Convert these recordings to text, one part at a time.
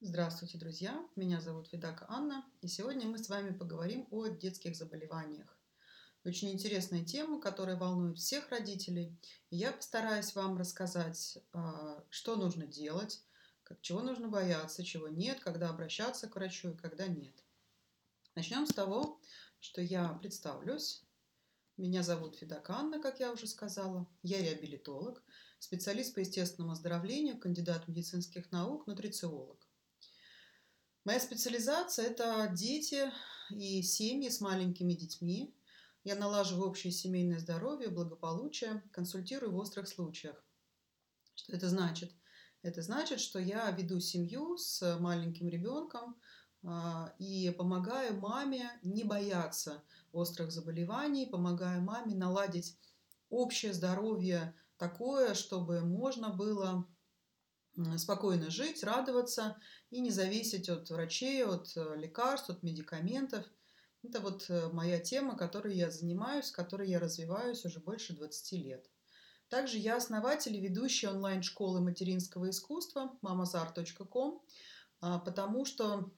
Здравствуйте, друзья! Меня зовут Видака Анна, и сегодня мы с вами поговорим о детских заболеваниях. Очень интересная тема, которая волнует всех родителей. И я постараюсь вам рассказать, а, что нужно делать, чего нужно бояться, чего нет, когда обращаться к врачу и когда нет. Начнем с того, что я представлюсь. Меня зовут Федака Анна, как я уже сказала. Я реабилитолог, специалист по естественному оздоровлению, кандидат медицинских наук, нутрициолог. Моя специализация – это дети и семьи с маленькими детьми. Я налаживаю общее семейное здоровье, благополучие, консультирую в острых случаях. Что это значит? Это значит, что я веду семью с маленьким ребенком а, и помогаю маме не бояться острых заболеваний, помогаю маме наладить общее здоровье такое, чтобы можно было спокойно жить, радоваться и не зависеть от врачей, от э, лекарств, от медикаментов. Это вот э, моя тема, которой я занимаюсь, которой я развиваюсь уже больше 20 лет. Также я основатель и ведущий онлайн-школы материнского искусства mamazar.com, а, потому что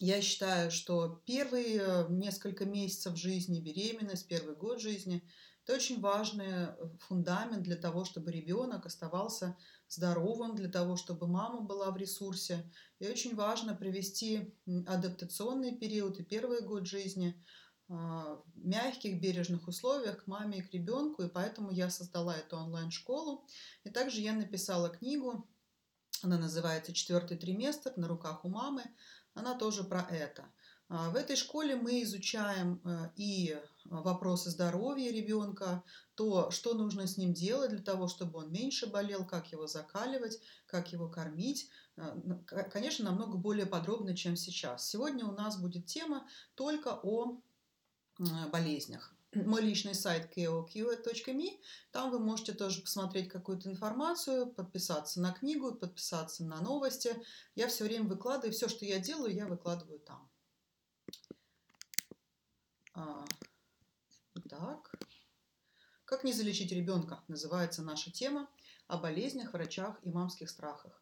я считаю, что первые э, несколько месяцев жизни, беременность, первый год жизни – это очень важный фундамент для того, чтобы ребенок оставался здоровым, для того, чтобы мама была в ресурсе. И очень важно провести адаптационный период и первый год жизни а, в мягких, бережных условиях к маме и к ребенку, и поэтому я создала эту онлайн-школу. И также я написала книгу, она называется «Четвертый триместр на руках у мамы», она тоже про это. А, в этой школе мы изучаем э, и вопросы здоровья ребенка, то, что нужно с ним делать для того, чтобы он меньше болел, как его закаливать, как его кормить. Э, конечно, намного более подробно, чем сейчас. Сегодня у нас будет тема только о болезнях. Мой личный сайт keoq.me, там вы можете тоже посмотреть какую-то информацию, подписаться на книгу, подписаться на новости. Я все время выкладываю, все, что я делаю, я выкладываю там. Так. Как не залечить ребенка? Называется наша тема о болезнях, врачах и мамских страхах.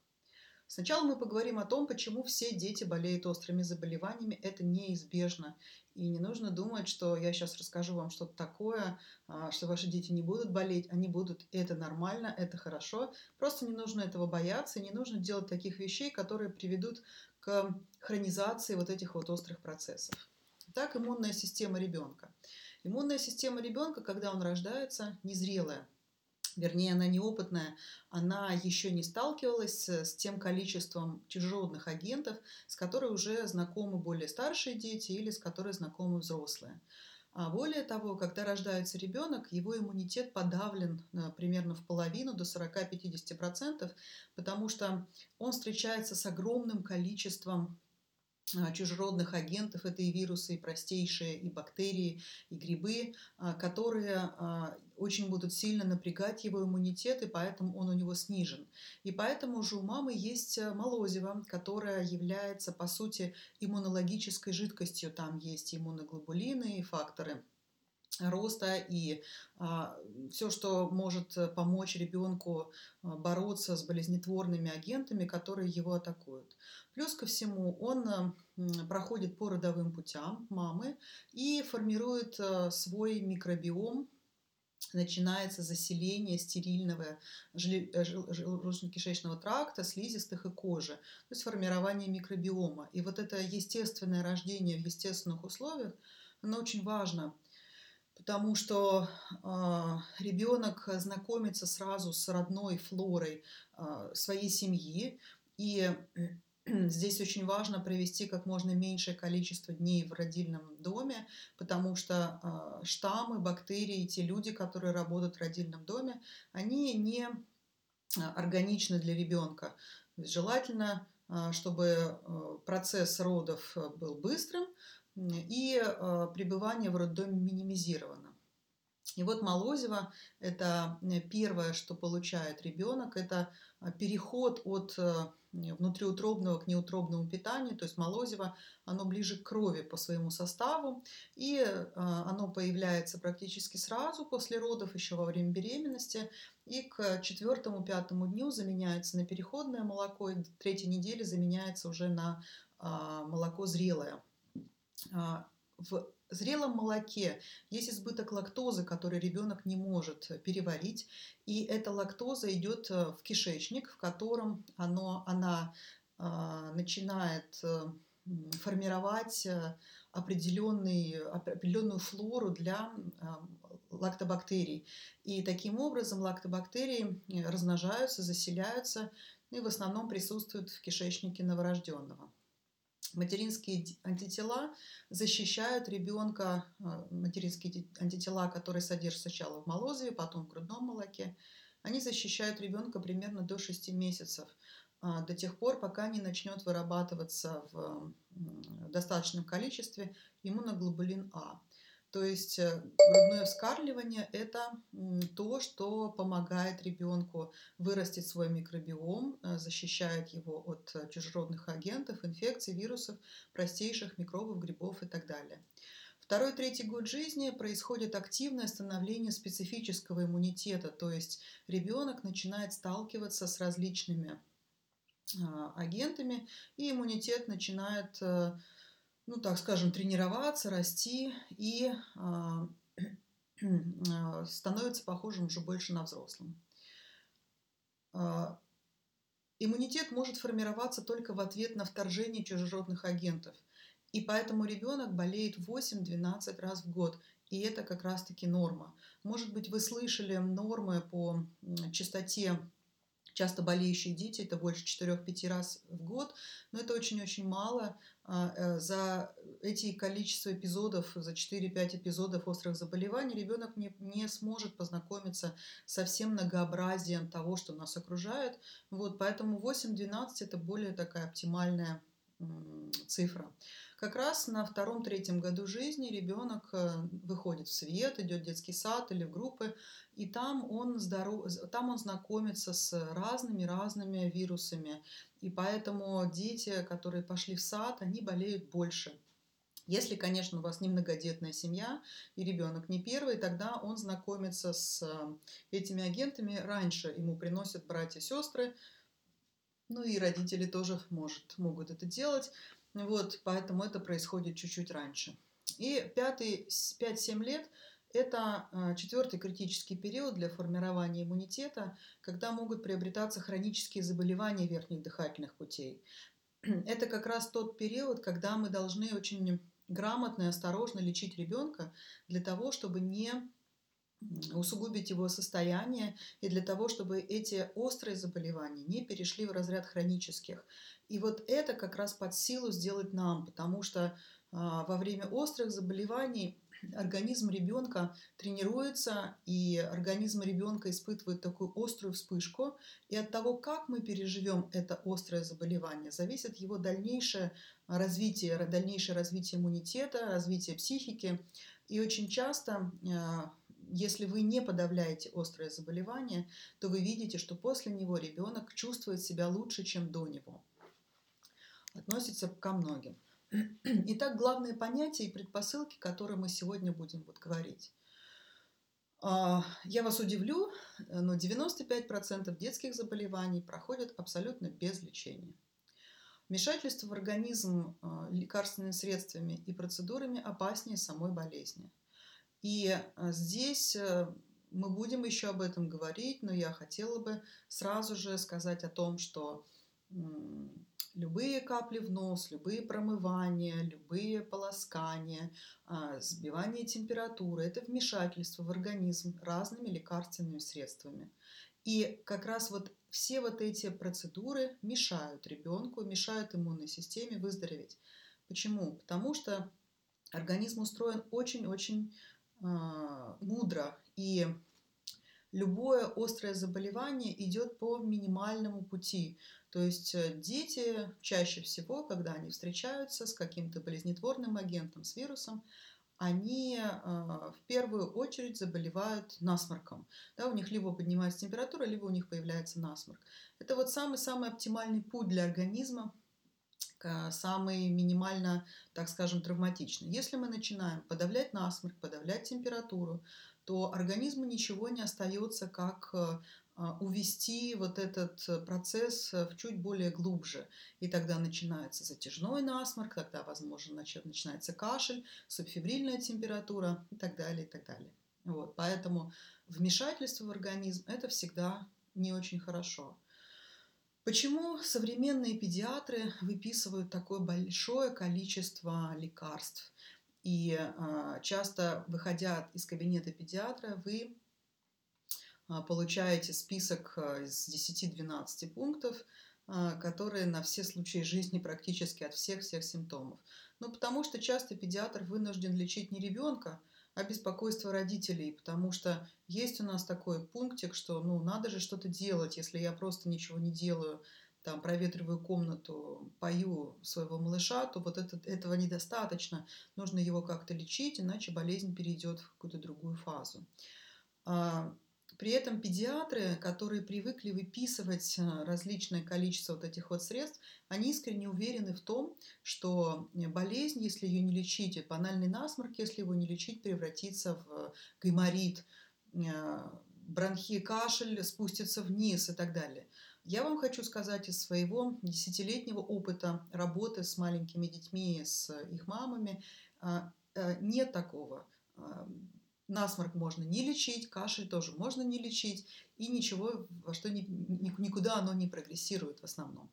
Сначала мы поговорим о том, почему все дети болеют острыми заболеваниями. Это неизбежно. И не нужно думать, что я сейчас расскажу вам что-то такое, а, что ваши дети не будут болеть. Они будут. Это нормально, это хорошо. Просто не нужно этого бояться. Не нужно делать таких вещей, которые приведут к хронизации вот этих вот острых процессов. Так иммунная система ребенка. Иммунная система ребенка, когда он рождается, незрелая. Вернее, она неопытная, она еще не сталкивалась с тем количеством чужеродных агентов, с которыми уже знакомы более старшие дети или с которыми знакомы взрослые. А более того, когда рождается ребенок, его иммунитет подавлен э, примерно в половину, до 40-50%, потому что он встречается с огромным количеством чужеродных агентов, это и вирусы, и простейшие, и бактерии, и грибы, а, которые а, очень будут сильно напрягать его иммунитет, и поэтому он у него снижен. И поэтому же у мамы есть молозиво, которое является, по сути, иммунологической жидкостью. Там есть иммуноглобулины и факторы роста и а, все, что может помочь ребенку а, бороться с болезнетворными агентами, которые его атакуют. Плюс ко всему он проходит по родовым путям мамы и формирует а, свой микробиом, начинается заселение стерильного желудочно-кишечного тракта, слизистых и кожи, то есть формирование микробиома. И вот это естественное рождение в естественных условиях, оно очень важно – потому что э, ребенок знакомится сразу с родной флорой э, своей семьи, и здесь очень важно провести как можно меньшее количество дней в родильном доме, потому что э, штаммы, бактерии, те люди, которые работают в родильном доме, они не органичны для ребенка. Желательно, чтобы процесс родов был быстрым, и э, пребывание в роддоме минимизировано. И вот молозиво – это э, первое, что получает ребенок, это э, переход от внутриутробного к неутробному питанию, то есть молозиво, оно ближе к крови по своему составу, и оно появляется практически сразу после родов, еще во время беременности, и к четвертому-пятому дню заменяется на переходное молоко, и к третьей неделе заменяется уже на молоко зрелое. А, в зрелом молоке есть избыток лактозы, который ребенок не может переварить, и эта лактоза идет э, в кишечник, в котором оно, она а, начинает э, формировать э, определенную флору для лактобактерий. И таким образом лактобактерии размножаются, заселяются и в основном присутствуют в кишечнике новорожденного. Материнские антитела защищают ребенка, а, материнские антитела, которые содержатся сначала в молозиве, потом в грудном молоке, они защищают ребенка примерно до 6 месяцев, а, до тех пор, пока не начнет вырабатываться в достаточном количестве иммуноглобулин А. То есть э, грудное вскармливание – это то, что помогает ребенку вырастить свой микробиом, э, защищает его от э, чужеродных агентов, инфекций, вирусов, простейших микробов, грибов и так далее. Второй, третий год жизни происходит активное становление специфического иммунитета, то есть ребенок начинает сталкиваться с различными агентами, и иммунитет начинает ну, так скажем, тренироваться, расти и а, а, становится похожим уже больше на взрослым. А, иммунитет может формироваться только в ответ на вторжение чужеродных агентов. И поэтому ребенок болеет 8-12 раз в год. И это как раз-таки норма. Может быть, вы слышали нормы по частоте часто болеющие дети, это больше 4-5 раз в год, но это очень-очень мало. А, э, за эти количество эпизодов, за 4-5 эпизодов острых заболеваний ребенок не, не сможет познакомиться со всем многообразием того, что нас окружает. Вот, поэтому 8-12 это более такая оптимальная цифра. Как раз на втором-третьем году жизни ребенок э, выходит в свет, идет в детский сад или в группы, и там он, здоров... там он знакомится с разными-разными вирусами. И поэтому дети, которые пошли в сад, они болеют больше. Если, конечно, у вас не многодетная семья и ребенок не первый, тогда он знакомится с э, этими агентами раньше. Ему приносят братья, сестры, ну и родители тоже может, могут это делать. Вот, поэтому это происходит чуть-чуть раньше. И пятый, 5-7 лет – это а, четвертый критический период для формирования иммунитета, когда могут приобретаться хронические заболевания верхних дыхательных путей. Это как раз тот период, когда мы должны очень грамотно и осторожно лечить ребенка для того, чтобы не усугубить его состояние и для того, чтобы эти острые заболевания не перешли в разряд хронических. И вот это как раз под силу сделать нам, потому что а, во время острых заболеваний организм ребенка тренируется, и организм ребенка испытывает такую острую вспышку. И от того, как мы переживем это острое заболевание, зависит его дальнейшее развитие, дальнейшее развитие иммунитета, развитие психики. И очень часто а, если вы не подавляете острое заболевание, то вы видите, что после него ребенок чувствует себя лучше, чем до него относится ко многим. Итак, главные понятия и предпосылки, которые мы сегодня будем вот говорить. А, я вас удивлю, но 95% детских заболеваний проходят абсолютно без лечения. Вмешательство в организм а, лекарственными средствами и процедурами опаснее самой болезни. И а, здесь э, мы будем еще об этом говорить, но я хотела бы сразу же сказать о том, что любые капли в нос, любые промывания, любые полоскания, а, сбивание температуры – это вмешательство в организм разными лекарственными средствами. И как раз вот все вот эти процедуры мешают ребенку, мешают иммунной системе выздороветь. Почему? Потому что организм устроен очень-очень мудро, и любое острое заболевание идет по минимальному пути. То есть э, дети чаще всего, когда они встречаются с каким-то болезнетворным агентом, с вирусом, они э, в первую очередь заболевают насморком. Да, у них либо поднимается температура, либо у них появляется насморк. Это вот самый-самый оптимальный путь для организма, самый минимально, так скажем, травматичный. Если мы начинаем подавлять насморк, подавлять температуру, то организму ничего не остается, как а, увести вот этот э, процесс э, в чуть более глубже. И тогда начинается затяжной насморк, тогда, возможно, начинается кашель, субфибрильная температура и так далее, и так далее. Вот, поэтому вмешательство в организм – это всегда не очень хорошо. Почему современные педиатры выписывают такое большое количество лекарств? И э, часто, выходя из кабинета педиатра, вы а, получаете список а, из 10-12 пунктов, а, которые на все случаи жизни практически от всех-всех симптомов. Ну, потому что часто педиатр вынужден лечить не ребенка, а беспокойство родителей, потому что есть у нас такой пунктик, что ну надо же что-то делать, если я просто ничего не делаю, там проветриваю комнату, пою своего малыша, то вот это, этого недостаточно, нужно его как-то лечить, иначе болезнь перейдет в какую-то другую фазу. При этом педиатры, которые привыкли выписывать э, различное количество вот этих вот средств, они искренне уверены в том, что э, болезнь, если ее не лечить, банальный насморк, если его не лечить, превратится в гайморит, э, бронхи, кашель спустится вниз и так далее. Я вам хочу сказать из своего десятилетнего опыта работы с маленькими детьми, с их мамами, нет такого Насморк можно не лечить, кашель тоже можно не лечить, и ничего, во что ни, никуда оно не прогрессирует в основном.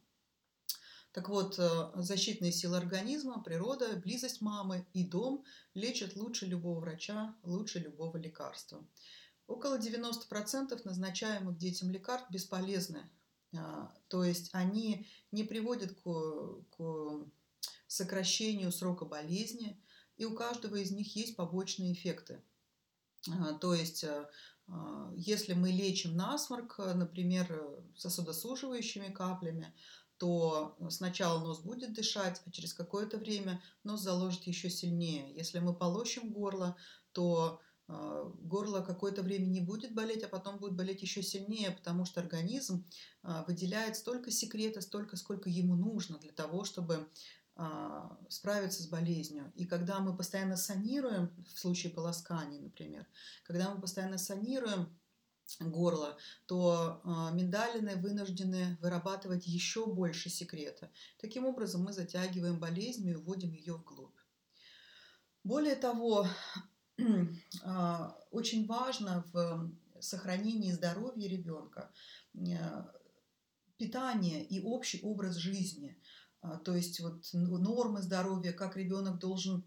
Так вот, э, защитные силы организма, природа, близость мамы и дом лечат лучше любого врача, лучше любого лекарства. Около 90% назначаемых детям лекарств бесполезны. А, то есть они не приводят к, к сокращению срока болезни, и у каждого из них есть побочные эффекты – то есть, э, а, если мы лечим насморк, э, например, э, сосудосуживающими каплями, то сначала нос будет дышать, а через какое-то время нос заложит еще сильнее. Если мы полощем горло, то а, горло какое-то время не будет болеть, а потом будет болеть еще сильнее, потому что организм выделяет столько секрета, столько, сколько ему нужно для того, чтобы а, справиться с болезнью. И когда мы постоянно санируем, в случае полосканий, например, когда мы постоянно санируем горло, то а, миндалины вынуждены вырабатывать еще больше секрета. Таким образом, мы затягиваем болезнь и уводим ее вглубь. Более того, а, очень важно в сохранении здоровья ребенка питание и общий образ жизни – а, то есть вот нормы здоровья, как ребенок должен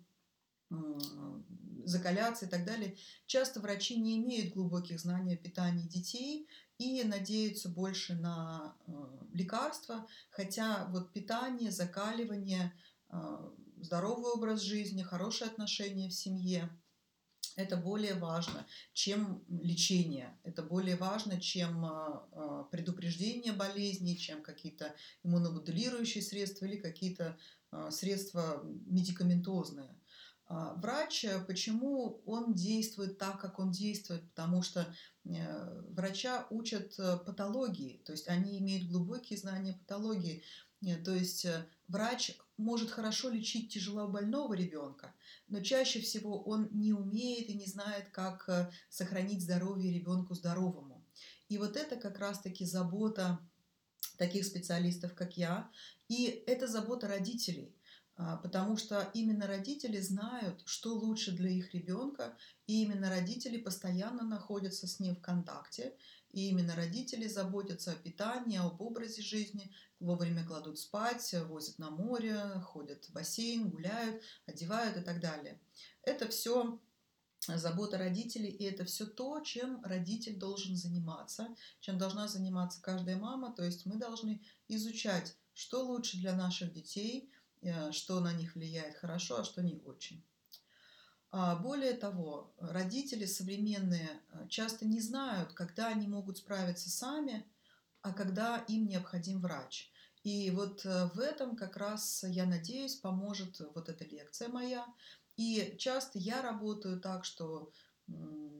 закаляться и так далее. Часто врачи не имеют глубоких знаний о питании детей и надеются больше на э, лекарства, хотя вот питание, закаливание, а, здоровый образ жизни, хорошие отношения в семье это более важно, чем лечение, это более важно, чем а, а, предупреждение болезней, чем какие-то иммуномодулирующие средства или какие-то а, средства медикаментозные. Врач, э, почему он действует так, как он действует? Потому что э, врача учат э, патологии, то есть они имеют глубокие знания патологии. То есть врач может хорошо лечить тяжело больного ребенка, но чаще всего он не умеет и не знает, как э, сохранить здоровье ребенку здоровому. И вот это как раз-таки забота таких специалистов, как я, и это забота родителей, а, потому что именно родители знают, что лучше для их ребенка, и именно родители постоянно находятся с ним в контакте, и именно родители заботятся о питании, об образе жизни, вовремя кладут спать, возят на море, ходят в бассейн, гуляют, одевают и так далее. Это все забота родителей, и это все то, чем родитель должен заниматься, чем должна заниматься каждая мама. То есть мы должны изучать, что лучше для наших детей, э, что на них влияет хорошо, а что не очень. А, более того, родители современные э, часто не знают, когда они могут справиться сами, а когда им необходим врач. И вот э, в этом как раз, я надеюсь, поможет вот эта лекция моя. И часто я работаю так, что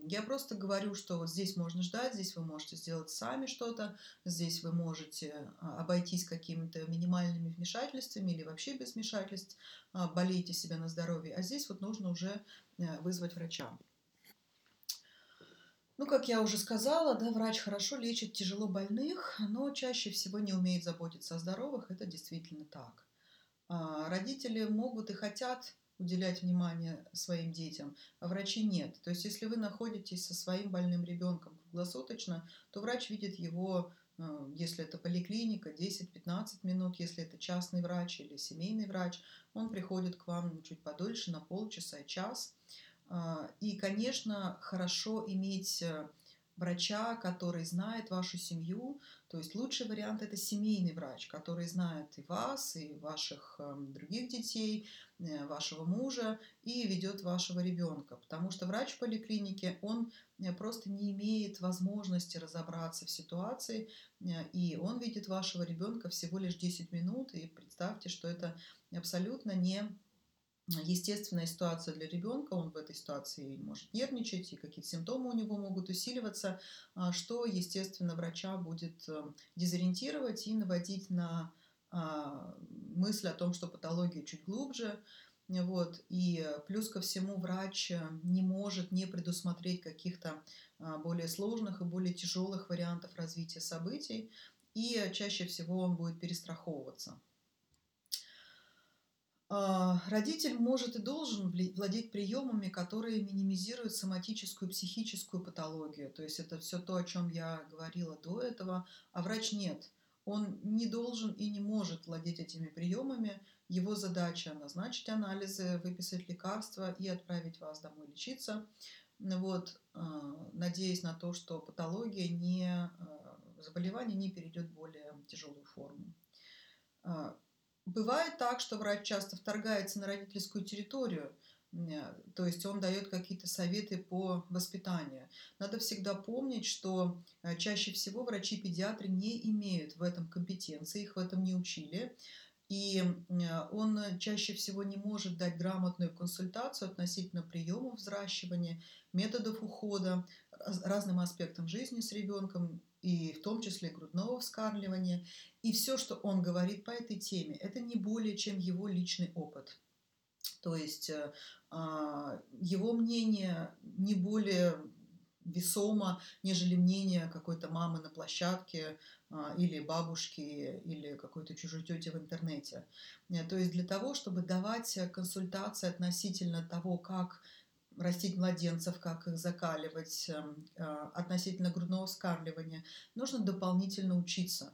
я просто говорю, что вот здесь можно ждать, здесь вы можете сделать сами что-то, здесь вы можете а, обойтись какими-то минимальными вмешательствами или вообще без вмешательств, а, болейте себя на здоровье, а здесь вот нужно уже э, вызвать врача. Ну, как я уже сказала, да, врач хорошо лечит тяжело больных, но чаще всего не умеет заботиться о здоровых. Это действительно так. А, родители могут и хотят уделять внимание своим детям, а врачи нет. То есть, если вы находитесь со своим больным ребенком круглосуточно, то врач видит его, а, если это поликлиника, 10-15 минут, если это частный врач или семейный врач, он приходит к вам чуть подольше, на полчаса, час. А, и, конечно, хорошо иметь э, врача, который знает вашу семью. То есть лучший вариант это семейный врач, который знает и вас, и ваших эм, других детей, э, вашего мужа и ведет вашего ребенка. Потому что врач в поликлинике, он э, просто не имеет возможности разобраться в ситуации, и он видит вашего ребенка всего лишь 10 минут. И представьте, что это абсолютно не естественная ситуация для ребенка, он в этой ситуации может нервничать, и какие-то симптомы у него могут усиливаться, а, что, естественно, врача будет э, дезориентировать и наводить на а, мысль о том, что патология чуть глубже. Вот. И плюс ко всему врач не может не предусмотреть каких-то а, более сложных и более тяжелых вариантов развития событий, и чаще всего он будет перестраховываться. А, родитель может и должен владеть приемами, которые минимизируют соматическую психическую патологию. То есть это все то, о чем я говорила до этого, а врач нет. Он не должен и не может владеть этими приемами. Его задача назначить анализы, выписать лекарства и отправить вас домой лечиться. Вот, а, надеясь на то, что патология не, а, заболевание не перейдет в более тяжелую форму. Бывает так, что врач часто вторгается на родительскую территорию, то есть он дает какие-то советы по воспитанию. Надо всегда помнить, что э, чаще всего врачи-педиатры не имеют в этом компетенции, их в этом не учили. И он чаще всего не может дать грамотную консультацию относительно приемов взращивания, методов ухода, разным аспектам жизни с ребенком, и в том числе грудного вскармливания. И все, что он говорит по этой теме, это не более чем его личный опыт. То есть э, а, его мнение не более весомо, нежели мнение какой-то мамы на площадке а, или бабушки, или какой-то чужой тети в интернете. Э, то есть для того, чтобы давать консультации относительно того, как растить младенцев, как их закаливать, эм, э, относительно грудного вскармливания, нужно дополнительно учиться.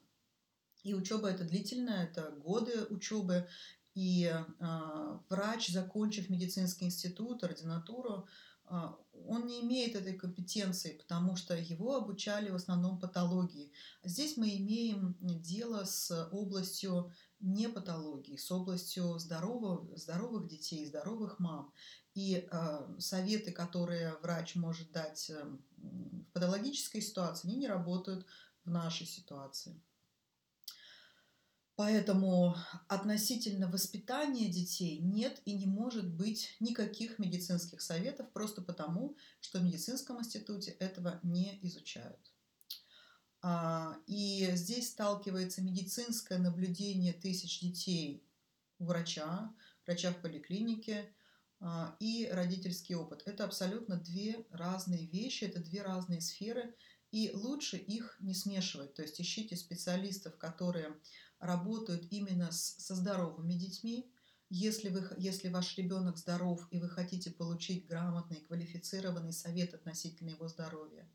И учеба это длительная, это годы учебы. И э, врач, закончив медицинский институт, ординатуру, э, он не имеет этой компетенции, потому что его обучали в основном патологии. Здесь мы имеем дело с областью не патологии, с областью здоровых, здоровых детей, здоровых мам. И э, советы, которые врач может дать э, в патологической ситуации, они не работают в нашей ситуации. Поэтому относительно воспитания детей нет и не может быть никаких медицинских советов, просто потому, что в медицинском институте этого не изучают. А, и здесь сталкивается медицинское наблюдение тысяч детей у врача, врача в поликлинике, и родительский опыт. Это абсолютно две разные вещи, это две разные сферы, и лучше их не смешивать. То есть ищите специалистов, которые работают именно с, со здоровыми детьми. Если, вы, если ваш ребенок здоров и вы хотите получить грамотный, квалифицированный совет относительно его здоровья,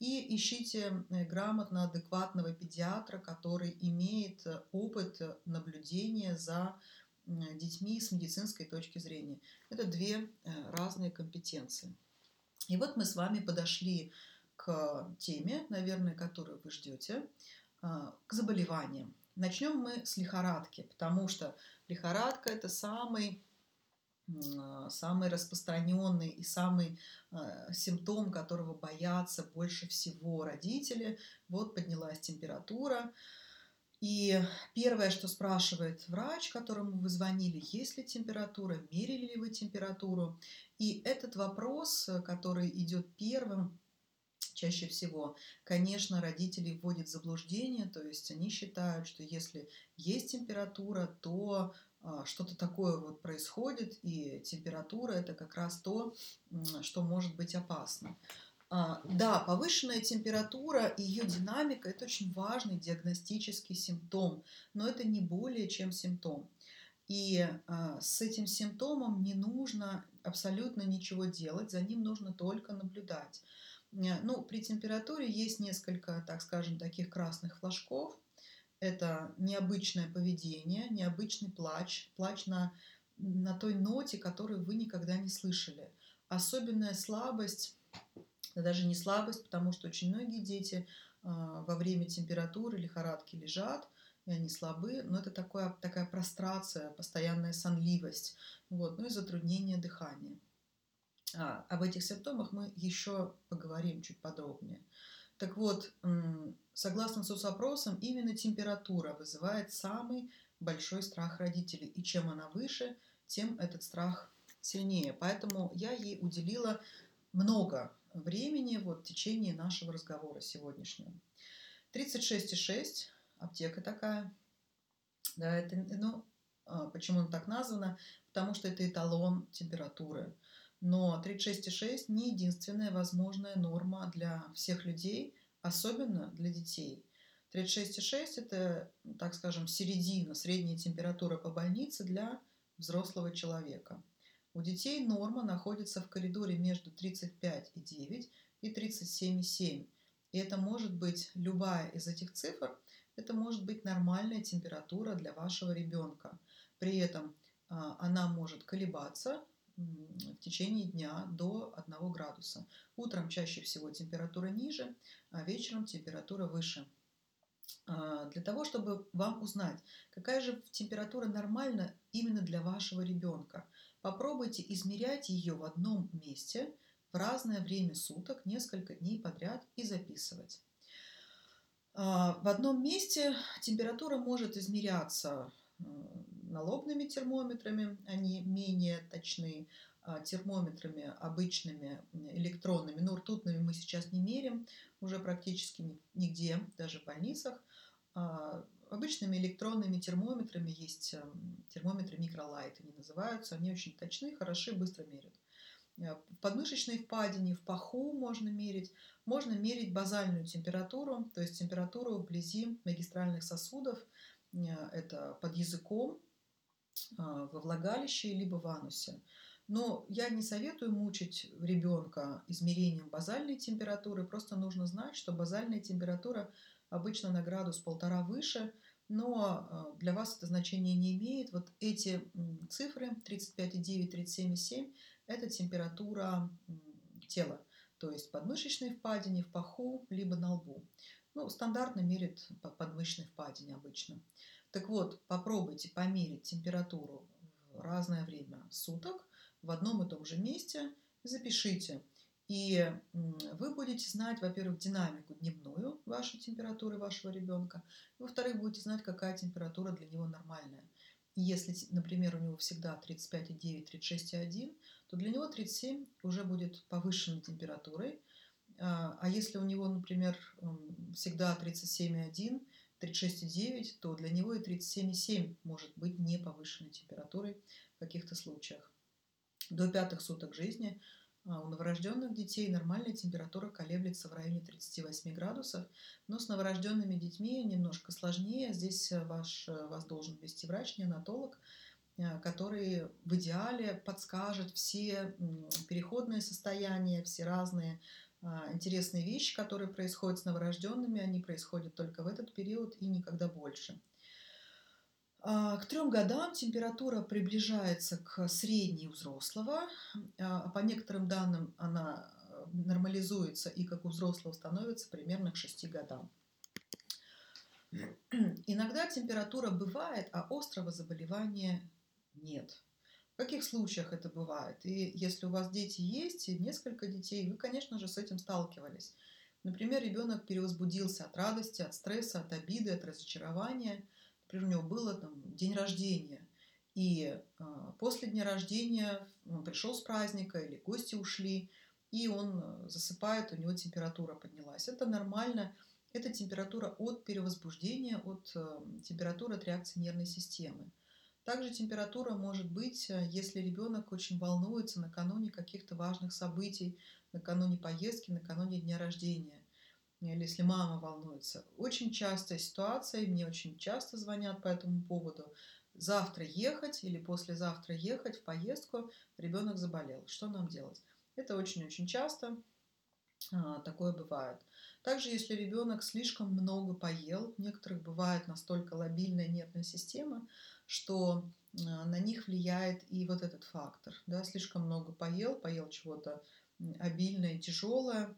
и ищите э, грамотно адекватного педиатра, который имеет э, опыт наблюдения за детьми с медицинской точки зрения. Это две э, разные компетенции. И вот мы с вами подошли к теме, наверное, которую вы ждете, а, к заболеваниям. Начнем мы с лихорадки, потому что лихорадка это самый самый распространенный и самый э, симптом, которого боятся больше всего родители. Вот поднялась температура, и первое, что спрашивает врач, которому вы звонили, есть ли температура, мерили ли вы температуру. И этот вопрос, который идет первым, чаще всего, конечно, родители вводят в заблуждение, то есть они считают, что если есть температура, то а, что-то такое вот происходит, и температура это как раз то, что может быть опасно. А, да, повышенная температура и ее динамика – это очень важный диагностический симптом, но это не более чем симптом. И а, с этим симптомом не нужно абсолютно ничего делать, за ним нужно только наблюдать. Ну, при температуре есть несколько, так скажем, таких красных флажков. Это необычное поведение, необычный плач, плач на, на той ноте, которую вы никогда не слышали. Особенная слабость даже не слабость, потому что очень многие дети а, во время температуры, лихорадки лежат, и они слабы, но это такое, такая прострация, постоянная сонливость, вот, ну и затруднение дыхания. А, об этих симптомах мы еще поговорим чуть подробнее. Так вот, согласно соцопросам, именно температура вызывает самый большой страх родителей. И чем она выше, тем этот страх сильнее. Поэтому я ей уделила много времени вот, в течение нашего разговора сегодняшнего. 36,6, аптека такая. Да, это, ну, а, почему она так названа? Потому что это эталон температуры. Но 36,6 не единственная возможная норма для всех людей, особенно для детей. 36,6 это, так скажем, середина, средняя температура по больнице для взрослого человека. У детей норма находится в коридоре между 35,9 и 37,7. И это может быть любая из этих цифр, это может быть нормальная температура для вашего ребенка. При этом а, она может колебаться в течение дня до 1 градуса. Утром чаще всего температура ниже, а вечером температура выше. А, для того, чтобы вам узнать, какая же температура нормальна именно для вашего ребенка, Попробуйте измерять ее в одном месте в разное время суток, несколько дней подряд и записывать. А, в одном месте температура может измеряться э, налобными термометрами, они менее точны, а термометрами обычными, электронными, но ртутными мы сейчас не мерим уже практически нигде, даже в больницах. Обычными электронными термометрами есть эм, термометры микролайт, они называются. Они очень точны, хороши, быстро мерят. Э, в подмышечной впадине, в паху можно мерить. Можно мерить базальную температуру, то есть температуру вблизи магистральных сосудов. Э, это под языком, э, во влагалище, либо в анусе. Но я не советую мучить ребенка измерением базальной температуры. Просто нужно знать, что базальная температура обычно на градус полтора выше – но а, для вас это значение не имеет. Вот эти цифры 35,9, 37,7 – это температура тела, то есть подмышечной впадине, в паху, либо на лбу. Ну, стандартно мерит по подмышечной впадине обычно. Так вот, попробуйте померить температуру в разное время суток в одном и том же месте. Запишите – и вы будете знать, во-первых, динамику дневную вашей температуры вашего ребенка, во-вторых, будете знать, какая температура для него нормальная. И если, например, у него всегда 35,9, 36,1, то для него 37 уже будет повышенной температурой. А, а если у него, например, всегда 37,1, 36,9, то для него и 37,7 может быть не повышенной температурой в каких-то случаях. До пятых суток жизни – а у новорожденных детей нормальная температура колеблется в районе 38 градусов, но с новорожденными детьми немножко сложнее. Здесь э, ваш, э, вас должен вести врач, неонатолог, э, который в идеале подскажет все переходные состояния, все разные а, интересные вещи, которые происходят с новорожденными, они происходят только в этот период и никогда больше. А, к трем годам температура приближается к средней у взрослого. А по некоторым данным она э, нормализуется и как у взрослого становится примерно к 6 годам. Иногда температура бывает, а острого заболевания нет. В каких случаях это бывает? И если у вас дети есть, и несколько детей, вы, конечно же, с этим сталкивались. Например, ребенок перевозбудился от радости, от стресса, от обиды, от разочарования – Например, у него было там день рождения, и э, после дня рождения он пришел с праздника или гости ушли, и он а, засыпает, у него температура поднялась. Это нормально. Это температура от перевозбуждения, от э, температуры от реакции нервной системы. Также температура может быть, если ребенок очень волнуется накануне каких-то важных событий, накануне поездки, накануне дня рождения. Или если мама волнуется. Очень частая ситуация, и мне очень часто звонят по этому поводу. Завтра ехать или послезавтра ехать в поездку, ребенок заболел. Что нам делать? Это очень-очень часто а, такое бывает. Также, если ребенок слишком много поел, у некоторых бывает настолько лобильная нервная система, что а, на них влияет и вот этот фактор. Да, слишком много поел, поел чего-то обильное, тяжелое,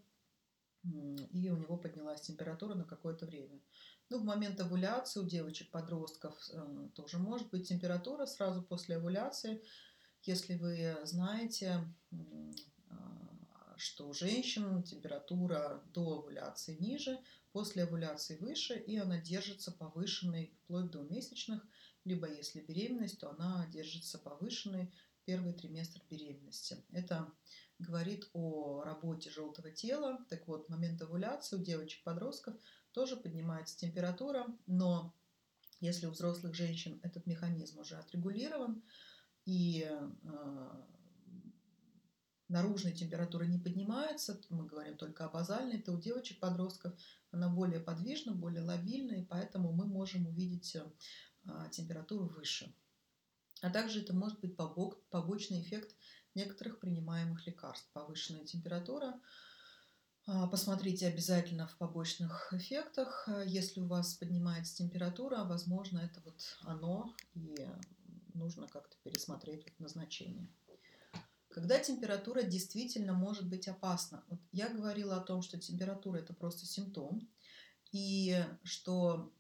и у него поднялась температура на какое-то время. Ну, в момент овуляции у девочек-подростков э, тоже может быть температура сразу после овуляции. Если вы знаете, что у женщин температура до овуляции ниже, после овуляции выше, и она держится повышенной вплоть до месячных, либо если беременность, то она держится повышенной первый триместр беременности. Это говорит о работе желтого тела. Так вот, в момент овуляции у девочек-подростков тоже поднимается температура, но если у взрослых женщин этот механизм уже отрегулирован, и э, наружная температура не поднимается, мы говорим только о базальной, то у девочек-подростков она более подвижна, более лобильна, и поэтому мы можем увидеть а, температуру выше. А также это может быть побочный эффект некоторых принимаемых лекарств. Повышенная температура. А, посмотрите обязательно в побочных эффектах. Если у вас поднимается температура, возможно, это вот оно, и нужно как-то пересмотреть назначение. Когда температура действительно может быть опасна. Вот я говорила о том, что температура это просто симптом, и что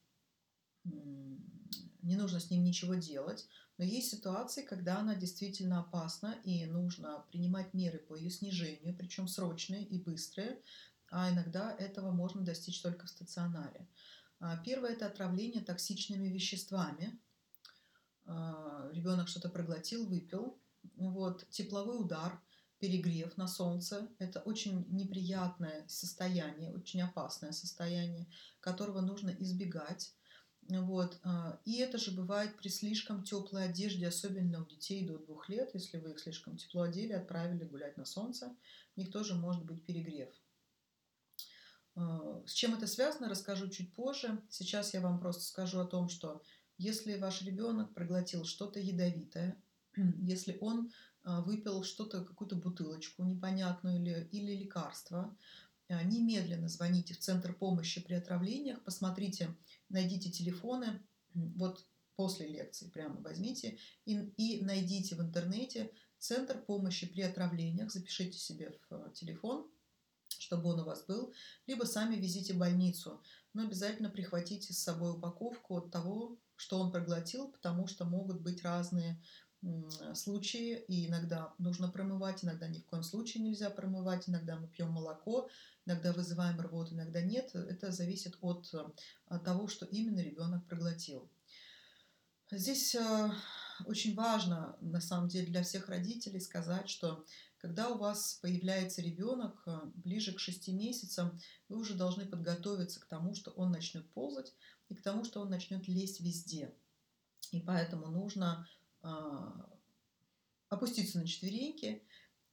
не нужно с ним ничего делать, но есть ситуации, когда она действительно опасна, и нужно принимать меры по ее снижению, причем срочные и быстрые, а иногда этого можно достичь только в стационаре. А, первое – это отравление токсичными веществами. А, Ребенок что-то проглотил, выпил, вот, тепловой удар, перегрев на солнце – это очень неприятное состояние, очень опасное состояние, которого нужно избегать. Вот. А, и это же бывает при слишком теплой одежде, особенно у детей до двух лет. Если вы их слишком тепло одели, отправили гулять на солнце, у них тоже может быть перегрев. А, с чем это связано, расскажу чуть позже. Сейчас я вам просто скажу о том, что если ваш ребенок проглотил что-то ядовитое, если он а, выпил что-то, какую-то бутылочку непонятную или, или лекарство, немедленно звоните в Центр помощи при отравлениях, посмотрите, найдите телефоны, вот после лекции прямо возьмите и, и найдите в интернете Центр помощи при отравлениях, запишите себе в а, телефон, чтобы он у вас был, либо сами везите в больницу, но обязательно прихватите с собой упаковку от того, что он проглотил, потому что могут быть разные случаи, и иногда нужно промывать, иногда ни в коем случае нельзя промывать, иногда мы пьем молоко, иногда вызываем рвоту, иногда нет. Это зависит от, от того, что именно ребенок проглотил. Здесь э, очень важно, на самом деле, для всех родителей сказать, что когда у вас появляется ребенок э, ближе к 6 месяцам, вы уже должны подготовиться к тому, что он начнет ползать и к тому, что он начнет лезть везде. И поэтому нужно опуститься на четвереньки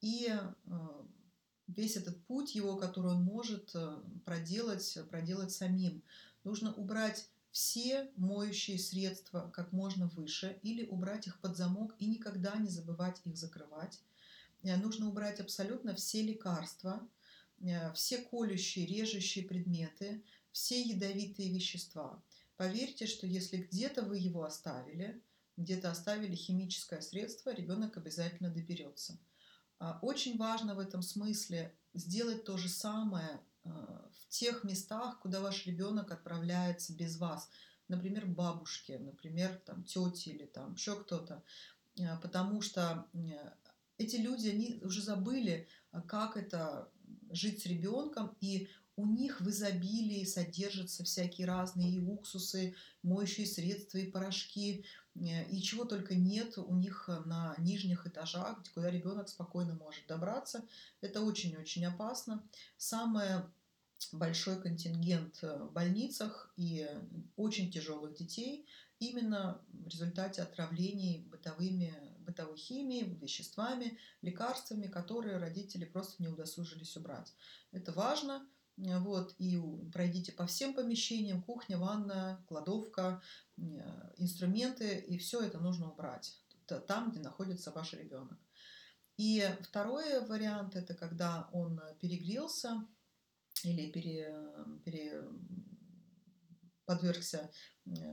и весь этот путь его, который он может э, проделать, проделать самим. Нужно убрать все моющие средства как можно выше или убрать их под замок и никогда не забывать их закрывать. Э, нужно убрать абсолютно все лекарства, э, все колющие, режущие предметы, все ядовитые вещества. Поверьте, что если где-то вы его оставили – где-то оставили химическое средство, ребенок обязательно доберется. А, очень важно в этом смысле сделать то же самое а, в тех местах, куда ваш ребенок отправляется без вас. Например, бабушке, например, там, тете или там еще кто-то. А, потому что эти люди, они уже забыли, как это жить с ребенком, и у них в изобилии содержатся всякие разные и уксусы, моющие средства, и порошки, и чего только нет у них на нижних этажах, куда ребенок спокойно может добраться. Это очень-очень опасно. Самое большой контингент в больницах и очень тяжелых детей именно в результате отравлений бытовыми, бытовой химией, веществами, лекарствами, которые родители просто не удосужились убрать. Это важно. Вот, и пройдите по всем помещениям, кухня, ванна, кладовка, инструменты, и все это нужно убрать там, где находится ваш ребенок. И второй вариант – это когда он перегрелся или пере, пере, подвергся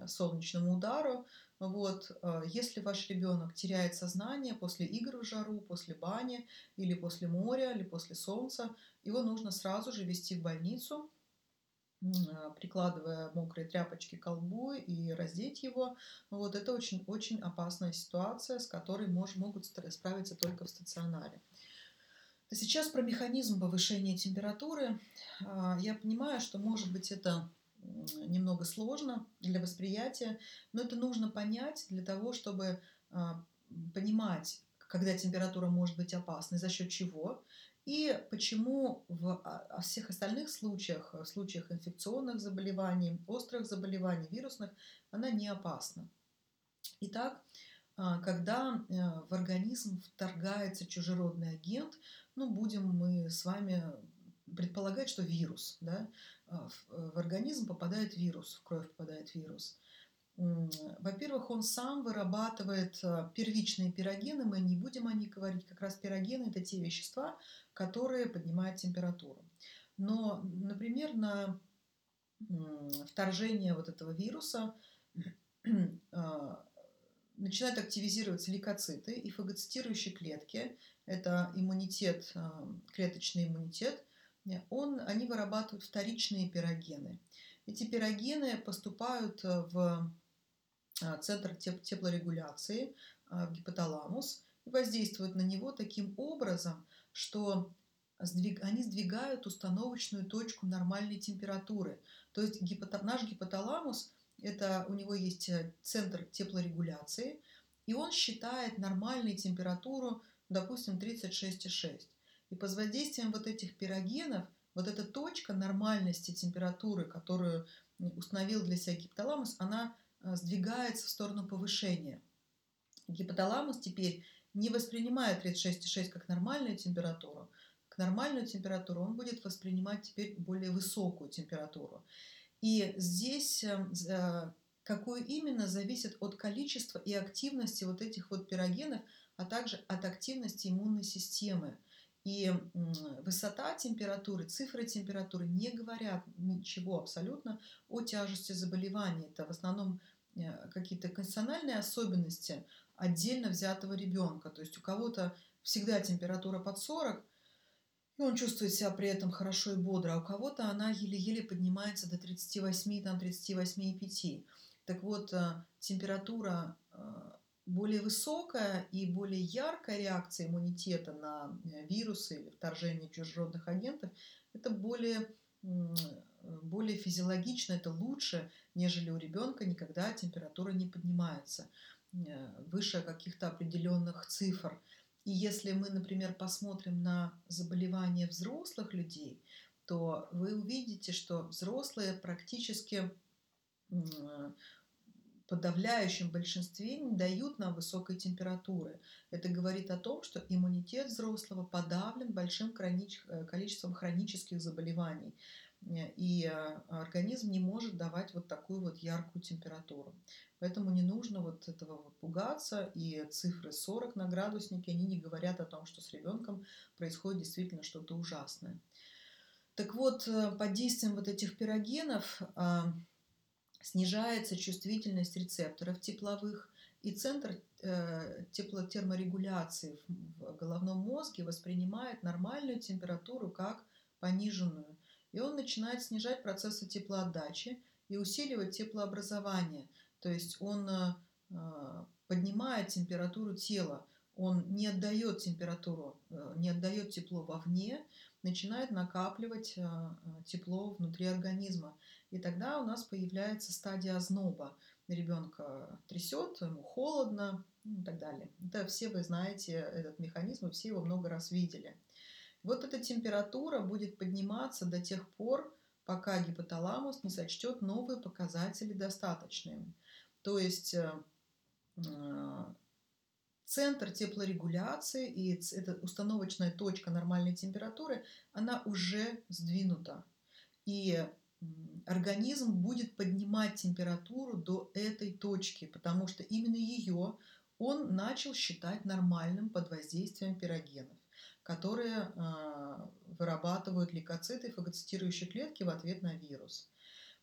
солнечному удару. Вот, э, если ваш ребенок теряет сознание после игр в жару, после бани или после моря, или после солнца, его нужно сразу же вести в больницу, а, прикладывая мокрые тряпочки к колбу и раздеть его. Вот это очень-очень опасная ситуация, с которой мож, могут справиться только в стационаре. Сейчас про механизм повышения температуры. А, я понимаю, что может быть это немного сложно для восприятия, но это нужно понять для того, чтобы понимать, когда температура может быть опасной, за счет чего, и почему в а, всех остальных случаях, в случаях инфекционных заболеваний, острых заболеваний, вирусных, она не опасна. Итак, а, когда э, в организм вторгается чужеродный агент, ну, будем мы с вами предполагать, что вирус, да, а, в организм попадает вирус, в кровь попадает вирус – во-первых, он сам вырабатывает э, первичные пирогены, мы не будем о них говорить, как раз пирогены – это те вещества, которые поднимают температуру. Но, например, на вторжение вот этого вируса а, начинают активизироваться лейкоциты и фагоцитирующие клетки. Это иммунитет, а, клеточный иммунитет. Он, они вырабатывают вторичные пирогены. Эти пирогены поступают э, в а, центр теплорегуляции в гипоталамус и воздействуют на него таким образом, что они сдвигают установочную точку нормальной температуры. То есть гипота, наш гипоталамус, это у него есть э, центр теплорегуляции, и он считает нормальную температуру, допустим, 36,6. И под воздействием вот этих пирогенов, вот эта точка нормальности температуры, которую установил для себя гипоталамус, она Э, сдвигается в сторону повышения. Гипоталамус теперь не воспринимает 36,6 как нормальную температуру. К нормальную температуру он будет воспринимать теперь более высокую температуру. И здесь э, какую именно зависит от количества и активности вот этих вот пирогенов, а также от активности иммунной системы. И высота температуры, цифры температуры не говорят ничего абсолютно о тяжести заболевания. Это в основном э, какие-то конституциональные особенности отдельно взятого ребенка. То есть у кого-то всегда температура под 40, и он чувствует себя при этом хорошо и бодро, а у кого-то она еле-еле поднимается до 38, там 38,5. Так вот, э, температура э, более высокая и более яркая реакция иммунитета на э, вирусы или вторжение чужеродных агентов, это более, более физиологично, это лучше, нежели у ребенка никогда температура не поднимается э, выше каких-то определенных цифр. И если мы, например, посмотрим на заболевания взрослых людей, то вы увидите, что взрослые практически подавляющем большинстве не дают нам высокой температуры. Это говорит о том, что иммунитет взрослого подавлен большим э, количеством хронических заболеваний. И э, организм не может давать вот такую вот яркую температуру. Поэтому не нужно вот этого вот пугаться. И цифры 40 на градуснике, они не говорят о том, что с ребенком происходит действительно что-то ужасное. Так вот, э, под действием вот этих пирогенов снижается чувствительность рецепторов тепловых, и центр э, теплотерморегуляции в головном мозге воспринимает нормальную температуру как пониженную. И он начинает снижать процессы теплоотдачи и усиливать теплообразование. То есть он э, э поднимает температуру тела, он не отдает температуру, не отдает тепло вовне, начинает накапливать тепло внутри организма. И тогда у нас появляется стадия озноба. Ребенка трясет, ему холодно ну, и так далее. Это все вы знаете этот механизм, и все его много раз видели. Вот эта температура будет подниматься до тех пор, пока гипоталамус не сочтет новые показатели достаточными. То есть э, э, центр теплорегуляции и эта установочная точка нормальной температуры, она уже сдвинута. И организм будет поднимать температуру до этой точки, потому что именно ее он начал считать нормальным под воздействием пирогенов, которые э, вырабатывают лейкоциты и фагоцитирующие клетки в ответ на вирус.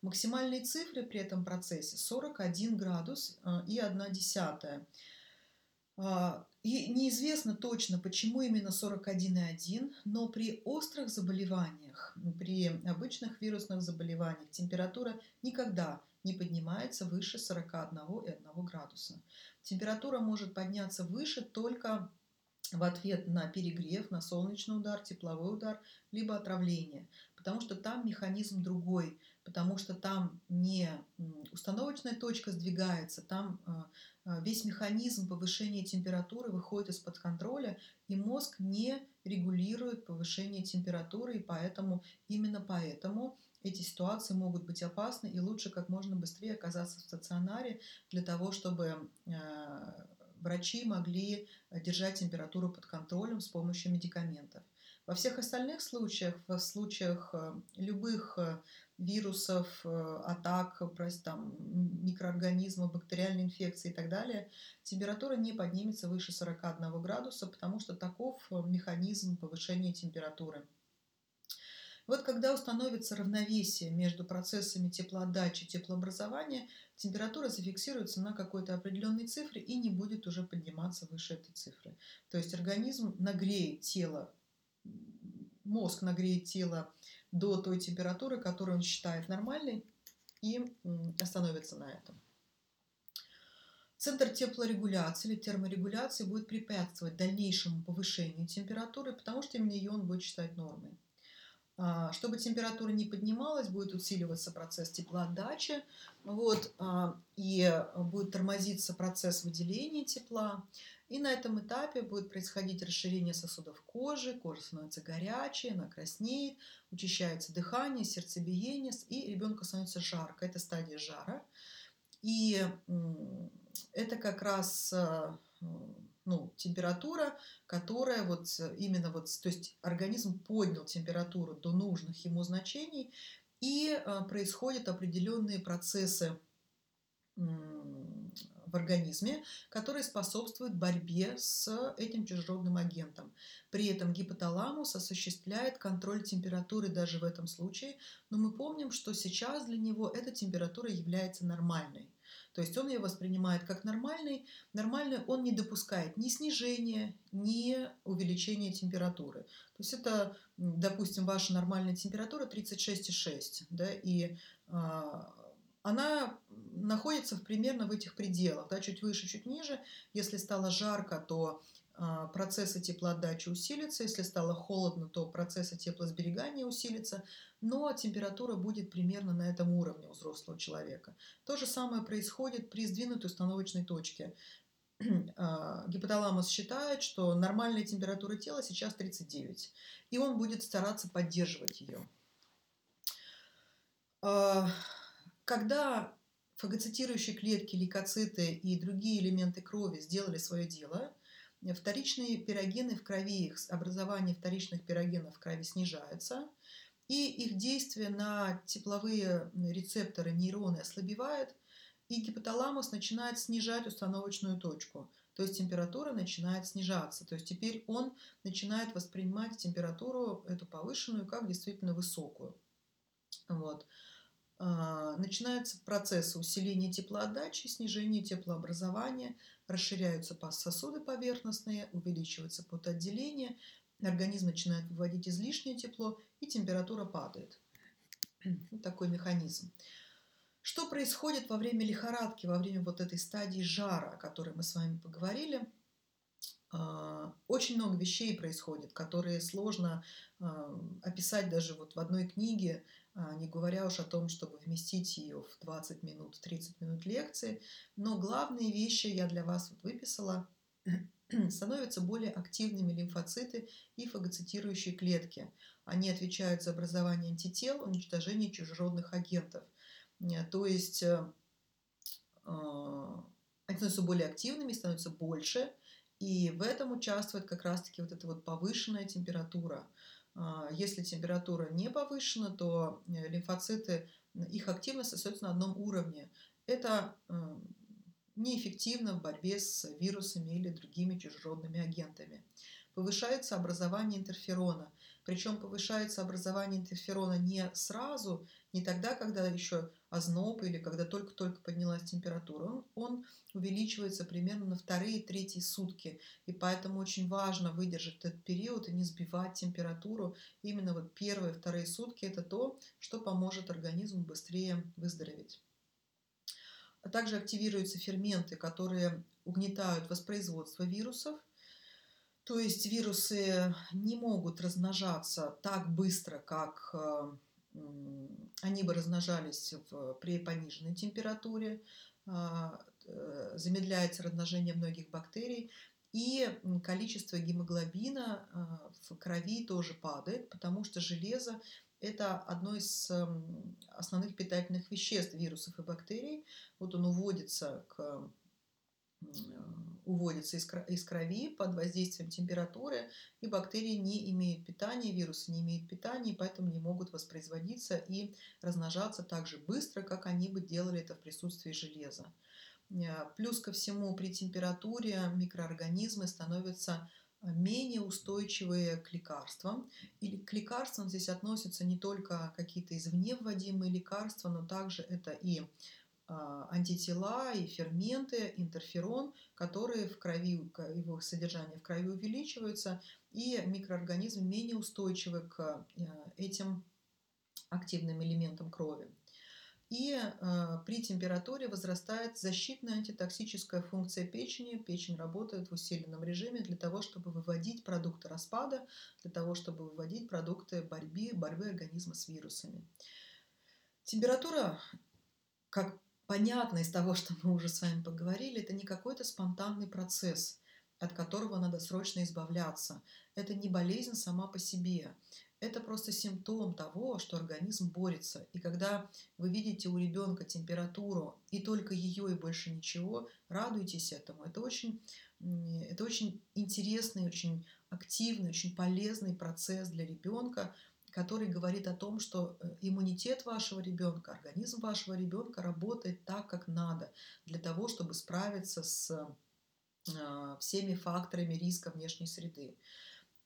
Максимальные цифры при этом процессе 41 градус э, и 1 десятая. И неизвестно точно, почему именно 41,1, но при острых заболеваниях, при обычных вирусных заболеваниях температура никогда не поднимается выше 41,1 градуса. Температура может подняться выше только в ответ на перегрев, на солнечный удар, тепловой удар, либо отравление, потому что там механизм другой, потому что там не установочная точка сдвигается, там а, весь механизм повышения температуры выходит из-под контроля, и мозг не регулирует повышение температуры, и поэтому, именно поэтому эти ситуации могут быть опасны, и лучше как можно быстрее оказаться в стационаре для того, чтобы а, врачи могли держать температуру под контролем с помощью медикаментов. Во всех остальных случаях, в случаях э, любых вирусов, э, атак, там, микроорганизмов, бактериальной инфекции и так далее, температура не поднимется выше 41 градуса, потому что таков механизм повышения температуры. Вот когда установится равновесие между процессами теплоотдачи и теплообразования, температура зафиксируется на какой-то определенной цифре и не будет уже подниматься выше этой цифры. То есть организм нагреет тело мозг нагреет тело до той температуры, которую он считает нормальной, и остановится на этом. Центр теплорегуляции или терморегуляции будет препятствовать дальнейшему повышению температуры, потому что именно ее он будет считать нормой. А, чтобы температура не поднималась, будет усиливаться процесс теплоотдачи, вот, а, и будет тормозиться процесс выделения тепла. И на этом этапе будет происходить расширение сосудов кожи, кожа становится горячей, она краснеет, учащается дыхание, сердцебиение, и ребенку становится жарко. Это стадия жара. И это как раз э, ну, температура, которая вот именно вот, то есть организм поднял температуру до нужных ему значений, и э, происходят определенные процессы в организме, которые способствуют борьбе с этим чужеродным агентом. При этом гипоталамус осуществляет контроль температуры даже в этом случае, но мы помним, что сейчас для него эта температура является нормальной. То есть он ее воспринимает как нормальный. Нормальный он не допускает ни снижения, ни увеличения температуры. То есть это, допустим, ваша нормальная температура 36,6, да, и а, она находится примерно в этих пределах, да, чуть выше, чуть ниже. Если стало жарко, то а, процессы теплоотдачи усилятся, если стало холодно, то процессы теплосберегания усилятся, но температура будет примерно на этом уровне у взрослого человека. То же самое происходит при сдвинутой установочной точке. А, гипоталамус считает, что нормальная температура тела сейчас 39, и он будет стараться поддерживать ее. Когда фагоцитирующие клетки, лейкоциты и другие элементы крови сделали свое дело, вторичные пирогены в крови, их образование вторичных пирогенов в крови снижается, и их действие на тепловые рецепторы нейроны ослабевает, и гипоталамус начинает снижать установочную точку, то есть температура начинает снижаться. То есть теперь он начинает воспринимать температуру эту повышенную как действительно высокую. Вот. А, начинается процесс усиления теплоотдачи, снижения теплообразования, расширяются сосуды поверхностные, увеличивается потоотделение, организм начинает выводить излишнее тепло и температура падает. Вот такой механизм. Что происходит во время лихорадки, во время вот этой стадии жара, о которой мы с вами поговорили? А, очень много вещей происходит, которые сложно а, описать даже вот в одной книге, а, не говоря уж о том, чтобы вместить ее в 20 минут, 30 минут лекции. Но главные вещи я для вас вот выписала. Становятся более активными лимфоциты и фагоцитирующие клетки. Они отвечают за образование антител, уничтожение чужеродных агентов. Э, то есть э, они становятся более активными, становятся больше, и в этом участвует как раз-таки вот эта вот повышенная температура. Если температура не повышена, то э, лимфоциты, их активность остается на одном уровне. Это неэффективно в борьбе с вирусами или другими чужеродными агентами. Повышается образование интерферона. Причем повышается образование интерферона не сразу, не тогда, когда еще озноб или когда только-только поднялась температура. Он, он увеличивается примерно на вторые, третьи сутки. И поэтому очень важно выдержать этот период и не сбивать температуру. Именно вот первые, вторые сутки – это то, что поможет организму быстрее выздороветь. А также активируются ферменты, которые угнетают воспроизводство вирусов. То есть вирусы не могут размножаться так быстро, как э, они бы размножались в, при пониженной температуре. А, э, замедляется размножение многих бактерий. И количество гемоглобина э, в крови тоже падает, потому что железо это одно из эм, основных питательных веществ вирусов и бактерий. Вот он уводится, к, уводится из крови под воздействием температуры, и бактерии не имеют питания, вирусы не имеют питания, поэтому не могут воспроизводиться и размножаться так же быстро, как они бы делали это в присутствии железа. Э, плюс ко всему, при температуре микроорганизмы становятся менее устойчивые к лекарствам. И к лекарствам здесь относятся не только какие-то извне вводимые лекарства, но также это и антитела, и ферменты, интерферон, которые в крови, его содержание в крови увеличиваются, и микроорганизмы менее устойчивы к э, этим активным элементам крови. И э, при температуре возрастает защитная антитоксическая функция печени. Печень работает в усиленном режиме для того, чтобы выводить продукты распада, для того, чтобы выводить продукты борьбы, борьбы организма с вирусами. Температура, как понятно из того, что мы уже с вами поговорили, это не какой-то спонтанный процесс, от которого надо срочно избавляться. Это не болезнь сама по себе это просто симптом того, что организм борется. И когда вы видите у ребенка температуру и только ее и больше ничего, радуйтесь этому. Это очень, это очень интересный, очень активный, очень полезный процесс для ребенка, который говорит о том, что э, иммунитет вашего ребенка, организм вашего ребенка работает так, как надо, для того, чтобы справиться с э, всеми факторами риска внешней среды.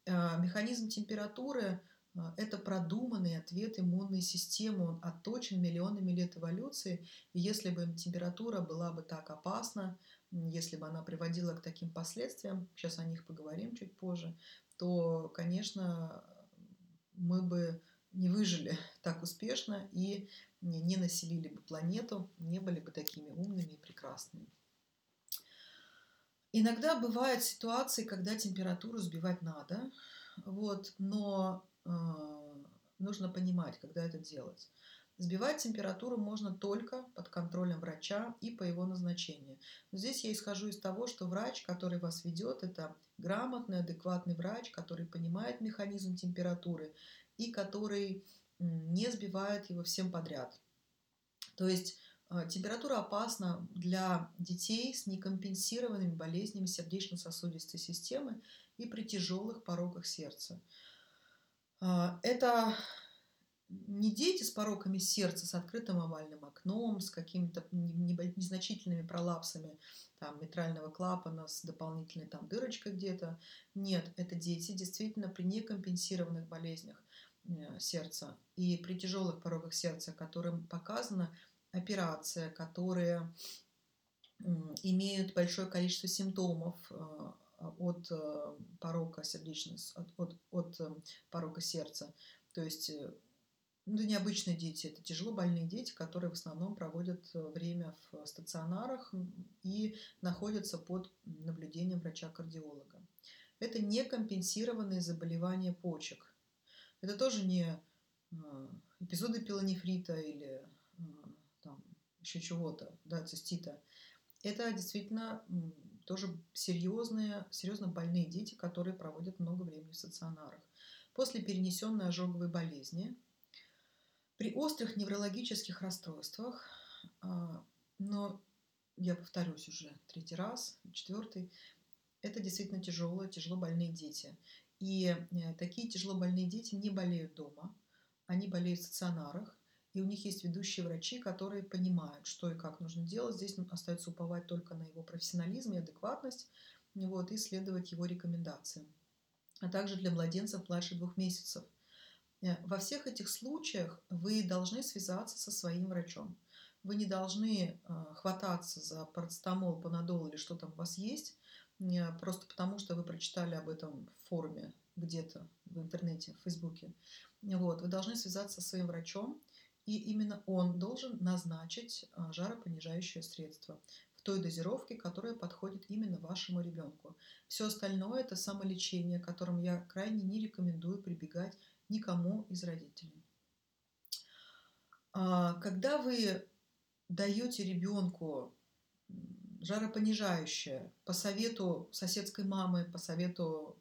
Э, механизм температуры это продуманный ответ иммунной системы, он отточен миллионами лет эволюции. И если бы температура была бы так опасна, если бы она приводила к таким последствиям, сейчас о них поговорим чуть позже, то, конечно, мы бы не выжили так успешно и не населили бы планету, не были бы такими умными и прекрасными. Иногда бывают ситуации, когда температуру сбивать надо, вот, но а, нужно понимать, когда это делать. Сбивать температуру можно только под контролем врача и по его назначению. Но здесь я исхожу из того, что врач, который вас ведет, это грамотный, адекватный врач, который понимает механизм температуры и который не сбивает его всем подряд. То есть а, температура опасна для детей с некомпенсированными болезнями сердечно-сосудистой системы и при тяжелых пороках сердца. А, это не дети с пороками сердца, с открытым овальным окном, с какими-то незначительными пролапсами там, митрального клапана, с дополнительной там дырочкой где-то. Нет, это дети действительно при некомпенсированных болезнях э, сердца и при тяжелых пороках сердца, которым показана операция, которые имеют большое количество симптомов, э, от э, порока сердечного, от, от, от порока сердца. То есть ну, необычные дети, это тяжело больные дети, которые в основном проводят время в стационарах и находятся под наблюдением врача-кардиолога. Это некомпенсированные заболевания почек. Это тоже не эпизоды пилонефрита или там, еще чего-то, да, цистита. Это действительно тоже серьезные, серьезно больные дети, которые проводят много времени в стационарах. После перенесенной ожоговой болезни, при острых неврологических расстройствах, а, но я повторюсь уже третий раз, четвертый, это действительно тяжелые, тяжело больные дети. И э, такие тяжело больные дети не болеют дома, они болеют в стационарах, и у них есть ведущие врачи, которые понимают, что и как нужно делать. Здесь остается уповать только на его профессионализм и адекватность, вот, и следовать его рекомендациям. А также для младенцев младше двух месяцев. Э, во всех этих случаях вы должны связаться со своим врачом. Вы не должны э, хвататься за парацетамол, панадол или что там у вас есть, просто потому что вы прочитали об этом в форуме где-то в интернете, в Фейсбуке. Вот. Вы должны связаться со своим врачом, и именно он должен назначить а, жаропонижающее средство в той дозировке, которая подходит именно вашему ребенку. Все остальное это самолечение, которым я крайне не рекомендую прибегать никому из родителей. А, когда вы даете ребенку жаропонижающее по совету соседской мамы, по совету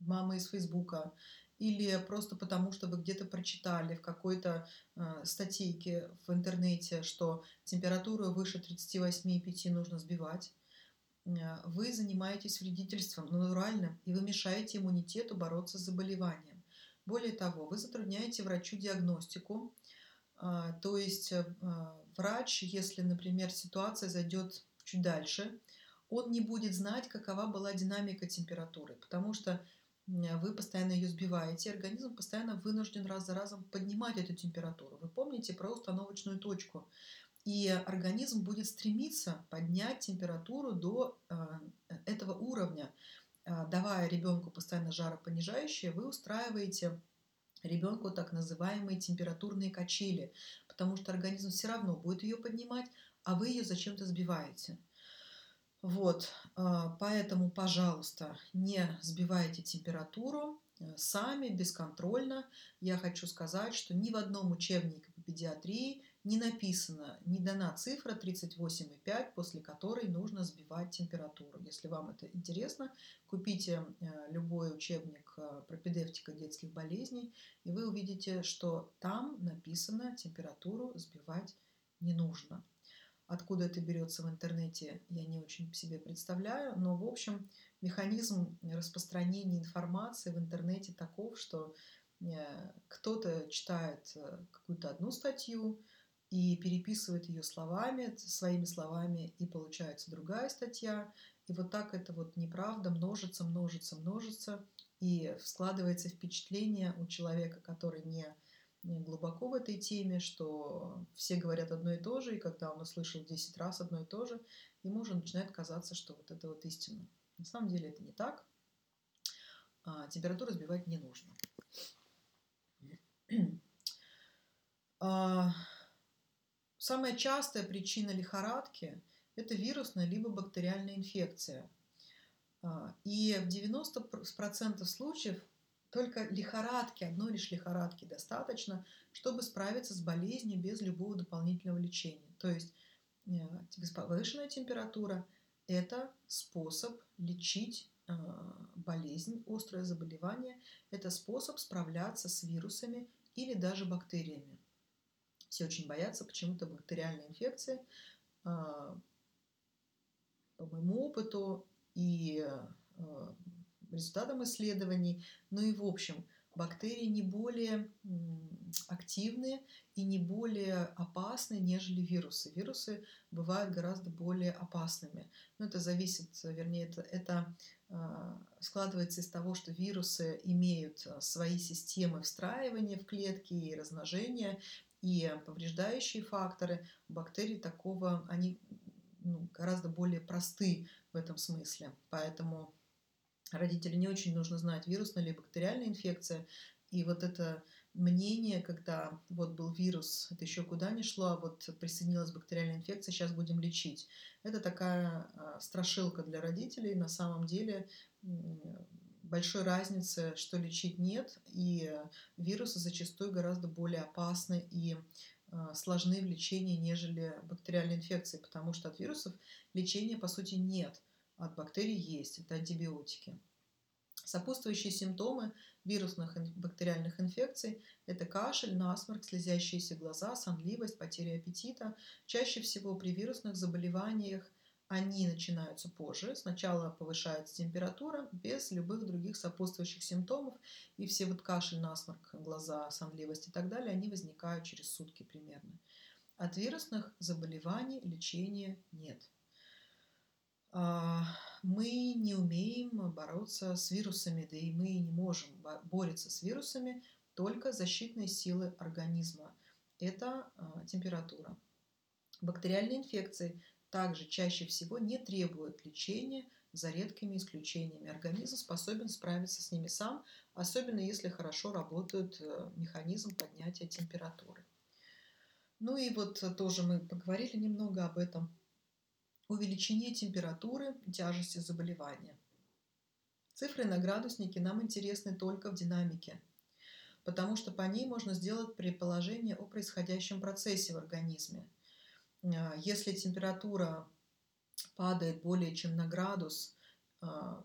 мамы из Фейсбука, или просто потому, что вы где-то прочитали в какой-то э, статейке в интернете, что температуру выше 38,5 нужно сбивать, э, вы занимаетесь вредительством натуральным, и вы мешаете иммунитету бороться с заболеванием. Более того, вы затрудняете врачу диагностику, э, то есть э, врач, если, например, ситуация зайдет чуть дальше, он не будет знать, какова была динамика температуры, потому что вы постоянно ее сбиваете, организм постоянно вынужден раз за разом поднимать эту температуру. Вы помните про установочную точку. И организм будет стремиться поднять температуру до э, этого уровня. Э, давая ребенку постоянно жаропонижающее, вы устраиваете ребенку так называемые температурные качели, потому что организм все равно будет ее поднимать, а вы ее зачем-то сбиваете. Вот, а, поэтому, пожалуйста, не сбивайте температуру э, сами, бесконтрольно. Я хочу сказать, что ни в одном учебнике по педиатрии не написано, не дана цифра 38,5, после которой нужно сбивать температуру. Если вам это интересно, купите э, любой учебник э, пропедевтика детских болезней, и вы увидите, что там написано температуру сбивать не нужно. Откуда это берется в интернете, я не очень себе представляю, но, в общем, механизм распространения информации в интернете таков, что э, кто-то читает какую-то одну статью и переписывает ее словами, своими словами, и получается другая статья. И вот так это вот неправда множится, множится, множится, и складывается впечатление у человека, который не глубоко в этой теме, что все говорят одно и то же, и когда он услышал 10 раз одно и то же, ему уже начинает казаться, что вот это вот истина. На самом деле это не так. А, температуру сбивать не нужно. А, самая частая причина лихорадки – это вирусная либо бактериальная инфекция. А, и в 90% случаев только лихорадки, одной лишь лихорадки достаточно, чтобы справиться с болезнью без любого дополнительного лечения. То есть э, повышенная температура – это способ лечить э, болезнь, острое заболевание. Это способ справляться с вирусами или даже бактериями. Все очень боятся почему-то бактериальной инфекции. Э, по моему опыту и результатам исследований. Ну и в общем, бактерии не более активны и не более опасны, нежели вирусы. Вирусы бывают гораздо более опасными. Но это зависит, вернее, это, это а, складывается из того, что вирусы имеют а, свои системы встраивания в клетки и размножения, и повреждающие факторы. У бактерий такого, они ну, гораздо более просты в этом смысле. Поэтому родителям не очень нужно знать, вирусная или бактериальная инфекция. И вот это мнение, когда вот был вирус, это еще куда не шло, а вот присоединилась бактериальная инфекция, сейчас будем лечить. Это такая а, страшилка для родителей. На самом деле большой разницы, что лечить нет, и вирусы зачастую гораздо более опасны и а, сложны в лечении, нежели бактериальные инфекции, потому что от вирусов лечения, по сути, нет от бактерий есть, это антибиотики. Сопутствующие симптомы вирусных и бактериальных инфекций – это кашель, насморк, слезящиеся глаза, сонливость, потеря аппетита. Чаще всего при вирусных заболеваниях они начинаются позже. Сначала повышается температура без любых других сопутствующих симптомов. И все вот кашель, насморк, глаза, сонливость и так далее, они возникают через сутки примерно. От вирусных заболеваний лечения нет. А, мы не умеем бороться с вирусами, да и мы не можем бороться с вирусами только защитной силы организма. Это а, температура. Бактериальные инфекции также чаще всего не требуют лечения, за редкими исключениями. Организм способен справиться с ними сам, особенно если хорошо работает э, механизм поднятия температуры. Ну и вот тоже мы поговорили немного об этом увеличение температуры, тяжести заболевания. Цифры на градуснике нам интересны только в динамике, потому что по ней можно сделать предположение о происходящем процессе в организме. А, если температура падает более чем на градус, а,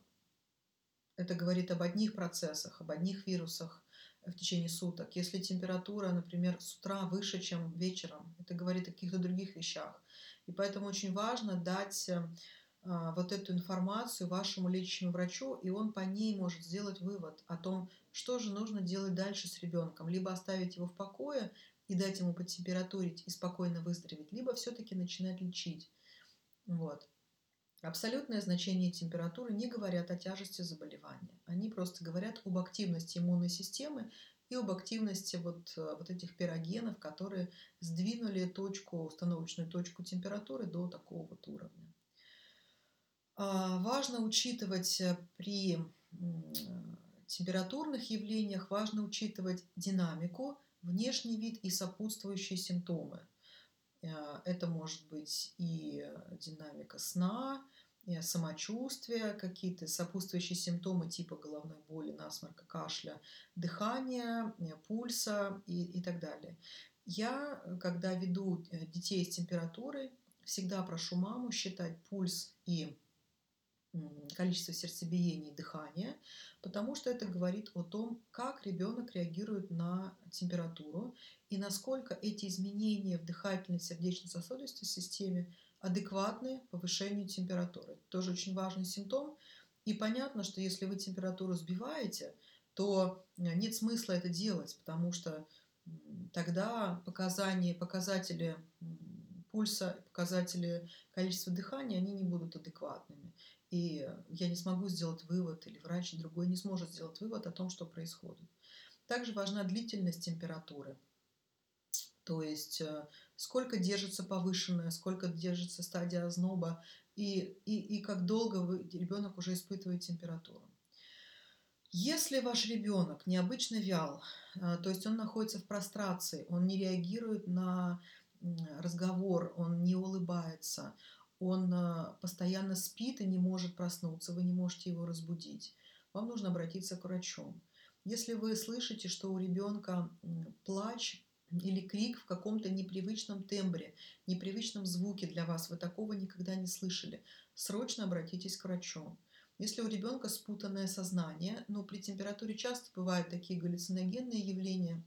это говорит об одних процессах, об одних вирусах в течение суток. Если температура, например, с утра выше, чем вечером, это говорит о каких-то других вещах. И поэтому очень важно дать а, вот эту информацию вашему лечащему врачу, и он по ней может сделать вывод о том, что же нужно делать дальше с ребенком. Либо оставить его в покое и дать ему потемпературить и спокойно выздороветь, либо все-таки начинать лечить. Вот. Абсолютное значение температуры не говорят о тяжести заболевания. Они просто говорят об активности иммунной системы и об активности вот, э, вот этих пирогенов, которые сдвинули точку, установочную точку температуры до такого вот уровня. А, важно учитывать э, при температурных явлениях, важно учитывать динамику, внешний вид и сопутствующие симптомы. Э, это может быть и динамика сна, самочувствие, какие-то сопутствующие симптомы типа головной боли, насморка, кашля, дыхания, э, пульса и, и так далее. Я, когда веду э, детей с температурой, всегда прошу маму считать пульс и количество сердцебиений дыхания, потому что это говорит о том, как ребенок реагирует на температуру и насколько эти изменения в дыхательной сердечно-сосудистой системе адекватны повышению температуры. Тоже очень важный симптом. И понятно, что если вы температуру сбиваете, то э, нет смысла это делать, потому что тогда показания, показатели пульса, показатели количества дыхания, они не будут адекватными. И я не смогу сделать вывод, или врач другой не сможет сделать вывод о том, что происходит. Также важна длительность температуры. То есть э, сколько держится повышенная, сколько держится стадия озноба и, и, и как долго вы, ребенок уже испытывает температуру. Если ваш ребенок необычно вял, э, то есть он находится в прострации, он не реагирует на разговор, он не улыбается, он э, постоянно спит и не может проснуться, вы не можете его разбудить, вам нужно обратиться к врачу. Если вы слышите, что у ребенка плач или крик в каком-то непривычном тембре, непривычном звуке для вас, вы такого никогда не слышали, срочно обратитесь к врачу. Если у ребенка спутанное сознание, но при температуре часто бывают такие галлюциногенные явления,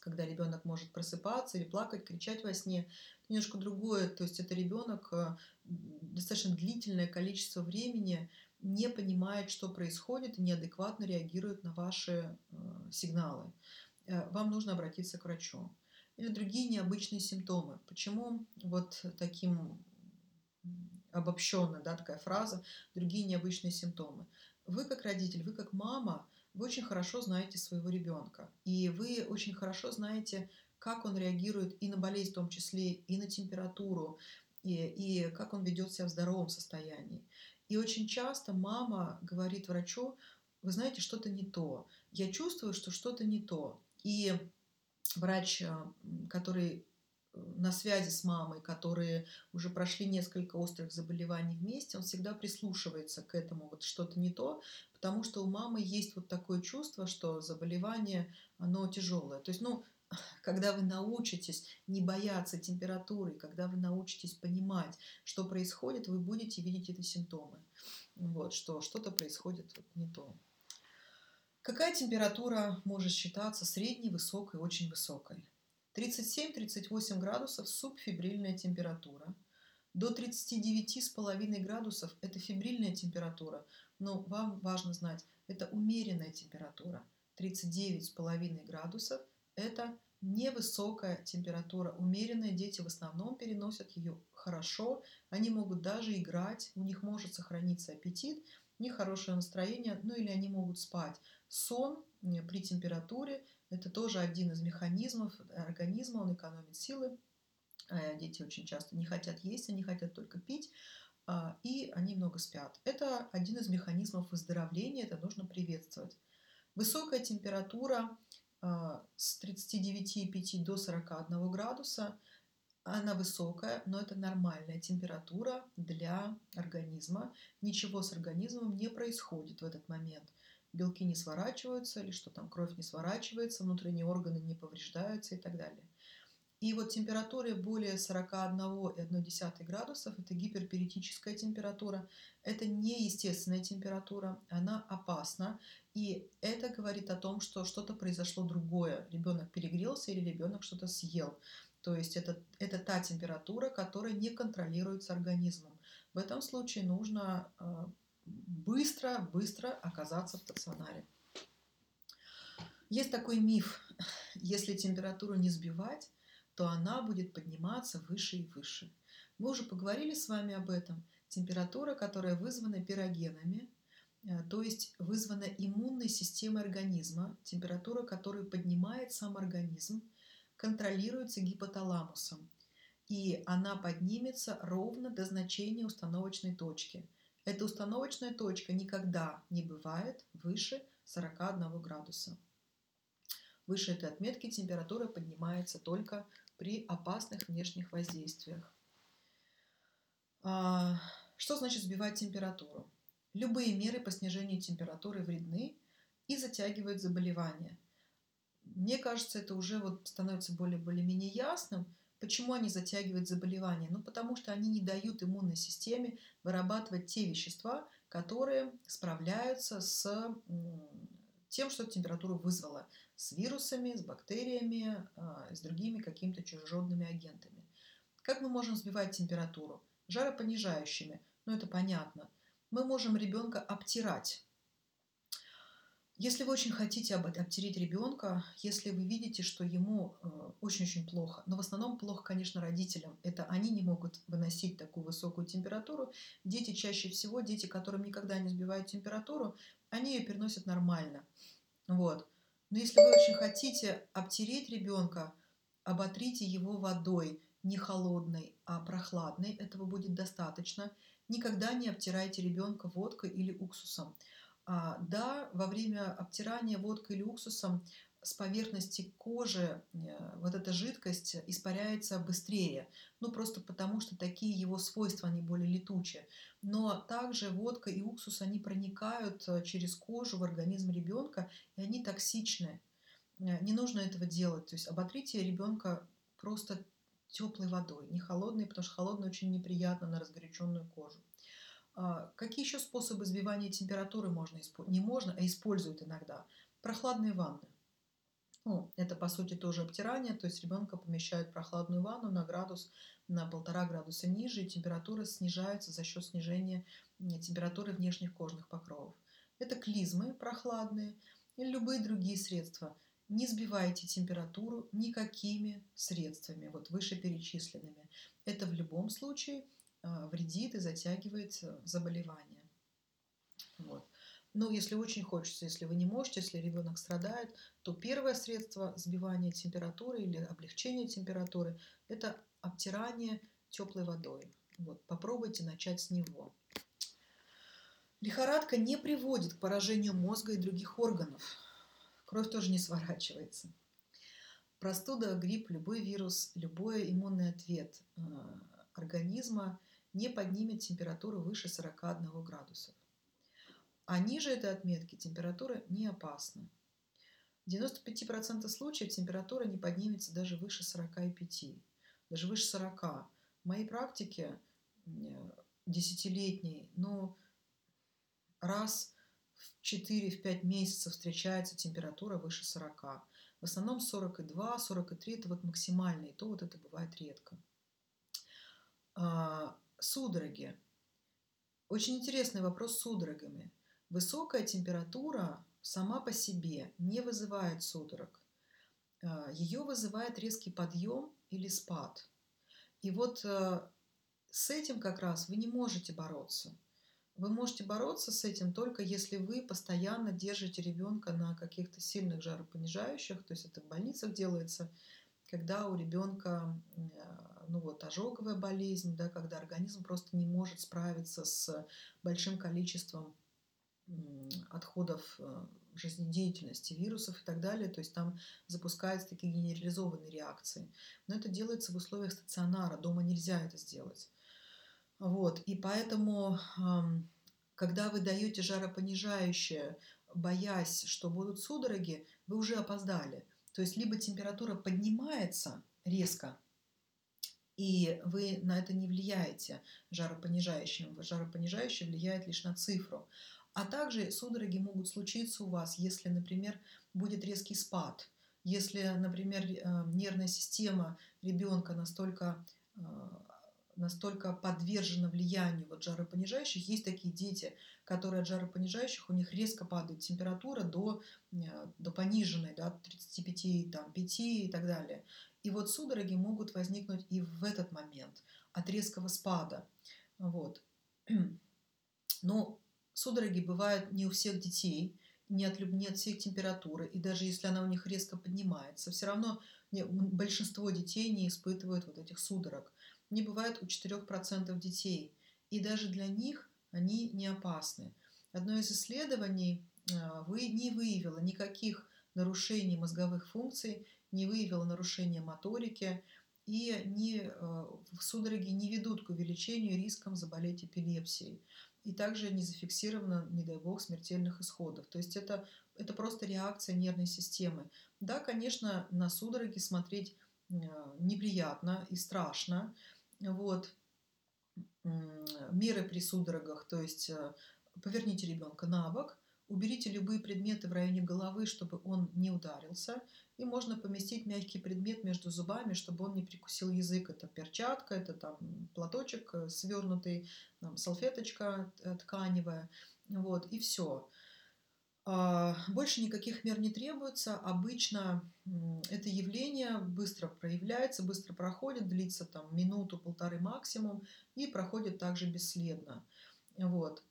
когда ребенок может просыпаться или плакать, кричать во сне, немножко другое, то есть это ребенок э, достаточно длительное количество времени не понимает, что происходит и неадекватно реагирует на ваши э, сигналы. Э, вам нужно обратиться к врачу. Или другие необычные симптомы. Почему вот таким обобщенно, да, такая фраза, другие необычные симптомы. Вы как родитель, вы как мама, вы очень хорошо знаете своего ребенка. И вы очень хорошо знаете, как он реагирует и на болезнь в том числе, и на температуру, и, и как он ведет себя в здоровом состоянии. И очень часто мама говорит врачу, вы знаете, что-то не то. Я чувствую, что что-то не то. И врач, э, который на связи с мамой, которые уже прошли несколько острых заболеваний вместе, он всегда прислушивается к этому, вот что-то не то, потому что у мамы есть вот такое чувство, что заболевание, оно тяжелое. То есть, ну, когда вы научитесь не бояться температуры, когда вы научитесь понимать, что происходит, вы будете видеть эти симптомы. Вот, что что-то происходит вот не то. Какая температура может считаться средней, высокой, очень высокой? 37-38 градусов – субфибрильная температура. До 39,5 градусов – это фибрильная температура. Но вам важно знать, это умеренная температура. 39,5 градусов – это невысокая температура. Умеренные дети в основном переносят ее хорошо. Они могут даже играть, у них может сохраниться аппетит, у них хорошее настроение, ну или они могут спать. Сон при температуре – это тоже один из механизмов организма, он экономит силы. Э, дети очень часто не хотят есть, они хотят только пить, а, и они много спят. Это один из механизмов выздоровления, это нужно приветствовать. Высокая температура а, с 39,5 до 41 градуса, она высокая, но это нормальная температура для организма. Ничего с организмом не происходит в этот момент белки не сворачиваются, или что там кровь не сворачивается, внутренние органы не повреждаются и так далее. И вот температура более 41,1 градусов – это гиперперитическая температура, это неестественная температура, она опасна, и это говорит о том, что что-то произошло другое. Ребенок перегрелся или ребенок что-то съел. То есть это, это та температура, которая не контролируется организмом. В этом случае нужно а, быстро-быстро оказаться в стационаре. Есть такой миф, если температуру не сбивать, то она будет подниматься выше и выше. Мы уже поговорили с вами об этом. Температура, которая вызвана пирогенами, э, то есть вызвана иммунной системой организма, температура, которую поднимает сам организм, контролируется гипоталамусом. И она поднимется ровно до значения установочной точки – эта установочная точка никогда не бывает выше 41 градуса. Выше этой отметки температура поднимается только при опасных внешних воздействиях. А, что значит сбивать температуру? Любые меры по снижению температуры вредны и затягивают заболевания. Мне кажется, это уже вот становится более-более-менее ясным – Почему они затягивают заболевания? Ну, потому что они не дают иммунной системе вырабатывать те вещества, которые справляются с тем, что температуру вызвала, с вирусами, с бактериями, а, с другими какими-то чужеродными агентами. Как мы можем сбивать температуру? Жаропонижающими, ну это понятно. Мы можем ребенка обтирать если вы очень хотите обтереть ребенка, если вы видите, что ему э, очень-очень плохо, но в основном плохо, конечно, родителям, это они не могут выносить такую высокую температуру. Дети чаще всего, дети, которым никогда не сбивают температуру, они ее переносят нормально. Вот. Но если вы очень хотите обтереть ребенка, оботрите его водой, не холодной, а прохладной, этого будет достаточно. Никогда не обтирайте ребенка водкой или уксусом. А, да, во время обтирания водкой или уксусом с поверхности кожи э, вот эта жидкость испаряется быстрее, ну просто потому что такие его свойства, они более летучие. Но также водка и уксус, они проникают э, через кожу в организм ребенка, и они токсичны. Э, не нужно этого делать. То есть оботрите ребенка просто теплой водой, не холодной, потому что холодная очень неприятно на разгоряченную кожу. А, какие еще способы сбивания температуры можно использовать? Не можно, а используют иногда. Прохладные ванны. Ну, это, по сути, тоже обтирание, то есть ребенка помещают в прохладную ванну на градус, на полтора градуса ниже, и температура снижается за счет снижения температуры внешних кожных покровов. Это клизмы прохладные и любые другие средства. Не сбивайте температуру никакими средствами, вот вышеперечисленными. Это в любом случае – вредит и затягивает э, заболевание. Вот. Но если очень хочется, если вы не можете, если ребенок страдает, то первое средство сбивания температуры или облегчения температуры – это обтирание теплой водой. Вот, попробуйте начать с него. Лихорадка не приводит к поражению мозга и других органов. Кровь тоже не сворачивается. Простуда, грипп, любой вирус, любой иммунный ответ э, организма не поднимет температуру выше 41 градусов. А ниже этой отметки температура не опасна. В 95% случаев температура не поднимется даже выше 45, даже выше 40. В моей практике десятилетней, но раз в 4-5 месяцев встречается температура выше 40. В основном 42, 43 это вот максимальный, то вот это бывает редко. Судороги. Очень интересный вопрос с судорогами. Высокая температура сама по себе не вызывает судорог. А, Ее вызывает резкий подъем или спад. И вот э, с этим как раз вы не можете бороться. Вы можете бороться с этим только если вы постоянно держите ребенка на каких-то сильных жаропонижающих, то есть это в больницах делается, когда у ребенка ну вот, ожоговая болезнь, да, когда организм просто не может справиться с большим количеством отходов э, жизнедеятельности, вирусов и так далее. То есть там запускаются такие генерализованные реакции. Но это делается в условиях стационара. Дома нельзя это сделать. Вот. И поэтому, когда вы даете жаропонижающее, боясь, что будут судороги, вы уже опоздали. То есть либо температура поднимается резко, и вы на это не влияете жаропонижающим. Жаропонижающее влияет лишь на цифру. А также судороги могут случиться у вас, если, например, будет резкий спад, если, например, э, нервная система ребенка настолько э, настолько подвержена влиянию вот жаропонижающих. Есть такие дети, которые от жаропонижающих, у них резко падает температура до, э, до пониженной, да, 35, там, 5 и так далее. И вот судороги могут возникнуть и в этот момент от резкого спада. Вот. Но судороги бывают не у всех детей, не от, не от всех температуры, и даже если она у них резко поднимается, все равно большинство детей не испытывают вот этих судорог не бывает у 4% детей. И даже для них они не опасны. Одно из исследований а, вы не выявило никаких нарушений мозговых функций, не выявило нарушения моторики, и не, а, судороги не ведут к увеличению риском заболеть эпилепсией. И также не зафиксировано, не дай бог, смертельных исходов. То есть это, это просто реакция нервной системы. Да, конечно, на судороги смотреть а, неприятно и страшно, вот, меры при судорогах, то есть э, поверните ребенка на бок, уберите любые предметы в районе головы, чтобы он не ударился, и можно поместить мягкий предмет между зубами, чтобы он не прикусил язык. Это перчатка, это там платочек э, свернутый, там, салфеточка э, тканевая, вот, и все. А, больше никаких мер не требуется. Обычно это явление быстро проявляется, быстро проходит, длится там минуту-полторы максимум и проходит также бесследно. Вот.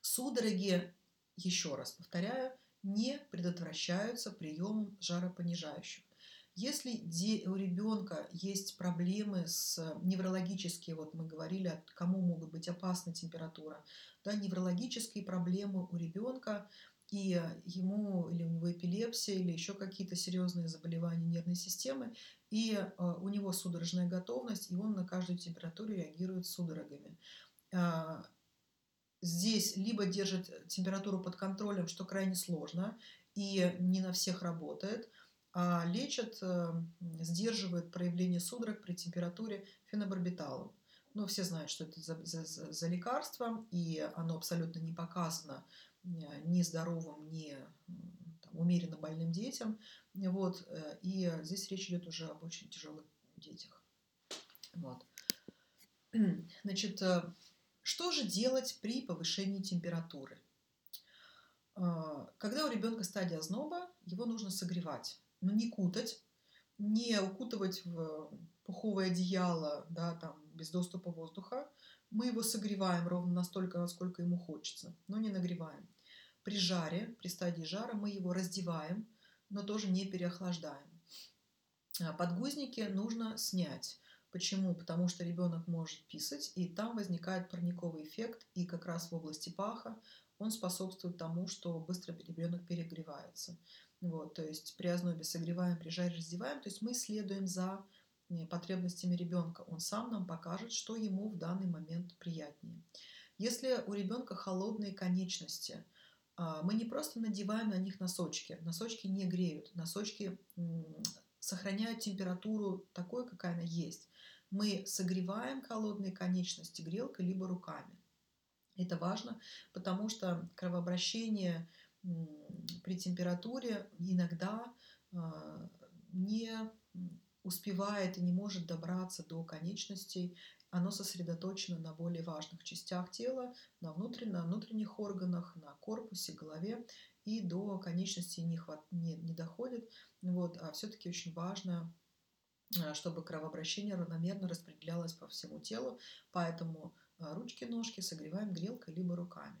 Судороги, еще раз повторяю, не предотвращаются приемом жаропонижающих. Если у ребенка есть проблемы с неврологические, вот мы говорили, кому могут быть опасны температура, да, неврологические проблемы у ребенка, и ему или у него эпилепсия, или еще какие-то серьезные заболевания нервной системы, и э, у него судорожная готовность, и он на каждую температуру реагирует судорогами. Э, здесь либо держит температуру под контролем, что крайне сложно, и не на всех работает – а лечат, э, сдерживают проявление судорог при температуре фенобарбиталом. Ну, все знают, что это за, за, за лекарство, и оно абсолютно не показано э, ни здоровым, ни там, умеренно больным детям. Вот. Э, и здесь речь идет уже об очень тяжелых детях. Вот. Значит, что же делать при повышении температуры? Когда у ребенка стадия озноба, его нужно согревать но не кутать, не укутывать в пуховое одеяло, да, там, без доступа воздуха. Мы его согреваем ровно настолько, насколько ему хочется, но не нагреваем. При жаре, при стадии жара мы его раздеваем, но тоже не переохлаждаем. А подгузники нужно снять. Почему? Потому что ребенок может писать, и там возникает парниковый эффект, и как раз в области паха он способствует тому, что быстро ребенок перегревается. Вот, то есть при ознобе согреваем, при жаре раздеваем. То есть мы следуем за э, потребностями ребенка. Он сам нам покажет, что ему в данный момент приятнее. Если у ребенка холодные конечности, а, мы не просто надеваем на них носочки. Носочки не греют. Носочки сохраняют температуру такой, какая она есть. Мы согреваем холодные конечности грелкой либо руками. Это важно, потому что кровообращение при температуре иногда а, не успевает и не может добраться до конечностей, оно сосредоточено на более важных частях тела, на, внутренних, на внутренних органах, на корпусе, голове, и до конечностей не, хват, не, не доходит. Вот, а все-таки очень важно, чтобы кровообращение равномерно распределялось по всему телу, поэтому а, ручки, ножки согреваем грелкой либо руками.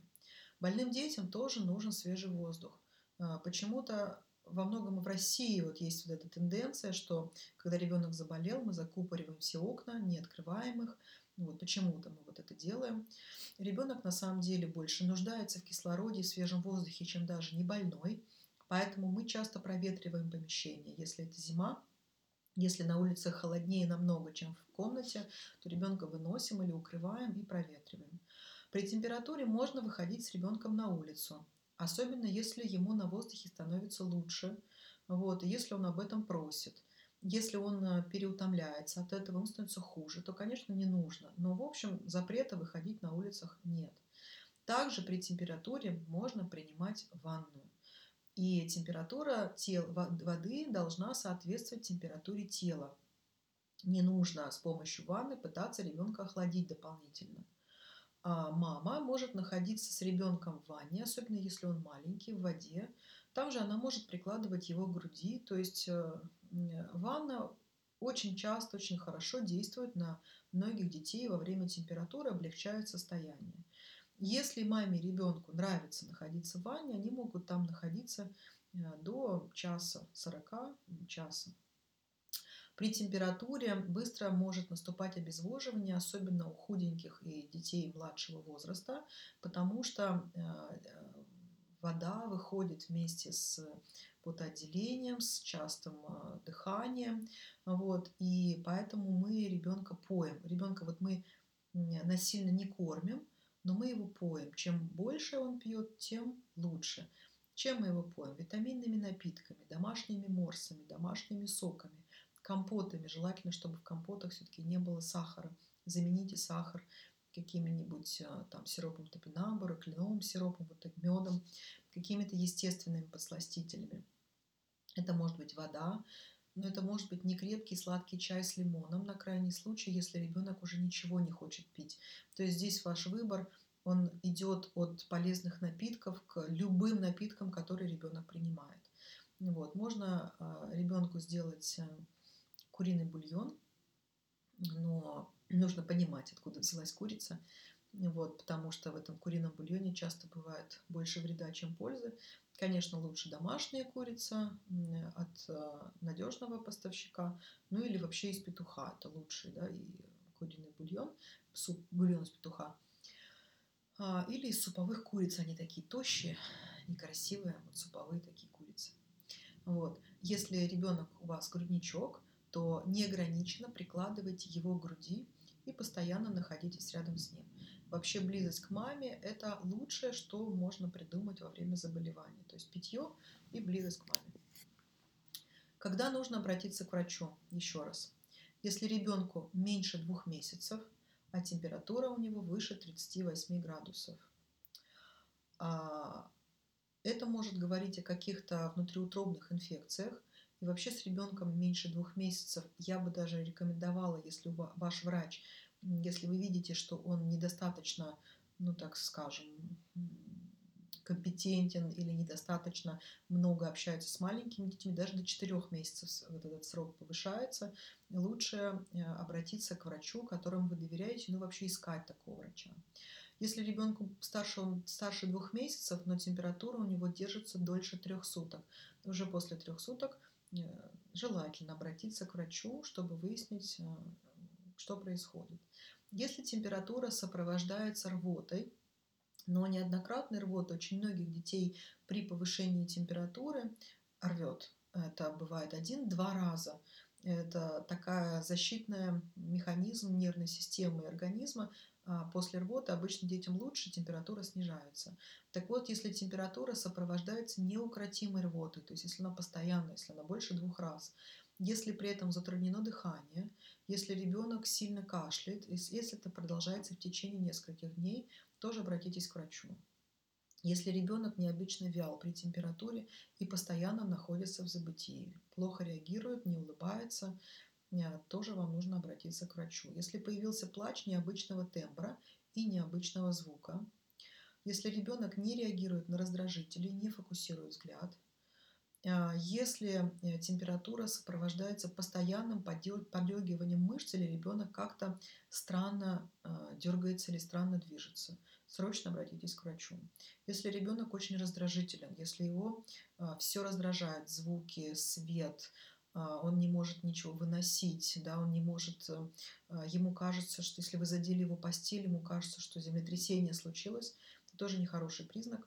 Больным детям тоже нужен свежий воздух. А, почему-то во многом в России вот есть вот эта тенденция, что когда ребенок заболел, мы закупориваем все окна, не открываем их. Вот почему-то мы вот это делаем. Ребенок на самом деле больше нуждается в кислороде и свежем воздухе, чем даже не больной. Поэтому мы часто проветриваем помещение. Если это зима, если на улице холоднее намного, чем в комнате, то ребенка выносим или укрываем и проветриваем. При температуре можно выходить с ребенком на улицу особенно если ему на воздухе становится лучше, вот, если он об этом просит. Если он э, переутомляется, от этого ему становится хуже, то, конечно, не нужно. Но, в общем, запрета выходить на улицах нет. Также при температуре можно принимать ванну. И температура тел, воды должна соответствовать температуре тела. Не нужно с помощью ванны пытаться ребенка охладить дополнительно. А мама может находиться с ребенком в ванне, особенно если он маленький, в воде. Там же она может прикладывать его к груди. То есть э, ванна очень часто, очень хорошо действует на многих детей во время температуры, облегчает состояние. Если маме ребенку нравится находиться в ванне, они могут там находиться э, до часа 40 часа. При температуре быстро может наступать обезвоживание, особенно у худеньких и детей младшего возраста, потому что э, э, вода выходит вместе с потоотделением, с частым дыханием, вот, и поэтому мы ребенка поем. Ребенка вот мы насильно не кормим, но мы его поем. Чем больше он пьет, тем лучше. Чем мы его поем? Витаминными напитками, домашними морсами, домашними соками компотами. Желательно, чтобы в компотах все-таки не было сахара. Замените сахар какими-нибудь а, там сиропом топинамбура, кленовым сиропом, вот так, медом, какими-то естественными подсластителями. Это может быть вода, но это может быть не крепкий сладкий чай с лимоном на крайний случай, если ребенок уже ничего не хочет пить. То есть здесь ваш выбор, он идет от полезных напитков к любым напиткам, которые ребенок принимает. Вот. Можно э, ребенку сделать э, куриный бульон, но нужно понимать, откуда взялась курица, вот, потому что в этом курином бульоне часто бывает больше вреда, чем пользы. Конечно, лучше домашняя курица от э, надежного поставщика, ну или вообще из петуха, это лучший, да, и куриный бульон, суп, бульон из петуха. А, или из суповых куриц, они такие тощие, некрасивые, вот суповые такие курицы. Вот. Если ребенок у вас грудничок, то неограниченно прикладывайте его к груди и постоянно находитесь рядом с ним. Вообще близость к маме – это лучшее, что можно придумать во время заболевания. То есть питье и близость к маме. Когда нужно обратиться к врачу? Еще раз. Если ребенку меньше двух месяцев, а температура у него выше 38 градусов, а, это может говорить о каких-то внутриутробных инфекциях, и вообще с ребенком меньше двух месяцев я бы даже рекомендовала, если ваш врач, если вы видите, что он недостаточно, ну так скажем, компетентен или недостаточно много общается с маленькими детьми, даже до 4 месяцев вот этот срок повышается, лучше э, обратиться к врачу, которому вы доверяете, ну вообще искать такого врача. Если ребенку старше, старше двух месяцев, но температура у него держится дольше трех суток, уже после трех суток Э, желательно обратиться к врачу, чтобы выяснить, э, что происходит. Если температура сопровождается рвотой, но неоднократной рвотой очень многих детей при повышении температуры рвет. Это бывает один-два раза. Это такая защитная механизм нервной системы и организма, а, после рвоты обычно детям лучше, температура снижается. Так вот, если температура сопровождается неукротимой рвотой, то есть если она постоянная, если она больше двух раз, если при этом затруднено дыхание, если ребенок сильно кашляет, если это продолжается в течение нескольких дней, тоже обратитесь к врачу. Если ребенок необычно вял при температуре и постоянно находится в забытии, плохо реагирует, не улыбается, э, тоже вам нужно обратиться к врачу. Если появился плач необычного тембра и необычного звука, если ребенок не реагирует на раздражители, не фокусирует взгляд, если э, температура сопровождается постоянным подергиванием мышц или ребенок как-то странно дергается или странно движется – срочно обратитесь к врачу. Если ребенок очень раздражителен, если его а, все раздражает, звуки, свет, а, он не может ничего выносить, да, он не может, э, а, ему кажется, что если вы задели его постель, ему кажется, что землетрясение случилось, это тоже нехороший признак,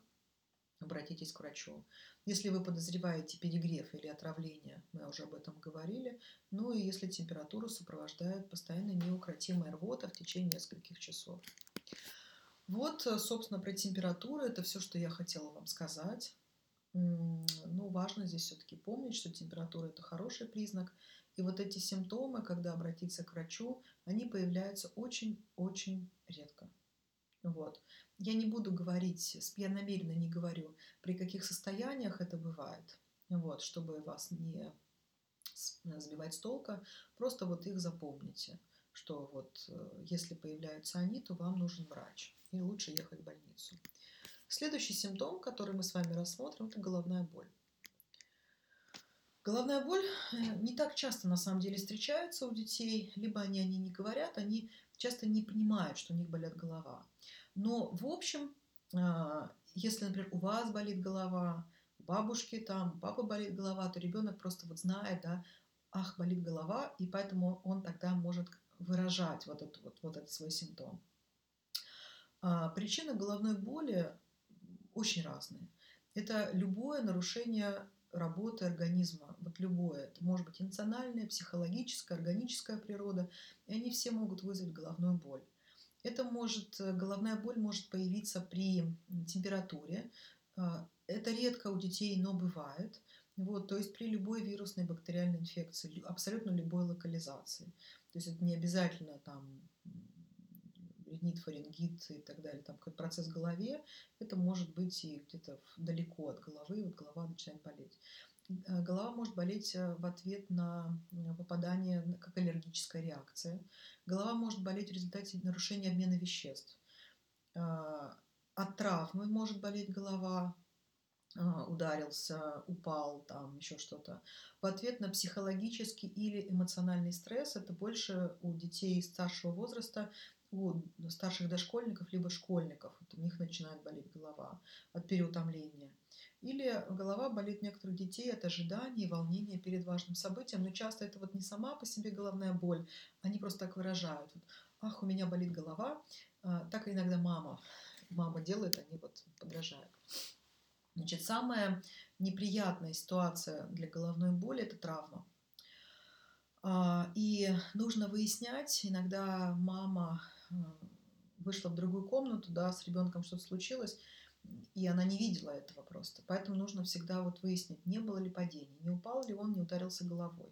обратитесь к врачу. Если вы подозреваете перегрев или отравление, мы уже об этом говорили, ну и если температуру сопровождает постоянно неукротимая рвота в течение нескольких часов. Вот, э, собственно, про температуру. Это все, что я хотела вам сказать. Ну, важно здесь все-таки помнить, что температура – это хороший признак. И вот эти симптомы, когда обратиться к врачу, они появляются очень-очень редко. Вот. Я не буду говорить, я намеренно не говорю, при каких состояниях это бывает, вот, чтобы вас не сбивать с толка, просто вот их запомните, что вот э, если появляются они, то вам нужен врач и лучше ехать в больницу. Следующий симптом, который мы с вами рассмотрим, это головная боль. Головная боль э, не так часто на самом деле встречается у детей, либо они о ней не говорят, они часто не понимают, что у них болит голова. Но в общем, а, если, например, у вас болит голова, у бабушки там, у папы болит голова, то ребенок просто вот знает, да, ах, болит голова, и поэтому он тогда может выражать вот этот, вот, вот этот свой симптом. А причины головной боли очень разные. Это любое нарушение работы организма, вот любое. Это может быть эмоциональная, психологическая, органическая природа, и они все могут вызвать головную боль. Это может, головная боль может появиться при температуре. А, это редко у детей, но бывает. Вот, то есть при любой вирусной бактериальной инфекции, абсолютно любой локализации. То есть это не обязательно там ринит, фарингит и так далее, там какой-то процесс в голове, это может быть и где-то далеко от головы, вот голова начинает болеть. Э, голова может болеть э, в ответ на попадание, как аллергическая реакция. Голова может болеть в результате нарушения обмена веществ. Э, от травмы может болеть голова, ударился, упал, там еще что-то. В ответ на психологический или эмоциональный стресс, это больше у детей старшего возраста, у старших дошкольников либо школьников. Вот у них начинает болеть голова от переутомления. Или голова болит некоторых детей от ожидания волнения перед важным событием. Но часто это вот не сама по себе головная боль, они просто так выражают. Вот, Ах, у меня болит голова. А, так иногда мама, мама делает, они вот подражают. Значит, самая неприятная ситуация для головной боли – это травма. А, и нужно выяснять, иногда мама вышла в другую комнату, да, с ребенком что-то случилось, и она не видела этого просто. Поэтому нужно всегда вот выяснить, не было ли падения, не упал ли он, не ударился головой.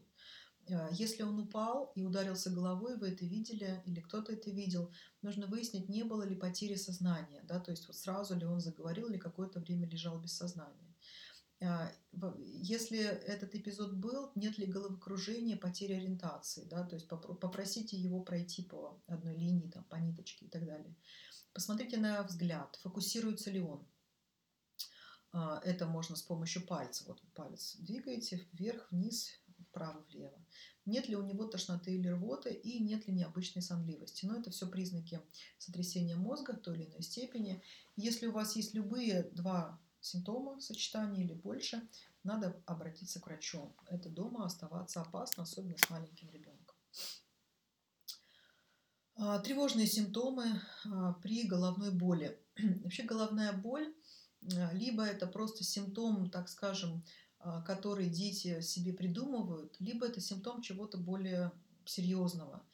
А, если он упал и ударился головой, вы это видели или кто-то это видел, нужно выяснить, не было ли потери сознания, да, то есть вот сразу ли он заговорил или какое-то время лежал без сознания. А, если этот эпизод был, нет ли головокружения, потери ориентации, да, то есть попросите его пройти по одной линии, там, по ниточке и так далее. Посмотрите на взгляд, фокусируется ли он. А, это можно с помощью пальца. Вот палец двигаете вверх, вниз, вправо, влево. Нет ли у него тошноты или рвоты и нет ли необычной сонливости. Но это все признаки сотрясения мозга в той или иной степени. Если у вас есть любые два симптома сочетания или больше, надо обратиться к врачу. Это дома оставаться опасно, особенно с маленьким ребенком. А, тревожные симптомы а, при головной боли. Вообще головная боль, а, либо это просто симптом, так скажем, который дети себе придумывают, либо это симптом чего-то более серьезного.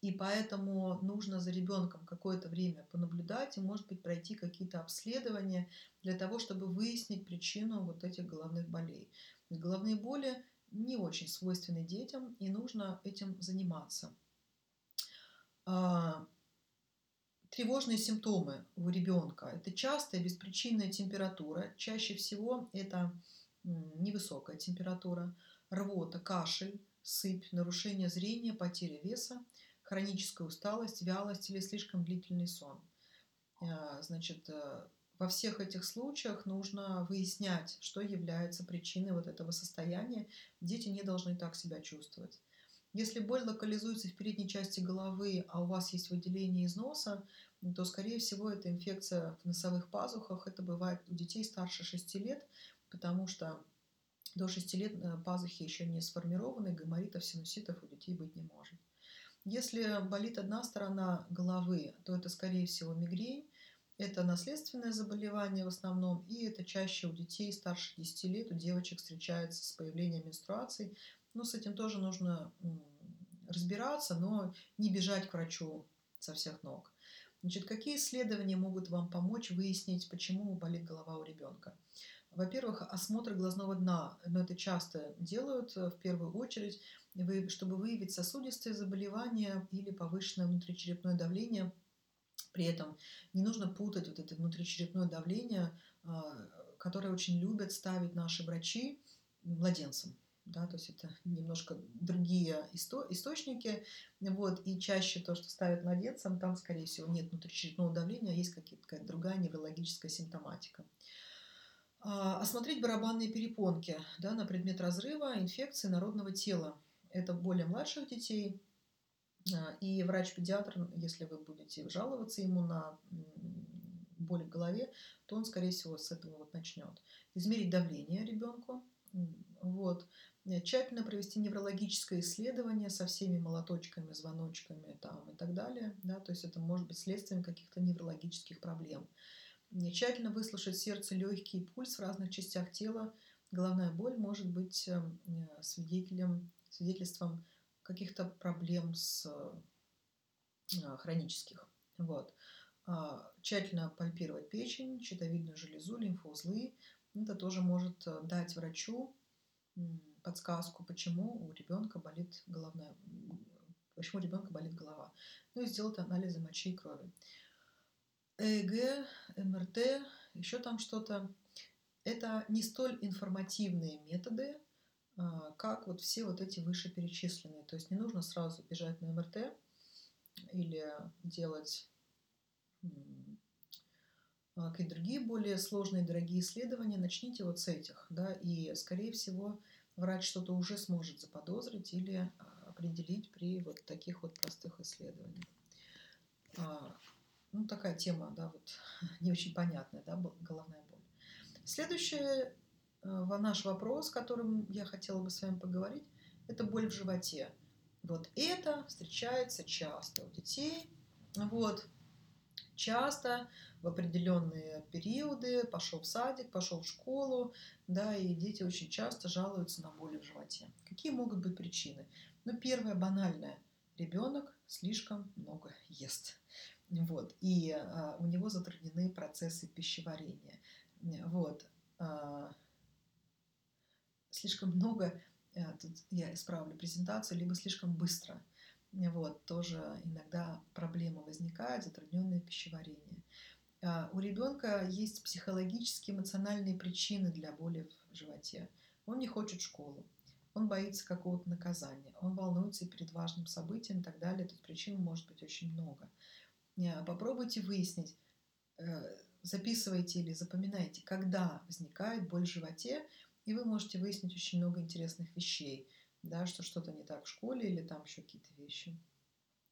И поэтому нужно за ребенком какое-то время понаблюдать и, может быть, пройти какие-то обследования для того, чтобы выяснить причину вот этих головных болей. Головные боли не очень свойственны детям, и нужно этим заниматься. А, Тревожные симптомы у ребенка – это частая беспричинная температура. Чаще всего это невысокая температура, рвота, кашель, сыпь, нарушение зрения, потеря веса, хроническая усталость, вялость или слишком длительный сон. Э, значит, э, во всех этих случаях нужно выяснять, что является причиной вот этого состояния. Дети не должны так себя чувствовать. Если боль локализуется в передней части головы, а у вас есть выделение из носа, то, скорее всего, это инфекция в носовых пазухах. Это бывает у детей старше 6 лет, потому что до 6 лет э, пазухи еще не сформированы, гайморитов, синуситов у детей быть не может. Если болит одна сторона головы, то это, скорее всего, мигрень. Это наследственное заболевание в основном, и это чаще у детей старше 10 лет, у девочек встречается с появлением менструаций. Но с этим тоже нужно разбираться, но не бежать к врачу со всех ног. Значит, какие исследования могут вам помочь выяснить, почему болит голова у ребенка? Во-первых, осмотр глазного дна. Но это часто делают э, в первую очередь, чтобы выявить сосудистые заболевания или повышенное внутричерепное давление. При этом не нужно путать вот это внутричерепное давление, а, которое очень любят ставить наши врачи младенцам. Да, то есть это немножко другие исто- источники. Вот, и чаще то, что ставят младенцам, там, скорее всего, нет внутричерепного давления, а есть какая-то другая неврологическая симптоматика. А, осмотреть барабанные перепонки да, на предмет разрыва, инфекции народного тела. Это более младших детей. А, и врач-педиатр, если вы будете жаловаться ему на боль в голове, то он, скорее всего, с этого вот начнет. Измерить давление ребенку. Вот. Э, тщательно провести неврологическое исследование со всеми молоточками, звоночками там, и так далее. Да? То есть это может быть следствием каких-то неврологических проблем. Тщательно выслушать сердце, легкий пульс в разных частях тела. Головная боль может быть эм, э, свидетелем, свидетельством каких-то проблем с э, хронических. Вот. А, тщательно пальпировать печень, щитовидную железу, лимфоузлы. Это тоже может дать врачу подсказку, почему у ребенка болит головная, почему у ребенка болит голова. Ну и сделать анализы мочи и крови. ЭЭГ, МРТ, еще там что-то. Это не столь информативные методы, а, как вот все вот эти вышеперечисленные. То есть не нужно сразу бежать на МРТ или делать а, какие-то другие более сложные, дорогие исследования. Начните вот с этих, да, и, скорее всего, врач что-то уже сможет заподозрить или а, определить при вот таких вот простых исследованиях. Ну, такая тема, да, вот не очень понятная, да, головная боль. Следующий э, наш вопрос, которым я хотела бы с вами поговорить, это боль в животе. Вот это встречается часто у детей. Вот, часто в определенные периоды пошел в садик, пошел в школу, да, и дети очень часто жалуются на боли в животе. Какие могут быть причины? Ну, первое банальное. Ребенок слишком много ест. Вот, и а, у него затруднены процессы пищеварения. Вот. А, слишком много, а, тут я исправлю презентацию, либо слишком быстро. Вот, тоже иногда проблема возникает, затрудненное пищеварение. А, у ребенка есть психологические, эмоциональные причины для боли в животе. Он не хочет школу, он боится какого-то наказания, он волнуется перед важным событием и так далее. Тут причин может быть очень много. Э, попробуйте выяснить, э, записывайте или запоминайте, когда возникает боль в животе, и вы можете выяснить очень много интересных вещей, да, что что-то не так в школе или там еще какие-то вещи.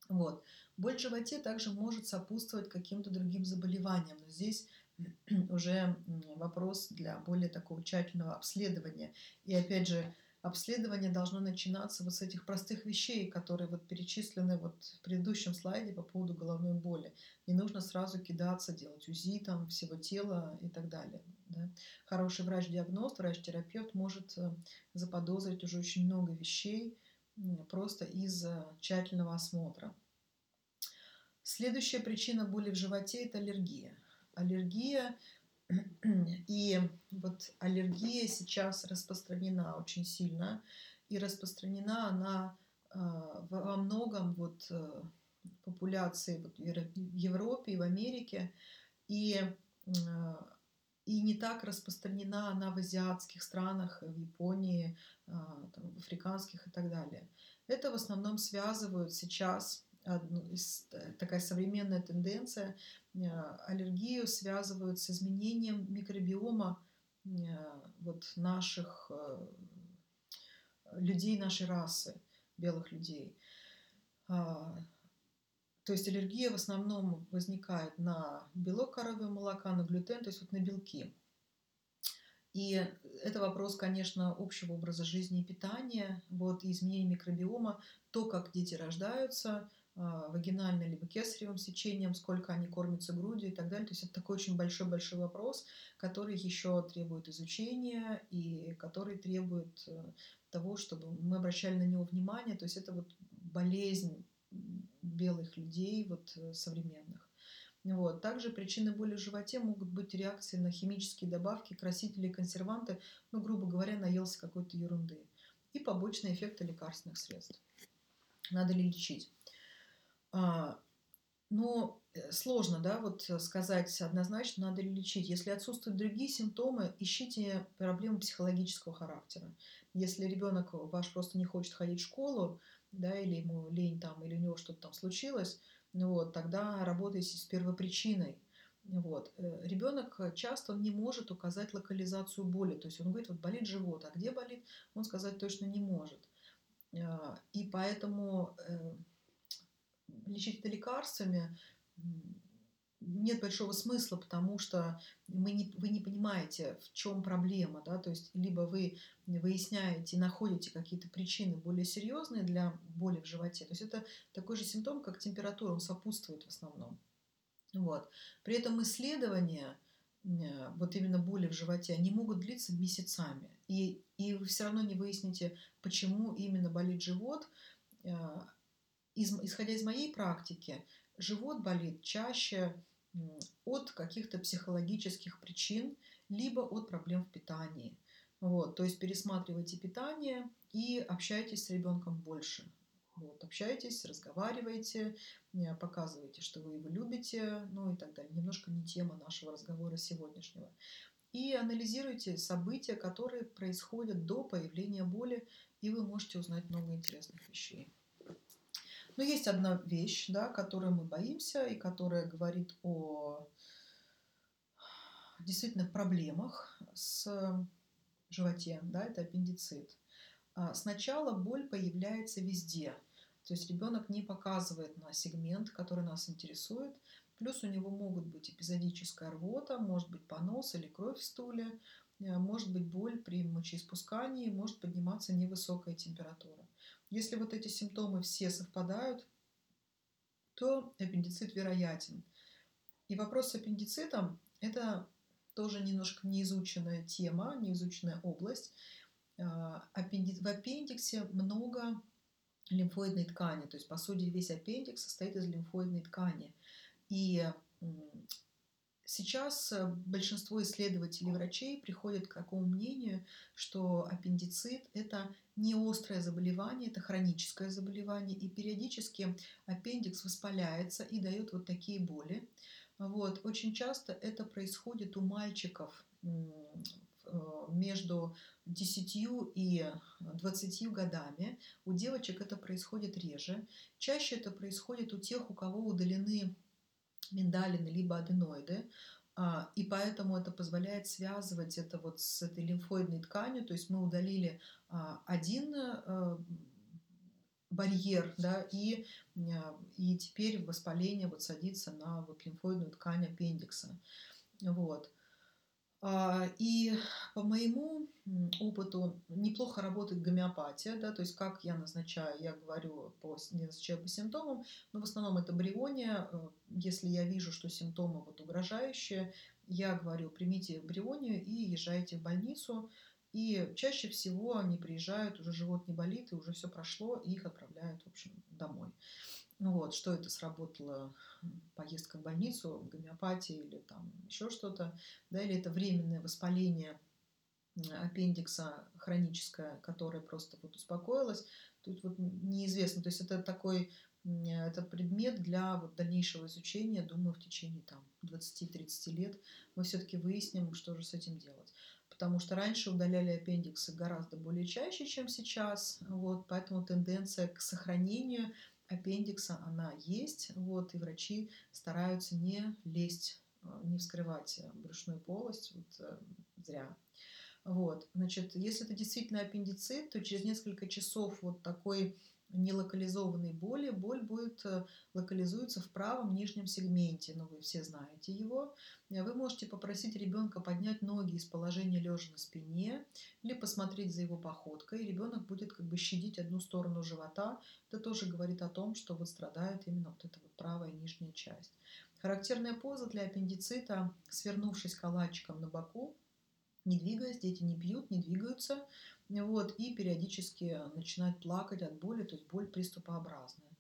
Вот. Боль в животе также может сопутствовать каким-то другим заболеваниям, но здесь уже вопрос для более такого тщательного обследования. И опять же, обследование должно начинаться вот с этих простых вещей, которые вот перечислены вот в предыдущем слайде по поводу головной боли. Не нужно сразу кидаться, делать УЗИ там всего тела и так далее. Да? Хороший врач-диагност, врач-терапевт может э, заподозрить уже очень много вещей просто из тщательного осмотра. Следующая причина боли в животе – это аллергия. Аллергия и вот аллергия сейчас распространена очень сильно, и распространена она а, во многом вот э, популяции вот в Европе и в Америке, и, и не так распространена она в азиатских странах, в Японии, там, в африканских и так далее. Это в основном связывают сейчас такая современная тенденция, аллергию связывают с изменением микробиома вот наших людей нашей расы, белых людей. А, то есть аллергия в основном возникает на белок коровьего молока, на глютен, то есть вот на белки. И это вопрос, конечно, общего образа жизни и питания, вот, и изменения микробиома, то, как дети рождаются, вагинально либо кесаревым сечением, сколько они кормятся грудью и так далее. То есть это такой очень большой-большой вопрос, который еще требует изучения и который требует э, того, чтобы мы обращали на него внимание. То есть это вот болезнь белых людей вот, э, современных. Вот. Также причины боли в животе могут быть реакции на химические добавки, красители, консерванты, ну, грубо говоря, наелся какой-то ерунды. И побочные эффекты лекарственных средств. Надо ли лечить? А, но э, сложно, да, вот сказать однозначно, надо ли лечить. Если отсутствуют другие симптомы, ищите проблемы психологического характера. Если ребенок ваш просто не хочет ходить в школу, да, или ему лень там, или у него что-то там случилось, ну вот, тогда работайте с первопричиной. Вот. Э, Ребенок часто не может указать локализацию боли. То есть он говорит, вот болит живот, а где болит, он сказать точно не может. А, и поэтому э, лечить это лекарствами нет большого смысла, потому что мы не, вы не понимаете, в чем проблема, да, то есть либо вы выясняете, находите какие-то причины более серьезные для боли в животе, то есть это такой же симптом, как температура, он сопутствует в основном. Вот. При этом исследования вот именно боли в животе, они могут длиться месяцами. И, и вы все равно не выясните, почему именно болит живот. Из, исходя из моей практики, живот болит чаще от каких-то психологических причин, либо от проблем в питании. Вот, то есть пересматривайте питание и общайтесь с ребенком больше. Вот, общайтесь, разговаривайте, показывайте, что вы его любите, ну и так далее. Немножко не тема нашего разговора сегодняшнего. И анализируйте события, которые происходят до появления боли, и вы можете узнать много интересных вещей. Но есть одна вещь, да, которой мы боимся и которая говорит о действительно проблемах с животе, да, это аппендицит. А, сначала боль появляется везде, то есть ребенок не показывает на сегмент, который нас интересует, плюс у него могут быть эпизодическая рвота, может быть понос или кровь в стуле, может быть боль при мочеиспускании, может подниматься невысокая температура. Если вот эти симптомы все совпадают, то аппендицит вероятен. И вопрос с аппендицитом – это тоже немножко неизученная тема, неизученная область. А, в аппендиксе много лимфоидной ткани, то есть, по сути, весь аппендикс состоит из лимфоидной ткани. И Сейчас э, большинство исследователей врачей приходят к такому мнению, что аппендицит – это не острое заболевание, это хроническое заболевание, и периодически аппендикс воспаляется и дает вот такие боли. Вот. Очень часто это происходит у мальчиков э, между 10 и 20 годами. У девочек это происходит реже. Чаще это происходит у тех, у кого удалены миндалины либо аденоиды, а, и поэтому это позволяет связывать это вот с этой лимфоидной тканью, то есть мы удалили а, один э, барьер, да, и, а, и теперь воспаление вот садится на вот лимфоидную ткань аппендикса. Вот. А, и по моему опыту неплохо работает гомеопатия, да, то есть как я назначаю, я говорю по, не назначаю по симптомам, но в основном это бриония. Э, если я вижу, что симптомы вот угрожающие, я говорю, примите брионию и езжайте в больницу. И чаще всего они приезжают, уже живот не болит, и уже все прошло, и их отправляют, в общем, домой. Ну вот, что это сработало, поездка в больницу, гомеопатия или там еще что-то, да, или это временное воспаление аппендикса хроническое, которое просто вот успокоилось, тут вот неизвестно. То есть это такой это предмет для вот дальнейшего изучения, думаю, в течение там 20-30 лет мы все-таки выясним, что же с этим делать. Потому что раньше удаляли аппендиксы гораздо более чаще, чем сейчас. Вот, поэтому тенденция к сохранению аппендикса, она есть. Вот, и врачи стараются не лезть, э, не вскрывать брюшную полость. Вот, э, зря. Вот, значит, если это действительно аппендицит, то через несколько часов вот такой нелокализованной боли, боль будет э, локализуется в правом нижнем сегменте, но вы все знаете его. Э, вы можете попросить ребенка поднять ноги из положения лежа на спине или посмотреть за его походкой. Ребенок будет как бы щадить одну сторону живота. Это тоже говорит о том, что вот страдает именно вот эта вот правая нижняя часть. Характерная поза для аппендицита, свернувшись калачиком на боку, не двигаясь, дети не пьют, не двигаются, вот, и периодически начинают плакать от боли, то есть боль приступообразная.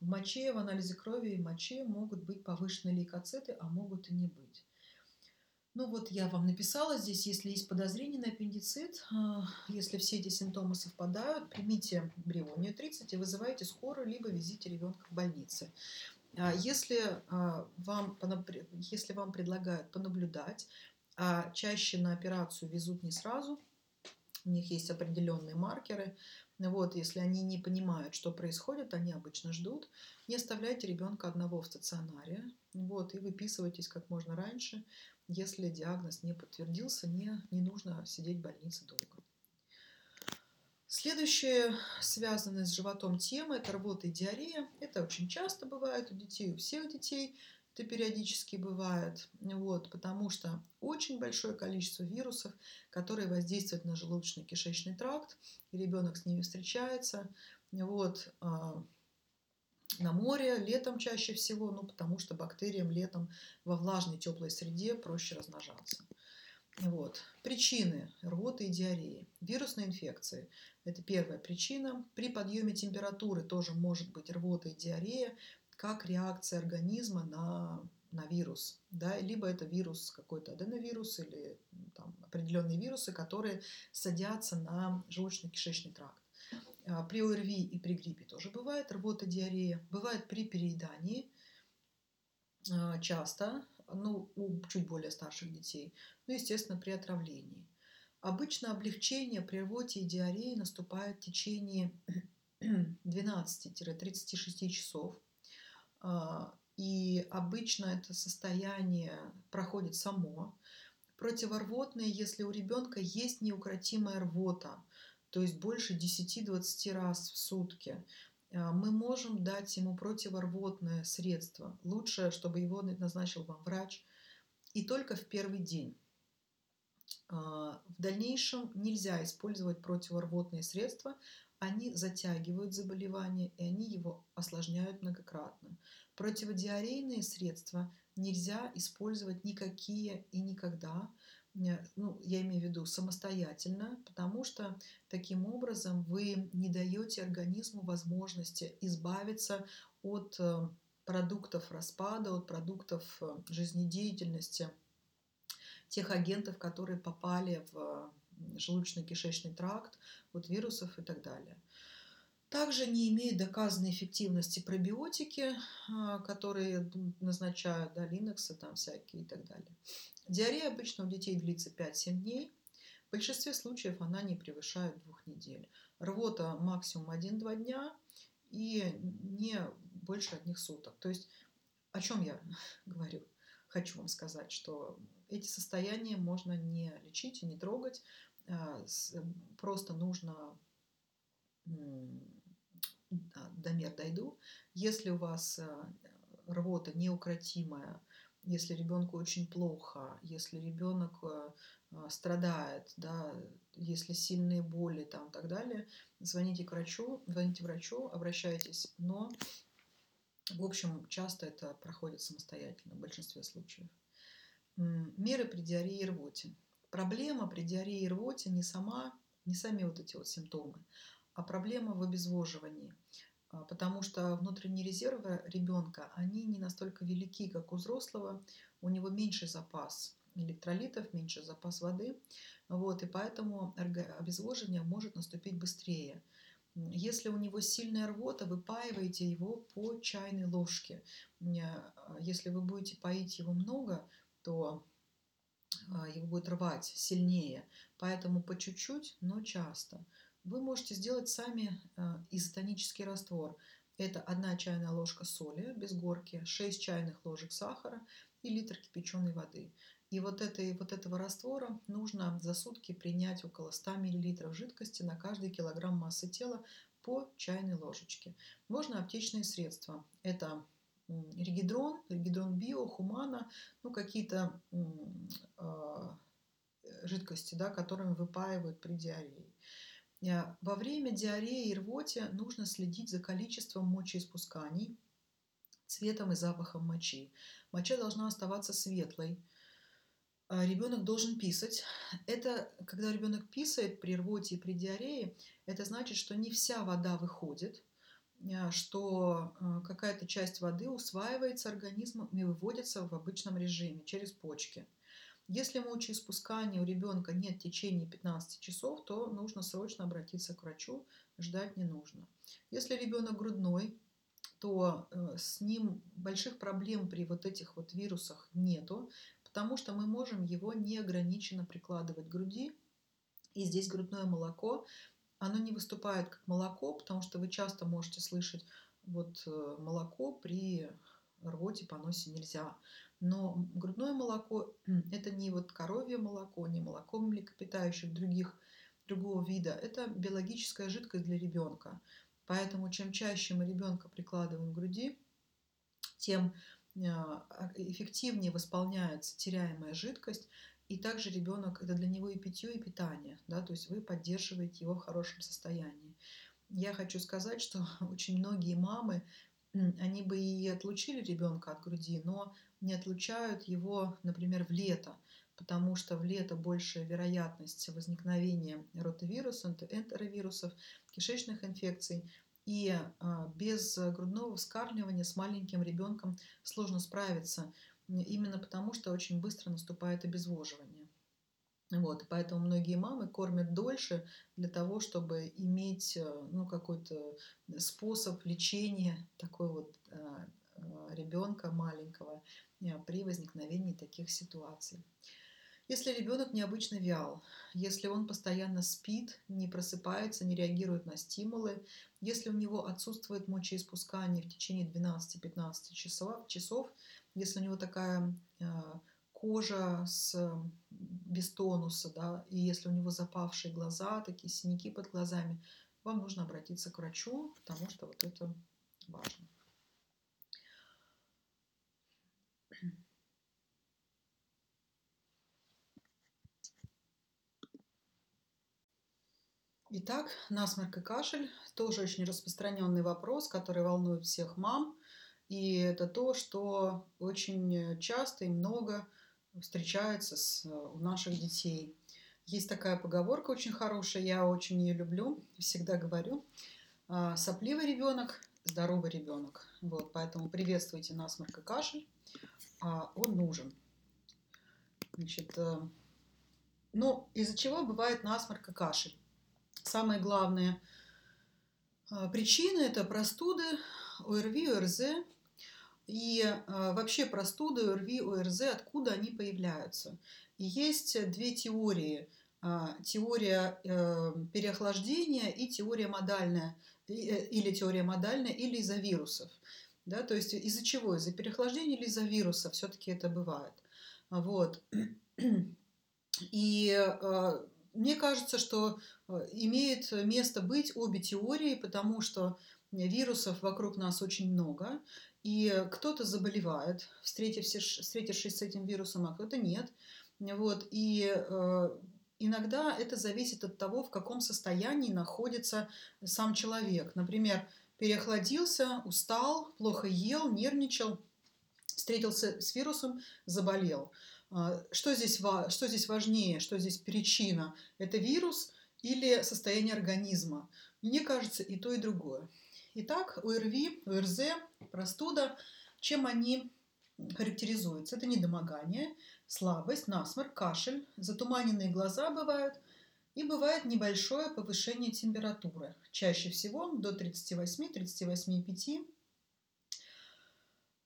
В моче, в анализе крови и моче могут быть повышенные лейкоциты, а могут и не быть. Ну вот я вам написала здесь, если есть подозрение на аппендицит, а, если все эти симптомы совпадают, примите брионию 30 и вызывайте скорую, либо везите ребенка в больницу. А если а, вам, если вам предлагают понаблюдать, а чаще на операцию везут не сразу, у них есть определенные маркеры. Вот, если они не понимают, что происходит, они обычно ждут. Не оставляйте ребенка одного в стационаре. Вот, и выписывайтесь как можно раньше. Если диагноз не подтвердился, не, не нужно сидеть в больнице долго. Следующая, связанная с животом тема, это рвота и диарея. Это очень часто бывает у детей, у всех детей это периодически бывает, вот, потому что очень большое количество вирусов, которые воздействуют на желудочно-кишечный тракт, и ребенок с ними встречается. Вот, а, на море летом чаще всего, ну, потому что бактериям летом во влажной теплой среде проще размножаться. Вот. Причины рвоты и диареи. Вирусные инфекции – это первая причина. При подъеме температуры тоже может быть рвота и диарея как реакция организма на, на вирус. Да? Либо это вирус, какой-то аденовирус или там, определенные вирусы, которые садятся на желудочно-кишечный тракт. А, при ОРВИ и при гриппе тоже бывает рвота, диарея. Бывает при переедании а, часто, ну, у чуть более старших детей. Ну, естественно, при отравлении. Обычно облегчение при рвоте и диарее наступает в течение 12-36 часов и обычно это состояние проходит само. Противорвотное, если у ребенка есть неукротимая рвота, то есть больше 10-20 раз в сутки, а, мы можем дать ему противорвотное средство. Лучше, чтобы его назначил вам врач. И только в первый день. А, в дальнейшем нельзя использовать противорвотные средства, они затягивают заболевание, и они его осложняют многократно. Противодиарейные средства нельзя использовать никакие и никогда, ну, я имею в виду самостоятельно, потому что таким образом вы не даете организму возможности избавиться от э, продуктов распада, от продуктов э, жизнедеятельности, тех агентов, которые попали в желудочно-кишечный тракт, от вирусов и так далее. Также не имеют доказанной эффективности пробиотики, а, которые назначают, да, линоксы там всякие и так далее. Диарея обычно у детей длится 5-7 дней. В большинстве случаев она не превышает двух недель. Рвота максимум 1-2 дня и не больше одних суток. То есть о чем я говорю? Хочу вам сказать, что эти состояния можно не лечить и не трогать. А, просто нужно до мер дойду. Если у вас а, рвота неукротимая, если ребенку очень плохо, если ребенок а, страдает, да, если сильные боли там и так далее, звоните к врачу, звоните врачу, обращайтесь, но в общем, часто это проходит самостоятельно в большинстве случаев. Меры при диарее и рвоте. Проблема при диарее и рвоте не сама, не сами вот эти вот симптомы, а проблема в обезвоживании. А, потому что внутренние резервы ребенка, они не настолько велики, как у взрослого. У него меньший запас электролитов, меньше запас воды. Вот, и поэтому обезвоживание может наступить быстрее. Если у него сильная рвота, выпаивайте его по чайной ложке. Если вы будете поить его много, то а, его будет рвать сильнее. Поэтому по чуть-чуть, но часто. Вы можете сделать сами а, изотонический раствор. Это одна чайная ложка соли без горки, 6 чайных ложек сахара и литр кипяченой воды. И вот, этой, вот этого раствора нужно за сутки принять около 100 мл жидкости на каждый килограмм массы тела по чайной ложечке. Можно аптечные средства. Это регидрон, регидрон био, хумана, ну какие-то э, жидкости, да, которыми выпаивают при диарее. Э, во время диареи и рвоте нужно следить за количеством мочеиспусканий, цветом и запахом мочи. Моча должна оставаться светлой. А ребенок должен писать. Это, когда ребенок писает при рвоте и при диарее, это значит, что не вся вода выходит, а, что а, какая-то часть воды усваивается организмом и выводится в обычном режиме через почки. Если мочеиспускания у ребенка нет в течение 15 часов, то нужно срочно обратиться к врачу, ждать не нужно. Если ребенок грудной, то э, с ним больших проблем при вот этих вот вирусах нету, потому что мы можем его неограниченно прикладывать к груди. И здесь грудное молоко оно не выступает как молоко, потому что вы часто можете слышать, вот э, молоко при рвоте, поносе нельзя. Но грудное молоко – это не вот коровье молоко, не молоко млекопитающих других, другого вида. Это биологическая жидкость для ребенка. Поэтому чем чаще мы ребенка прикладываем к груди, тем э, эффективнее восполняется теряемая жидкость, и также ребенок, это для него и питье, и питание, да, то есть вы поддерживаете его в хорошем состоянии. Я хочу сказать, что очень многие мамы, они бы и отлучили ребенка от груди, но не отлучают его, например, в лето, потому что в лето большая вероятность возникновения ротавируса, энтеровирусов, кишечных инфекций. И а, без грудного вскармливания с маленьким ребенком сложно справиться именно потому, что очень быстро наступает обезвоживание. Вот, поэтому многие мамы кормят дольше для того, чтобы иметь э, ну, какой-то способ лечения такой вот э, э, ребенка маленького при возникновении таких ситуаций. Если ребенок необычно вял, если он постоянно спит, не просыпается, не реагирует на стимулы, если у него отсутствует мочеиспускание в течение 12-15 часов, часов, если у него такая а, кожа с, без тонуса, да, и если у него запавшие глаза, такие синяки под глазами, вам нужно обратиться к врачу, потому что вот это важно. Итак, насморк и кашель – тоже очень распространенный вопрос, который волнует всех мам. И это то, что очень часто и много встречается с, у наших детей. Есть такая поговорка очень хорошая, я очень ее люблю, всегда говорю. «А, сопливый ребенок, здоровый ребенок. Вот, поэтому приветствуйте насморк и кашель. А он нужен. Значит, э, ну, из-за чего бывает насморк и кашель? Самые главные а, причины – это простуды, ОРВИ, ОРЗ. И а, вообще простуды, ОРВИ, ОРЗ, откуда они появляются. И есть две теории. А, теория э, переохлаждения и теория модальная, э, или теория модальная, или из-за вирусов. Да, то есть из-за чего? Из-за переохлаждения или из-за вируса все-таки это бывает. Вот. И мне кажется, что э, имеет место быть обе теории, потому что вирусов вокруг нас очень много, и кто-то заболевает, встретившись, встретившись с этим вирусом, а кто-то нет. Вот, и э, иногда это зависит от того, в каком состоянии находится сам человек. Например, переохладился, устал, плохо ел, нервничал, встретился с вирусом, заболел. А, что здесь, что здесь важнее, что здесь причина? Это вирус или состояние организма? Мне кажется, и то, и другое. Итак, ОРВИ, ОРЗ, простуда, чем они характеризуются? Это недомогание, слабость, насморк, кашель, затуманенные глаза бывают И бывает небольшое повышение температуры, чаще всего до 38-38,5.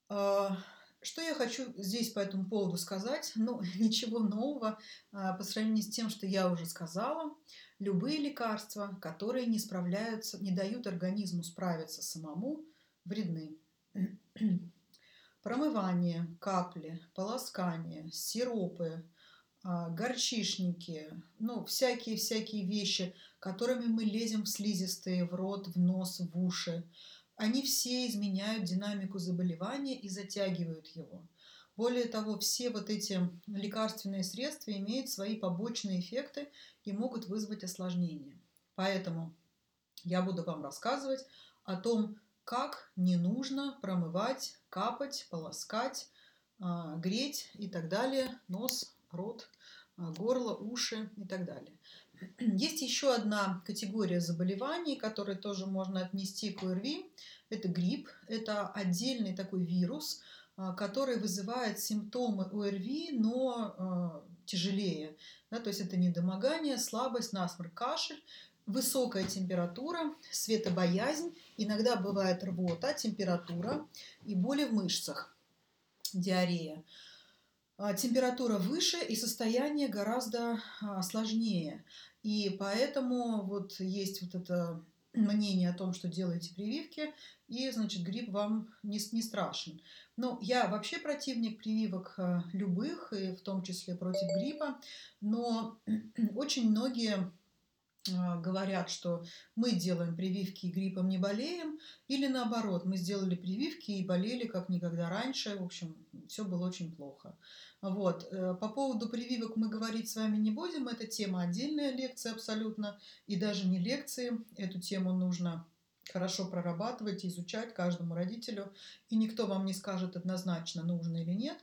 А, что я хочу здесь по этому поводу сказать? Ну, ничего нового а, по сравнению с тем, что я уже сказала. Любые лекарства, которые не справляются, не дают организму справиться самому, вредны. Промывание, капли, полоскание, сиропы, а, горчишники, ну, всякие-всякие вещи, которыми мы лезем в слизистые, в рот, в нос, в уши, они все изменяют динамику заболевания и затягивают его. Более того, все вот эти лекарственные средства имеют свои побочные эффекты и могут вызвать осложнения. Поэтому я буду вам рассказывать о том, как не нужно промывать, капать, полоскать, а, греть и так далее нос, рот, а, горло, уши и так далее. Есть еще одна категория заболеваний, которые тоже можно отнести к ОРВИ. Это грипп. Это отдельный такой вирус, который вызывает симптомы ОРВИ, но тяжелее. Да, то есть это недомогание, слабость, насморк, кашель высокая температура, светобоязнь, иногда бывает рвота, температура и боли в мышцах, диарея. А, температура выше и состояние гораздо а, сложнее. И поэтому вот есть вот это мнение о том, что делаете прививки, и, значит, грипп вам не, не страшен. Но я вообще противник прививок а, любых, и в том числе против гриппа, но очень многие говорят, что мы делаем прививки и гриппом не болеем, или наоборот, мы сделали прививки и болели как никогда раньше, в общем, все было очень плохо. Вот. Э, по поводу прививок мы говорить с вами не будем, это тема отдельная лекция абсолютно, и даже не лекции, эту тему нужно хорошо прорабатывать, изучать каждому родителю, и никто вам не скажет однозначно, нужно или нет.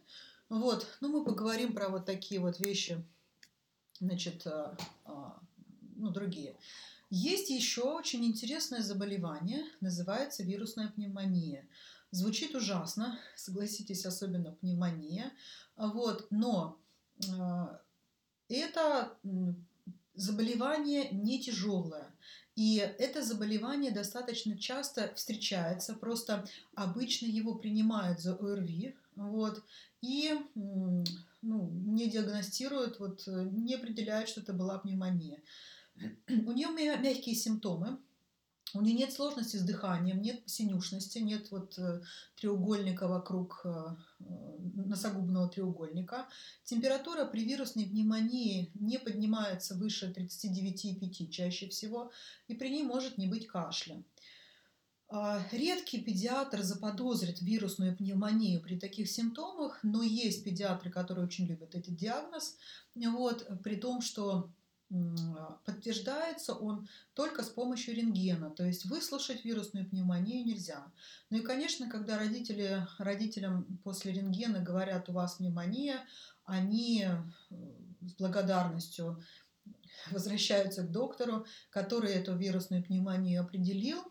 Вот, ну мы поговорим про вот такие вот вещи, значит, а, а, ну, другие. Есть еще очень интересное заболевание, называется вирусная пневмония. Звучит ужасно, согласитесь, особенно пневмония. Вот, но э, это заболевание не тяжелое. И это заболевание достаточно часто встречается, просто обычно его принимают за ОРВИ, вот, и ну, не диагностируют, вот, не определяют, что это была пневмония. У нее мягкие симптомы, у нее нет сложности с дыханием, нет синюшности, нет вот э, треугольника вокруг э, носогубного треугольника. Температура при вирусной пневмонии не поднимается выше 39,5 чаще всего, и при ней может не быть кашля. А, редкий педиатр заподозрит вирусную пневмонию при таких симптомах, но есть педиатры, которые очень любят этот диагноз, вот, при том, что подтверждается он только с помощью рентгена, то есть выслушать вирусную пневмонию нельзя. Ну и, конечно, когда родители, родителям после рентгена говорят, у вас пневмония, они э, с благодарностью возвращаются к доктору, который эту вирусную пневмонию определил.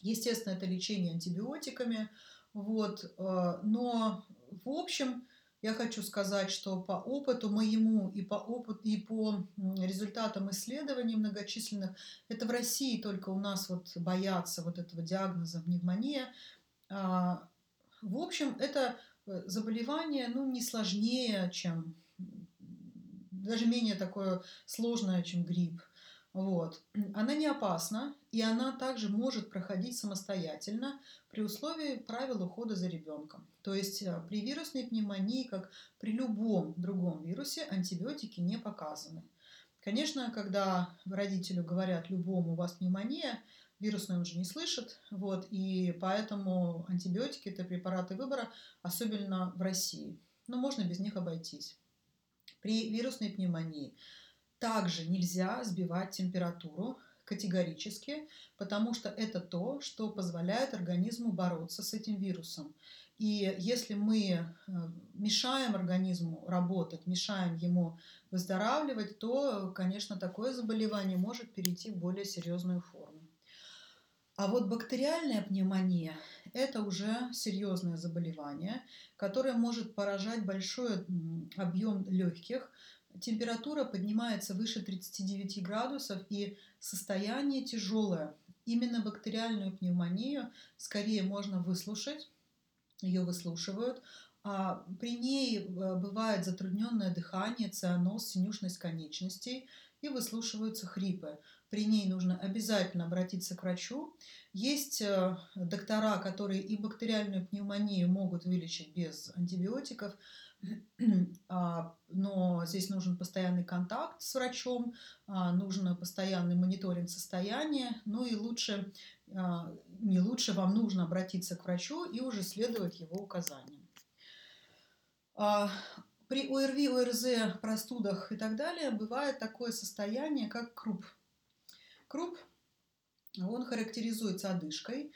Естественно, это лечение антибиотиками. Вот. Э, но, в общем, я хочу сказать, что по опыту моему и по опыту и по результатам исследований многочисленных, это в России только у нас вот боятся вот этого диагноза пневмония. А, в общем, это э, заболевание ну, не сложнее, чем даже менее такое сложное, чем грипп. Вот. Она не опасна, и она также может проходить самостоятельно при условии правил ухода за ребенком. То есть э, при вирусной пневмонии, как при любом другом вирусе, антибиотики не показаны. Конечно, когда родителю говорят любому у вас пневмония, вирусный он же не слышит, вот, и поэтому антибиотики – это препараты выбора, особенно в России. Но можно без них обойтись. При вирусной пневмонии – также нельзя сбивать температуру категорически, потому что это то, что позволяет организму бороться с этим вирусом. И если мы э, мешаем организму работать, мешаем ему выздоравливать, то, конечно, такое заболевание может перейти в более серьезную форму. А вот бактериальная пневмония – это уже серьезное заболевание, которое может поражать большой объем легких, температура поднимается выше 39 градусов и состояние тяжелое. Именно бактериальную пневмонию скорее можно выслушать, ее выслушивают, а при ней э, бывает затрудненное дыхание, цианоз, синюшность конечностей и выслушиваются хрипы. При ней нужно обязательно обратиться к врачу. Есть э, доктора, которые и бактериальную пневмонию могут вылечить без антибиотиков, но здесь нужен постоянный контакт с врачом, а, нужно постоянный мониторинг состояния, ну и лучше, а, не лучше, вам нужно обратиться к врачу и уже следовать его указаниям. При ОРВИ, ОРЗ, простудах и так далее бывает такое состояние, как круп. Круп, он характеризуется одышкой,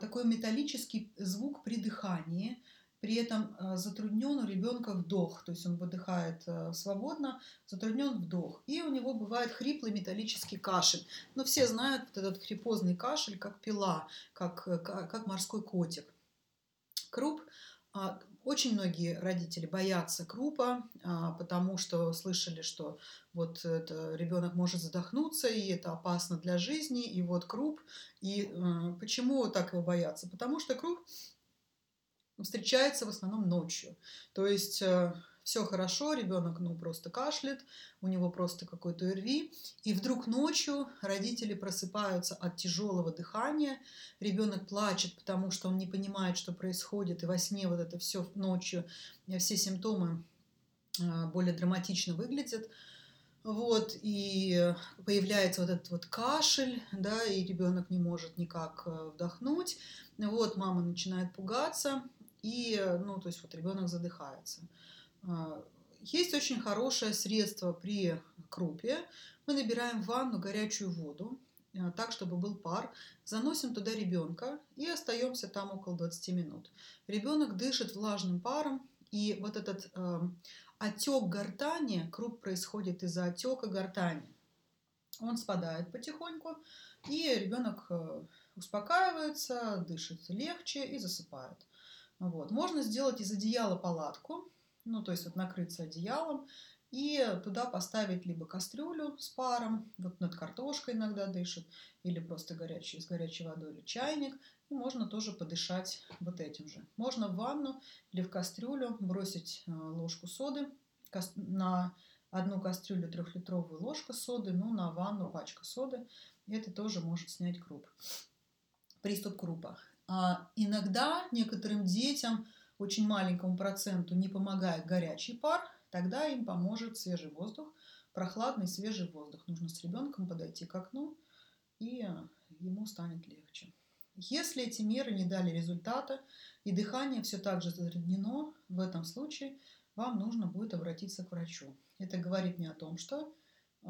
такой металлический звук при дыхании – при этом э, затруднен у ребенка вдох, то есть он выдыхает э, свободно, затруднен вдох. И у него бывает хриплый металлический кашель. Но все знают вот этот хрипозный кашель, как пила, как, э, как морской котик. Круп а, очень многие родители боятся крупа, а, потому что слышали, что вот ребенок может задохнуться, и это опасно для жизни, и вот круп. И почему так его боятся? Потому что круп встречается в основном ночью. То есть э, все хорошо, ребенок ну просто кашляет, у него просто какой-то РВИ, и вдруг ночью родители просыпаются от тяжелого дыхания, ребенок плачет, потому что он не понимает, что происходит, и во сне вот это все ночью, э, все симптомы э, более драматично выглядят. Вот, и появляется вот этот вот кашель, да, и ребенок не может никак вдохнуть. Вот, мама начинает пугаться, и, э, ну, то есть вот ребенок задыхается. А, есть очень хорошее средство при крупе. Мы набираем в ванну горячую воду, э, так, чтобы был пар, заносим туда ребенка и остаемся там около 20 минут. Ребенок дышит влажным паром, и вот этот э, отек гортани, круп происходит из-за отека гортани, он спадает потихоньку, и ребенок э, успокаивается, дышит легче и засыпает. Вот. Можно сделать из одеяла палатку, ну, то есть вот накрыться одеялом, и туда поставить либо кастрюлю с паром, вот над картошкой иногда дышит, или просто горячий, с горячей водой, или чайник, и можно тоже подышать вот этим же. Можно в ванну или в кастрюлю бросить э, ложку соды, на одну кастрюлю трехлитровую ложку соды, ну, на ванну пачка соды, это тоже может снять круп. Приступ крупа. А иногда некоторым детям, очень маленькому проценту, не помогает горячий пар, тогда им поможет свежий воздух, прохладный свежий воздух. Нужно с ребенком подойти к окну, и ему станет легче. Если эти меры не дали результата и дыхание все так же затруднено, в этом случае вам нужно будет обратиться к врачу. Это говорит не о том, что э,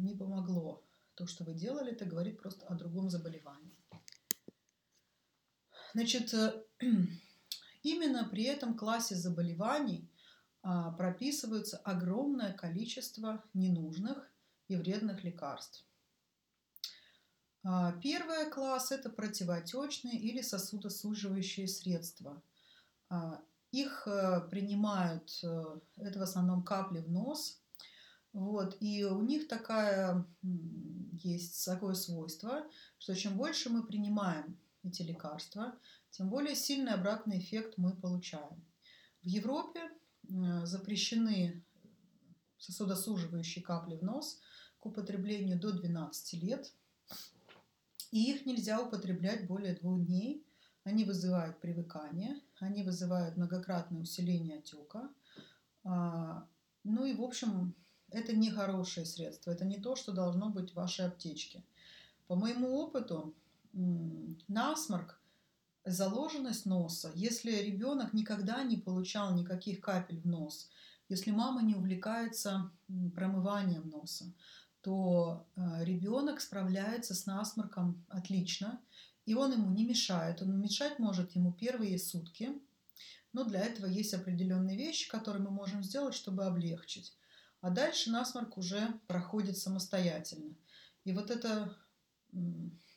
не помогло то, что вы делали, это говорит просто о другом заболевании. Значит, э, именно при этом классе заболеваний а, прописывается огромное количество ненужных и вредных лекарств. А, первый класс – это противоотечные или сосудосуживающие средства. А, их э, принимают, э, это в основном капли в нос, вот, и у них такая, есть такое свойство, что чем больше мы принимаем эти лекарства, тем более сильный обратный эффект мы получаем. В Европе э, запрещены сосудосуживающие капли в нос к употреблению до 12 лет, и их нельзя употреблять более двух дней. Они вызывают привыкание, они вызывают многократное усиление отека. А, ну и, в общем, это не хорошее средство, это не то, что должно быть в вашей аптечке. По моему опыту, насморк, заложенность носа, если ребенок никогда не получал никаких капель в нос, если мама не увлекается промыванием носа, то э, ребенок справляется с насморком отлично, и он ему не мешает. Он мешать может ему первые сутки, но для этого есть определенные вещи, которые мы можем сделать, чтобы облегчить. А дальше насморк уже проходит самостоятельно. И вот эта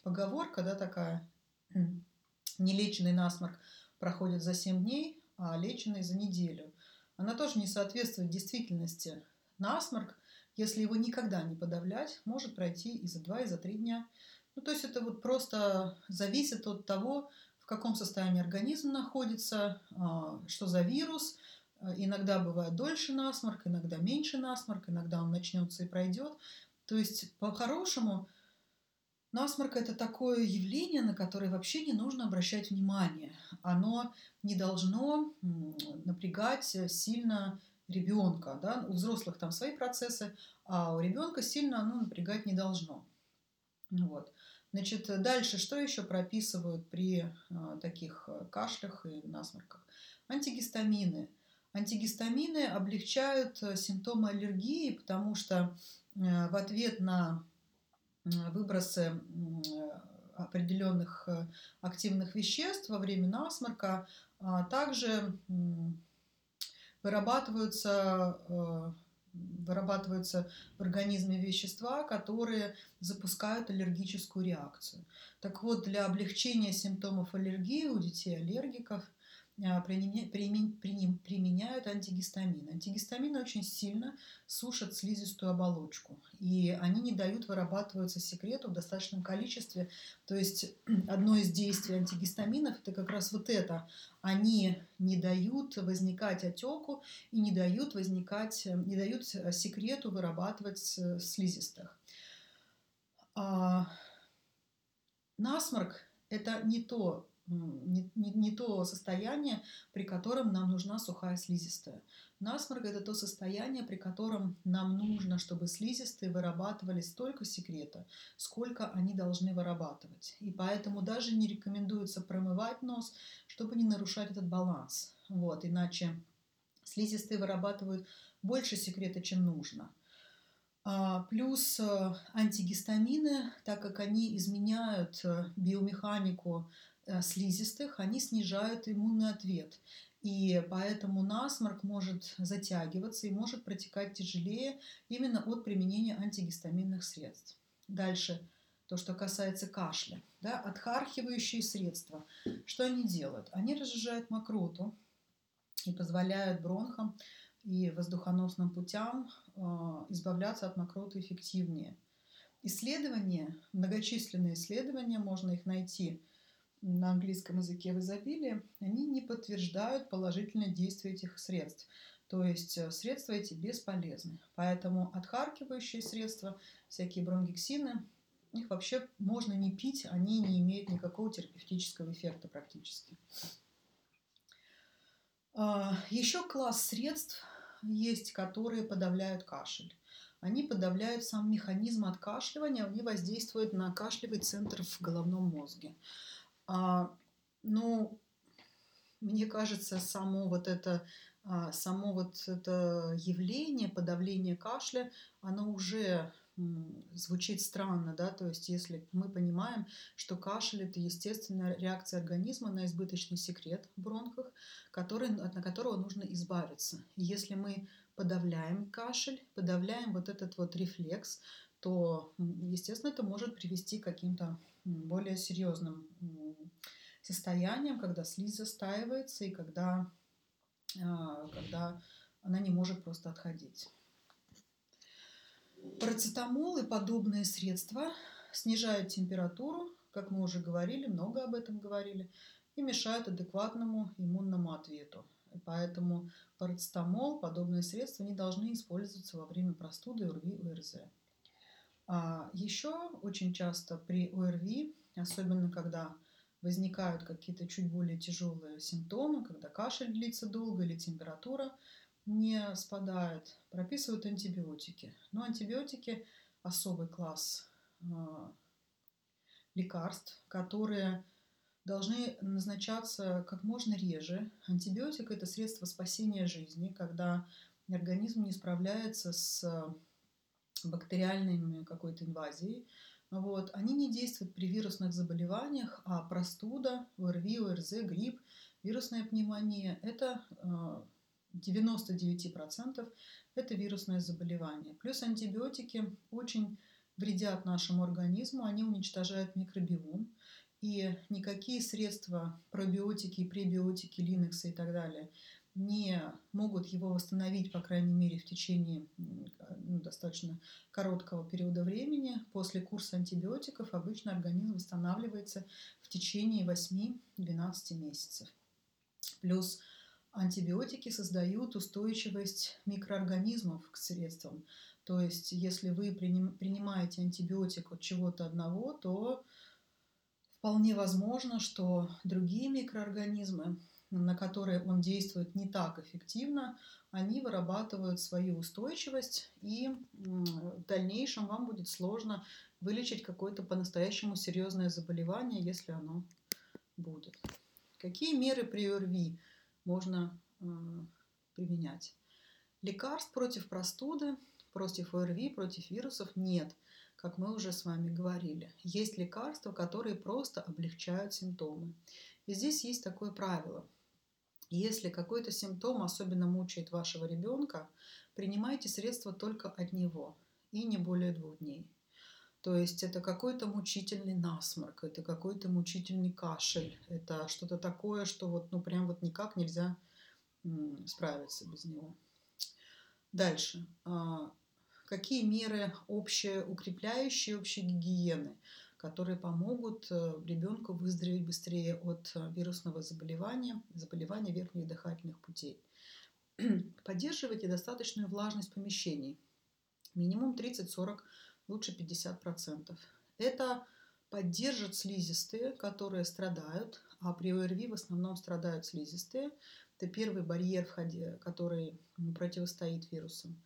поговорка, да, такая, нелеченный насморк проходит за 7 дней, а леченный за неделю. Она тоже не соответствует действительности. Насморк, если его никогда не подавлять, может пройти и за 2, и за 3 дня. Ну, то есть это вот просто зависит от того, в каком состоянии организм находится, а, что за вирус. Иногда бывает дольше насморк, иногда меньше насморк, иногда он начнется и пройдет. То есть, по-хорошему, насморк – это такое явление, на которое вообще не нужно обращать внимание. Оно не должно напрягать сильно ребенка. Да? У взрослых там свои процессы, а у ребенка сильно оно напрягать не должно. Вот. Значит, дальше что еще прописывают при а, таких кашлях и насморках? Антигистамины. Антигистамины облегчают э, симптомы аллергии, потому что э, в ответ на выбросы определенных э, активных веществ во время насморка а также вырабатываются, э, вырабатываются в организме вещества, которые запускают аллергическую реакцию. Так вот, для облегчения симптомов аллергии у детей аллергиков применяют антигистамины. Антигистамины очень сильно сушат слизистую оболочку, и они не дают вырабатываться секрету в достаточном количестве. То есть одно из действий антигистаминов – это как раз вот это. Они не дают возникать отеку и не дают возникать, не дают секрету вырабатывать слизистых. А насморк – это не то, не, не, не то состояние, при котором нам нужна сухая слизистая. Насморк – это то состояние, при котором нам нужно, чтобы слизистые вырабатывали столько секрета, сколько они должны вырабатывать. И поэтому даже не рекомендуется промывать нос, чтобы не нарушать этот баланс. Вот, иначе слизистые вырабатывают больше секрета, чем нужно. А, плюс э, антигистамины, так как они изменяют э, биомеханику слизистых, они снижают иммунный ответ. И поэтому насморк может затягиваться и может протекать тяжелее именно от применения антигистаминных средств. Дальше, то, что касается кашля. Да, отхархивающие средства. Что они делают? Они разжижают мокроту и позволяют бронхам и воздухоносным путям э, избавляться от мокроты эффективнее. Исследования, многочисленные исследования, можно их найти – на английском языке в изобилии, они не подтверждают положительное действие этих средств. То есть э, средства эти бесполезны. Поэтому отхаркивающие средства, всякие бронгексины, их вообще можно не пить, они не имеют никакого терапевтического эффекта практически. А, Еще класс средств есть, которые подавляют кашель. Они подавляют сам механизм откашливания, они воздействуют на кашлевый центр в головном мозге. А, ну, мне кажется, само вот это, а, само вот это явление подавления кашля, оно уже звучит странно, да, то есть если мы понимаем, что кашель это естественная реакция организма на избыточный секрет в бронхах, который, от которого нужно избавиться. Если мы подавляем кашель, подавляем вот этот вот рефлекс, то, естественно, это может привести к каким-то более серьезным состоянием, когда слизь застаивается и когда, а, когда она не может просто отходить. Парацетамол и подобные средства снижают температуру, как мы уже говорили, много об этом говорили, и мешают адекватному иммунному ответу. И поэтому парацетамол, подобные средства не должны использоваться во время простуды, ОРВИ, ОРЗ. А еще очень часто при ОРВИ, особенно когда возникают какие-то чуть более тяжелые симптомы, когда кашель длится долго или температура не спадает, прописывают антибиотики. Но антибиотики – особый класс э, лекарств, которые должны назначаться как можно реже. Антибиотик – это средство спасения жизни, когда организм не справляется с бактериальной какой-то инвазией, вот, они не действуют при вирусных заболеваниях, а простуда, ОРВИ, ОРЗ, грипп, вирусная пневмония – это 99% э, это вирусное заболевание. Плюс антибиотики очень вредят нашему организму, они уничтожают микробиом, и никакие средства, пробиотики, пребиотики, линексы и так далее не могут его восстановить, по крайней мере, в течение ну, достаточно короткого периода времени. После курса антибиотиков обычно организм восстанавливается в течение 8-12 месяцев. Плюс антибиотики создают устойчивость микроорганизмов к средствам. То есть, если вы принимаете антибиотик от чего-то одного, то вполне возможно, что другие микроорганизмы на которые он действует не так эффективно, они вырабатывают свою устойчивость, и в дальнейшем вам будет сложно вылечить какое-то по-настоящему серьезное заболевание, если оно будет. Какие меры при ОРВИ можно э, применять? Лекарств против простуды, против ОРВИ, против вирусов нет, как мы уже с вами говорили. Есть лекарства, которые просто облегчают симптомы. И здесь есть такое правило. Если какой-то симптом особенно мучает вашего ребенка, принимайте средства только от него и не более двух дней. То есть это какой-то мучительный насморк, это какой-то мучительный кашель, это что-то такое, что вот ну прям вот никак нельзя справиться без него. Дальше. А, какие меры общие укрепляющие, общей гигиены? Которые помогут э, ребенку выздороветь быстрее от э, вирусного заболевания, заболевания верхних дыхательных путей. Поддерживайте достаточную влажность помещений. Минимум 30-40, лучше 50%. Это поддержит слизистые, которые страдают, а при ОРВИ в основном страдают слизистые. Это первый барьер, который противостоит вирусам.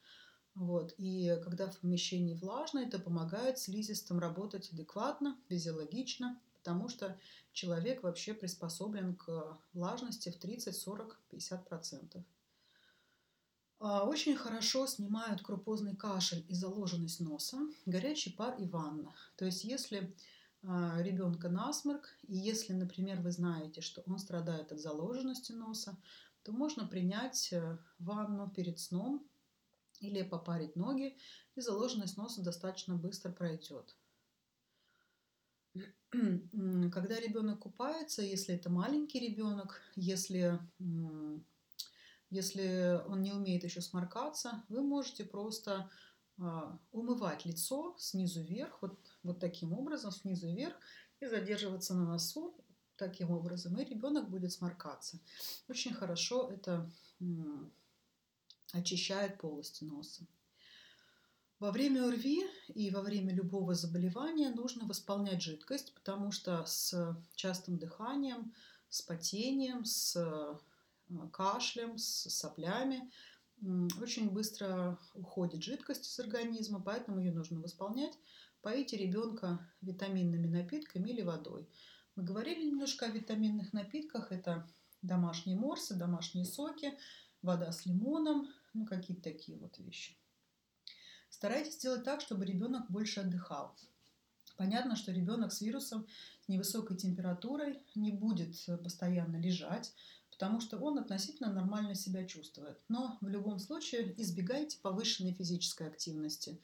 Вот. И когда в помещении влажно, это помогает слизистым работать адекватно, физиологично, потому что человек вообще приспособлен к влажности в 30, 40, 50 процентов. Очень хорошо снимают крупозный кашель и заложенность носа, горячий пар и ванна. То есть если а, ребенка насморк, и если, например, вы знаете, что он страдает от заложенности носа, то можно принять э, ванну перед сном или попарить ноги, и заложенность носа достаточно быстро пройдет. Когда ребенок купается, если это маленький ребенок, если, если он не умеет еще сморкаться, вы можете просто а, умывать лицо снизу вверх, вот, вот таким образом, снизу вверх, и задерживаться на носу таким образом, и ребенок будет сморкаться. Очень хорошо это очищает полости носа. Во время ОРВИ и во время любого заболевания нужно восполнять жидкость, потому что с частым дыханием, с потением, с э, кашлем, с соплями очень быстро уходит жидкость из организма, поэтому ее нужно восполнять. Поите ребенка витаминными напитками или водой. Мы говорили немножко о витаминных напитках. Это домашние морсы, домашние соки, вода с лимоном, ну какие-то такие вот вещи. Старайтесь сделать так, чтобы ребенок больше отдыхал. Понятно, что ребенок с вирусом, с невысокой температурой не будет постоянно лежать, потому что он относительно нормально себя чувствует. Но в любом случае избегайте повышенной физической активности.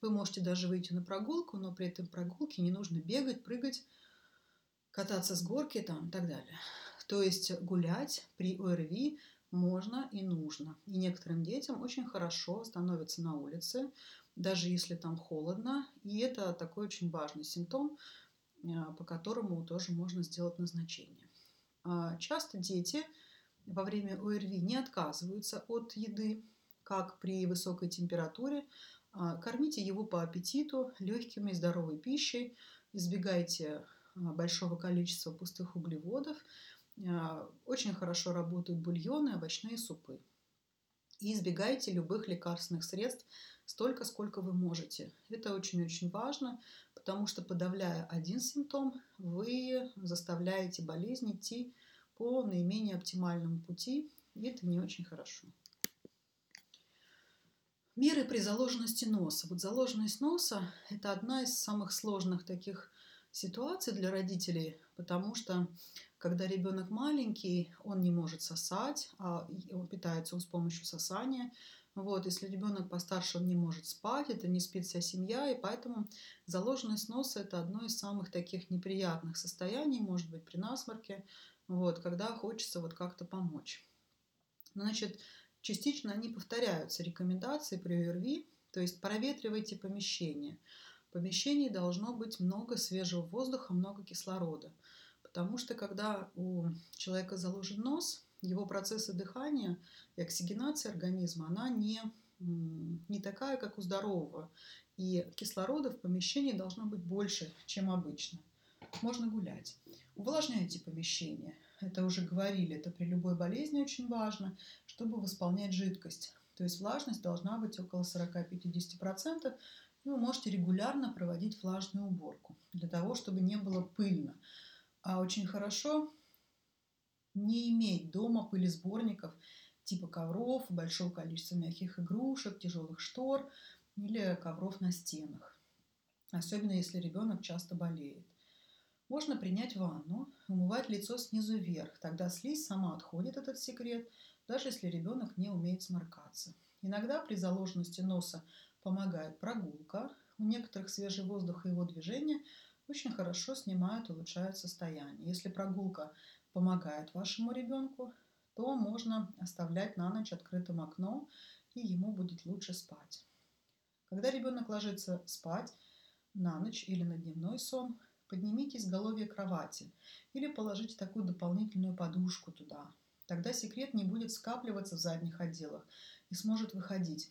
Вы можете даже выйти на прогулку, но при этом прогулке не нужно бегать, прыгать, кататься с горки там, и так далее. То есть гулять при ОРВИ можно и нужно. И некоторым детям очень хорошо становится на улице, даже если там холодно. И это такой очень важный симптом, а, по которому тоже можно сделать назначение. А, часто дети во время ОРВИ не отказываются от еды, как при высокой температуре. А, кормите его по аппетиту, легкими и здоровой пищей. Избегайте большого количества пустых углеводов – очень хорошо работают бульоны, овощные супы. И избегайте любых лекарственных средств столько, сколько вы можете. Это очень-очень важно, потому что подавляя один симптом, вы заставляете болезнь идти по наименее оптимальному пути, и это не очень хорошо. Меры при заложенности носа. Вот заложенность носа – это одна из самых сложных таких ситуаций для родителей, потому что когда ребенок маленький, он не может сосать, а питается он с помощью сосания. Вот, если ребенок постарше, он не может спать, это не спит вся семья, и поэтому заложенность носа – это одно из самых таких неприятных состояний, может быть, при насморке, вот, когда хочется вот как-то помочь. Значит, частично они повторяются, рекомендации при ОРВИ, то есть проветривайте помещение. В помещении должно быть много свежего воздуха, много кислорода. Потому что когда у человека заложен нос, его процессы дыхания и оксигенация организма, она не, не такая, как у здорового. И кислорода в помещении должно быть больше, чем обычно. Можно гулять. Увлажняйте помещение. Это уже говорили, это при любой болезни очень важно, чтобы восполнять жидкость. То есть влажность должна быть около 40-50%. И вы можете регулярно проводить влажную уборку для того, чтобы не было пыльно. А очень хорошо не иметь дома пылесборников типа ковров, большого количества мягких игрушек, тяжелых штор или ковров на стенах. Особенно если ребенок часто болеет. Можно принять ванну, умывать лицо снизу вверх. Тогда слизь сама отходит, этот секрет, даже если ребенок не умеет сморкаться. Иногда при заложенности носа помогает прогулка. У некоторых свежий воздух и его движение очень хорошо снимают улучшают состояние. Если прогулка помогает вашему ребенку, то можно оставлять на ночь открытым окно, и ему будет лучше спать. Когда ребенок ложится спать на ночь или на дневной сон, поднимите изголовье кровати или положите такую дополнительную подушку туда. Тогда секрет не будет скапливаться в задних отделах и сможет выходить.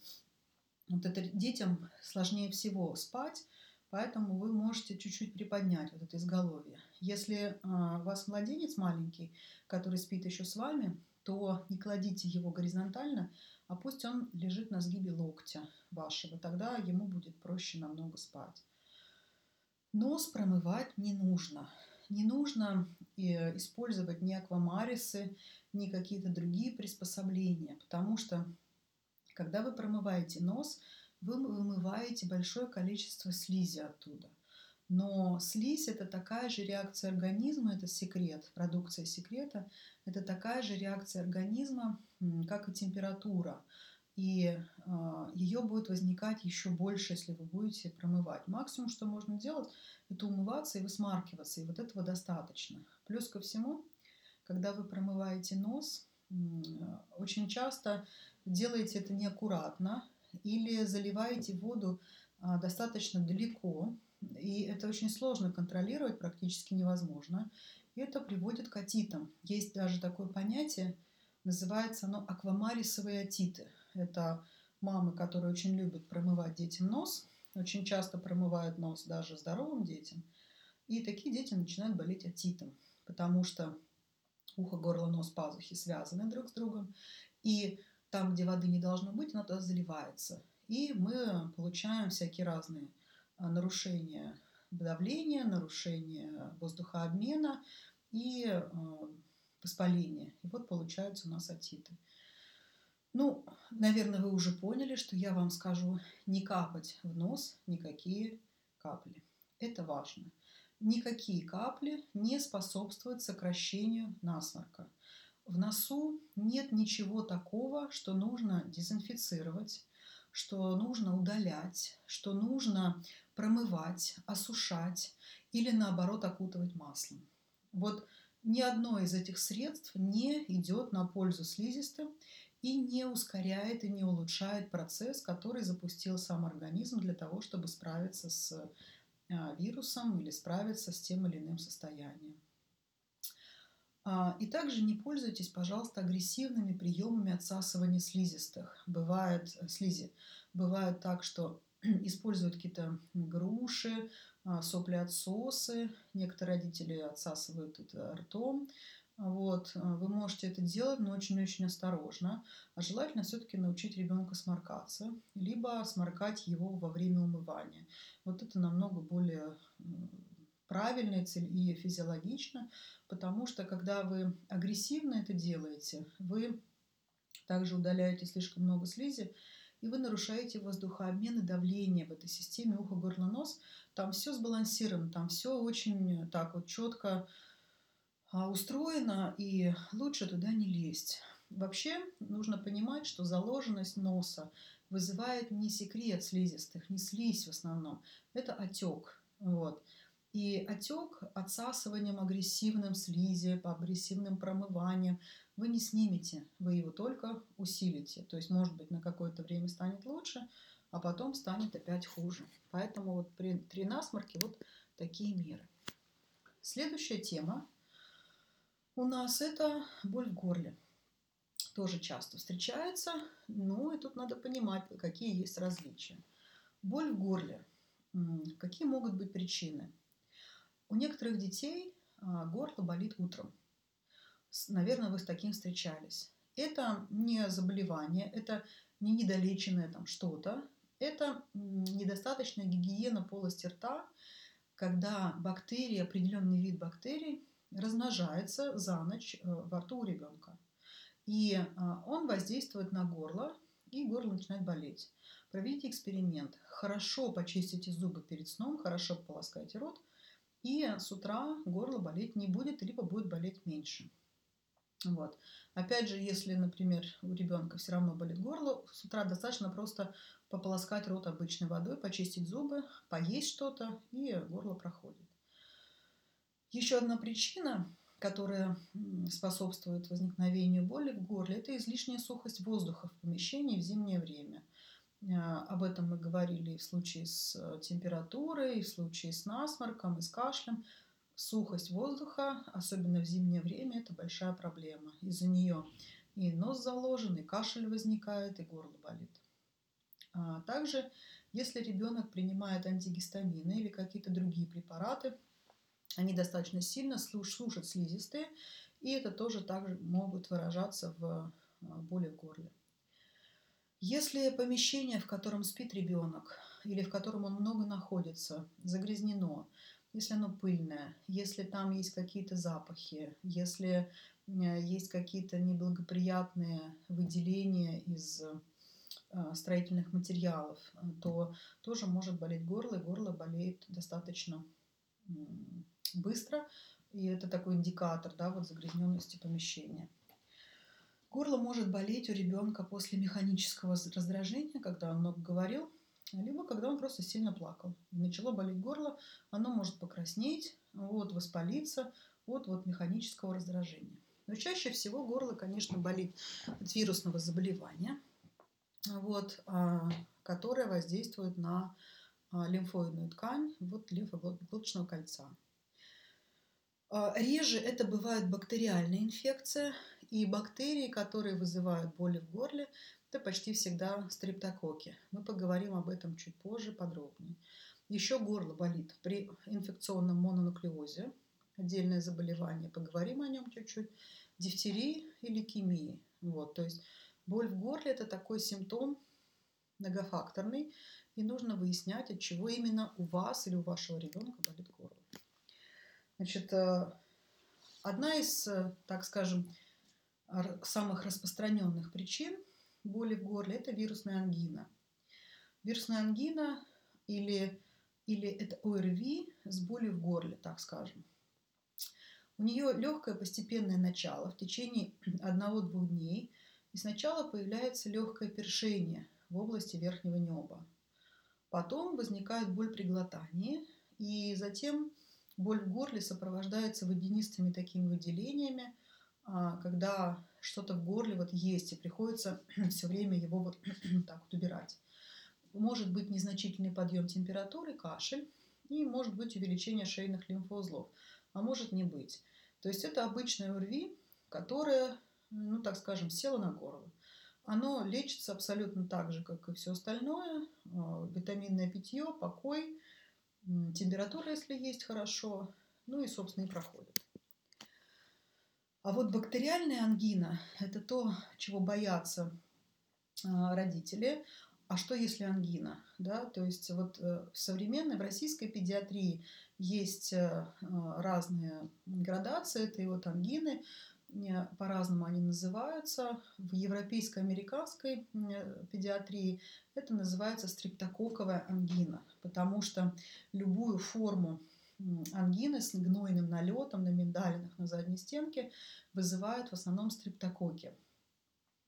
Вот это детям сложнее всего спать, поэтому вы можете чуть-чуть приподнять вот это изголовье. Если а, у вас младенец маленький, который спит еще с вами, то не кладите его горизонтально, а пусть он лежит на сгибе локтя вашего, тогда ему будет проще намного спать. Нос промывать не нужно. Не нужно э, использовать ни аквамарисы, ни какие-то другие приспособления, потому что когда вы промываете нос, вы вымываете большое количество слизи оттуда. Но слизь – это такая же реакция организма, это секрет, продукция секрета, это такая же реакция организма, как и температура. И э, а, ее будет возникать еще больше, если вы будете промывать. Максимум, что можно делать, это умываться и высмаркиваться, и вот этого достаточно. Плюс ко всему, когда вы промываете нос, очень часто делаете это неаккуратно или заливаете воду э, достаточно далеко, и это очень сложно контролировать, практически невозможно. И это приводит к отитам. Есть даже такое понятие, называется оно аквамарисовые отиты. Это мамы, которые очень любят промывать детям нос, очень часто промывают нос даже здоровым детям. И такие дети начинают болеть отитом, потому что ухо, горло, нос, пазухи связаны друг с другом. И там, где воды не должно быть, она туда заливается. И мы получаем всякие разные а, нарушение давления, нарушение воздухообмена и а, воспаление. И вот получаются у нас отиты. Ну, наверное, вы уже поняли, что я вам скажу не капать в нос никакие капли. Это важно. Никакие капли не способствуют сокращению насморка. В носу нет ничего такого, что нужно дезинфицировать, что нужно удалять, что нужно промывать, осушать или наоборот окутывать маслом. Вот ни одно из этих средств не идет на пользу слизистым и не ускоряет и не улучшает процесс, который запустил сам организм для того, чтобы справиться с а, вирусом или справиться с тем или иным состоянием. А, и также не пользуйтесь, пожалуйста, агрессивными приемами отсасывания слизистых. Бывает э, слизи. Бывает так, что используют какие-то груши, а, сопли отсосы. Некоторые родители отсасывают это ртом. Вот. А, вы можете это делать, но очень-очень осторожно. А желательно все-таки научить ребенка сморкаться, либо сморкать его во время умывания. Вот это намного более правильно и физиологично, потому что когда вы агрессивно это делаете, вы также удаляете слишком много слизи, и вы нарушаете воздухообмен и давление в этой системе ухо, горло, нос. Там все сбалансировано, там все очень так вот четко а, устроено, и лучше туда не лезть. Вообще нужно понимать, что заложенность носа вызывает не секрет слизистых, не слизь в основном, это отек. Вот. И отек отсасыванием агрессивным слизи, по агрессивным промываниям вы не снимете, вы его только усилите. То есть, может быть, на какое-то время станет лучше, а потом станет опять хуже. Поэтому вот при, при насморке вот такие меры. Следующая тема у нас это боль в горле. Тоже часто встречается, ну и тут надо понимать, какие есть различия. Боль в горле. Какие могут быть причины? У некоторых детей а, горло болит утром. Наверное, вы с таким встречались. Это не заболевание, это не недолеченное там что-то, это недостаточная гигиена полости рта, когда бактерии, определенный вид бактерий размножается за ночь э, во рту у ребенка. И а, он воздействует на горло, и горло начинает болеть. Проведите эксперимент. Хорошо почистите зубы перед сном, хорошо полоскайте рот, и с утра горло болеть не будет, либо будет болеть меньше. Вот. Опять же, если, например, у ребенка все равно болит горло, с утра достаточно просто пополоскать рот обычной водой, почистить зубы, поесть что-то, и горло проходит. Еще одна причина, которая способствует возникновению боли в горле, это излишняя сухость воздуха в помещении в зимнее время. А, об этом мы говорили и в случае с э, температурой, и в случае с насморком, и с кашлем. Сухость воздуха, особенно в зимнее время, это большая проблема. Из-за нее и нос заложен, и кашель возникает, и горло болит. А также, если ребенок принимает антигистамины или какие-то другие препараты, они достаточно сильно сушат слизистые, и это тоже также могут выражаться в а, боли в горле. Если помещение, в котором спит ребенок или в котором он много находится, загрязнено, если оно пыльное, если там есть какие-то запахи, если э, есть какие-то неблагоприятные выделения из э, строительных материалов, то тоже может болеть горло, и горло болеет достаточно быстро, и это такой индикатор да, вот загрязненности помещения. Горло может болеть у ребенка после механического раздражения, когда он много говорил, либо когда он просто сильно плакал. начало болеть горло, оно может покраснеть, вот, воспалиться от вот механического раздражения. Но чаще всего горло, конечно, болит от вирусного заболевания, вот, а, которое воздействует на а, лимфоидную ткань вот, лимфоглоточного кольца. А, реже это бывает бактериальная инфекция, и бактерии, которые вызывают боли в горле, это почти всегда стрептококи. Мы поговорим об этом чуть позже подробнее. Еще горло болит при инфекционном мононуклеозе, отдельное заболевание, поговорим о нем чуть-чуть, дифтерии и лейкемии. Вот, то есть боль в горле – это такой симптом многофакторный, и нужно выяснять, от чего именно у вас или у вашего ребенка болит горло. Значит, э, одна из, э, так скажем, самых распространенных причин боли в горле – это вирусная ангина. Вирусная ангина или, или это ОРВИ с болью в горле, так скажем. У нее легкое постепенное начало в течение одного-двух дней, и сначала появляется легкое першение в области верхнего неба. Потом возникает боль при глотании, и затем боль в горле сопровождается водянистыми такими выделениями, когда что-то в горле вот есть, и приходится все время его вот так вот убирать. Может быть незначительный подъем температуры, кашель, и может быть увеличение шейных лимфоузлов, а может не быть. То есть это обычное ОРВИ, которое, ну так скажем, село на горло. Оно лечится абсолютно так же, как и все остальное. А, витаминное питье, покой, температура, если есть, хорошо, ну и, собственно, и проходит. А вот бактериальная ангина – это то, чего боятся а, родители. А что если ангина? Да? То есть вот э, в современной, в российской педиатрии есть э, а, разные градации этой вот ангины, по-разному они называются. В европейской, американской педиатрии это называется стрептококковая ангина, потому что любую форму ангины с гнойным налетом на миндалинах на задней стенке вызывают в основном стрептококи.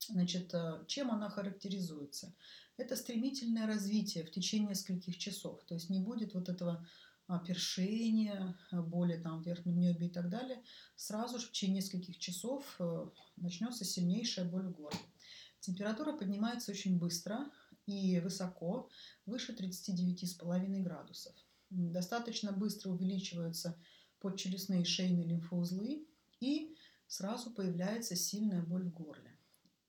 Значит, э, чем она характеризуется? Это стремительное развитие в течение нескольких часов. То есть не будет вот этого а, першение, боли там в верхнем небе и так далее, сразу же в течение нескольких часов э, начнется сильнейшая боль в горле. Температура поднимается очень быстро и высоко, выше 39,5 градусов. Достаточно быстро увеличиваются подчелюстные шейные лимфоузлы и сразу появляется сильная боль в горле.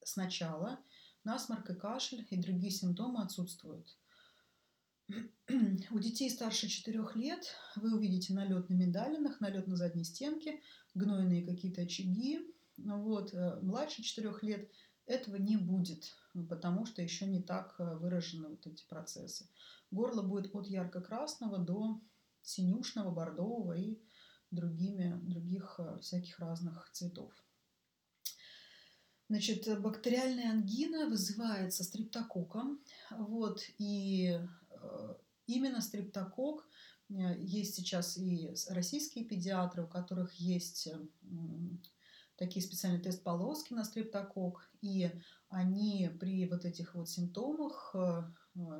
Сначала насморк и кашель и другие симптомы отсутствуют. У детей старше 4 лет вы увидите налет на миндалинах, налет на задней стенке, гнойные какие-то очаги. Вот. Э, младше 4 лет этого не будет, потому что еще не так э, выражены вот эти процессы. Горло будет от ярко-красного до синюшного, бордового и другими, других э, всяких разных цветов. Значит, бактериальная ангина вызывается стрептококком. Вот, и э, именно стрептокок э, есть сейчас и российские педиатры, у которых есть такие специальные тест-полоски на стрептокок, и они при вот этих вот симптомах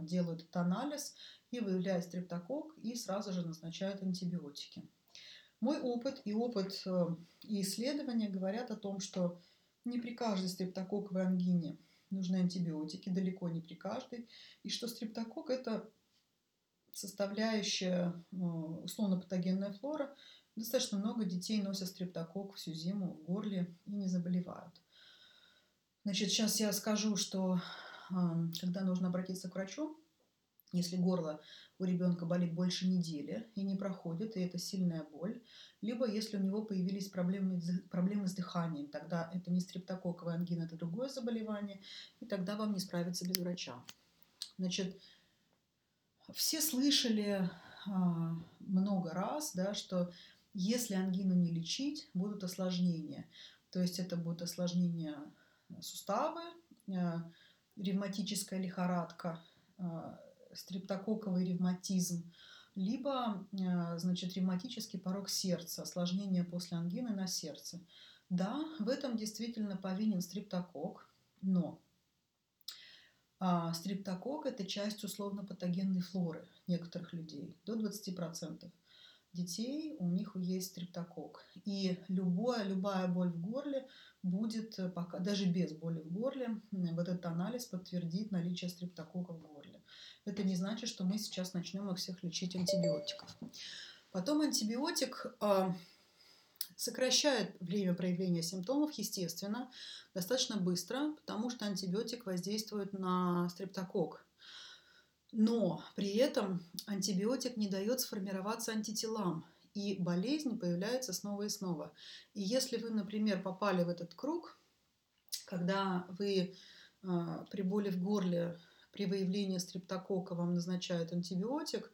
делают этот анализ и выявляют стрептокок, и сразу же назначают антибиотики. Мой опыт и опыт э, и исследования говорят о том, что не при каждой стрептококковой ангине нужны антибиотики, далеко не при каждой, и что стрептокок – это составляющая э, условно-патогенная флора. Достаточно много детей носят стрептокок всю зиму в горле и не заболевают. Значит, сейчас я скажу, что когда нужно обратиться к врачу, если горло у ребенка болит больше недели и не проходит, и это сильная боль, либо если у него появились проблемы, проблемы с дыханием, тогда это не стрептококковая ангина, это другое заболевание, и тогда вам не справиться без врача. Значит, все слышали а, много раз, да, что если ангину не лечить, будут осложнения. То есть это будут осложнения суставы, а, ревматическая лихорадка, а, стрептококковый ревматизм, либо, э, значит, ревматический порог сердца, осложнение после ангины на сердце. Да, в этом действительно повинен стрептокок, но а, стрептокок – это часть условно-патогенной флоры некоторых людей, до 20% детей у них есть стрептокок. И любое, любая боль в горле будет, пока, даже без боли в горле, вот этот анализ подтвердит наличие стрептокока в горле. Это не значит, что мы сейчас начнем их всех лечить антибиотиков. Потом антибиотик э, сокращает время проявления симптомов, естественно, достаточно быстро, потому что антибиотик воздействует на стрептокок. Но при этом антибиотик не дает сформироваться антителам, и болезнь появляется снова и снова. И если вы, например, попали в этот круг, когда вы э, при боли в горле при выявлении стрептокока вам назначают антибиотик,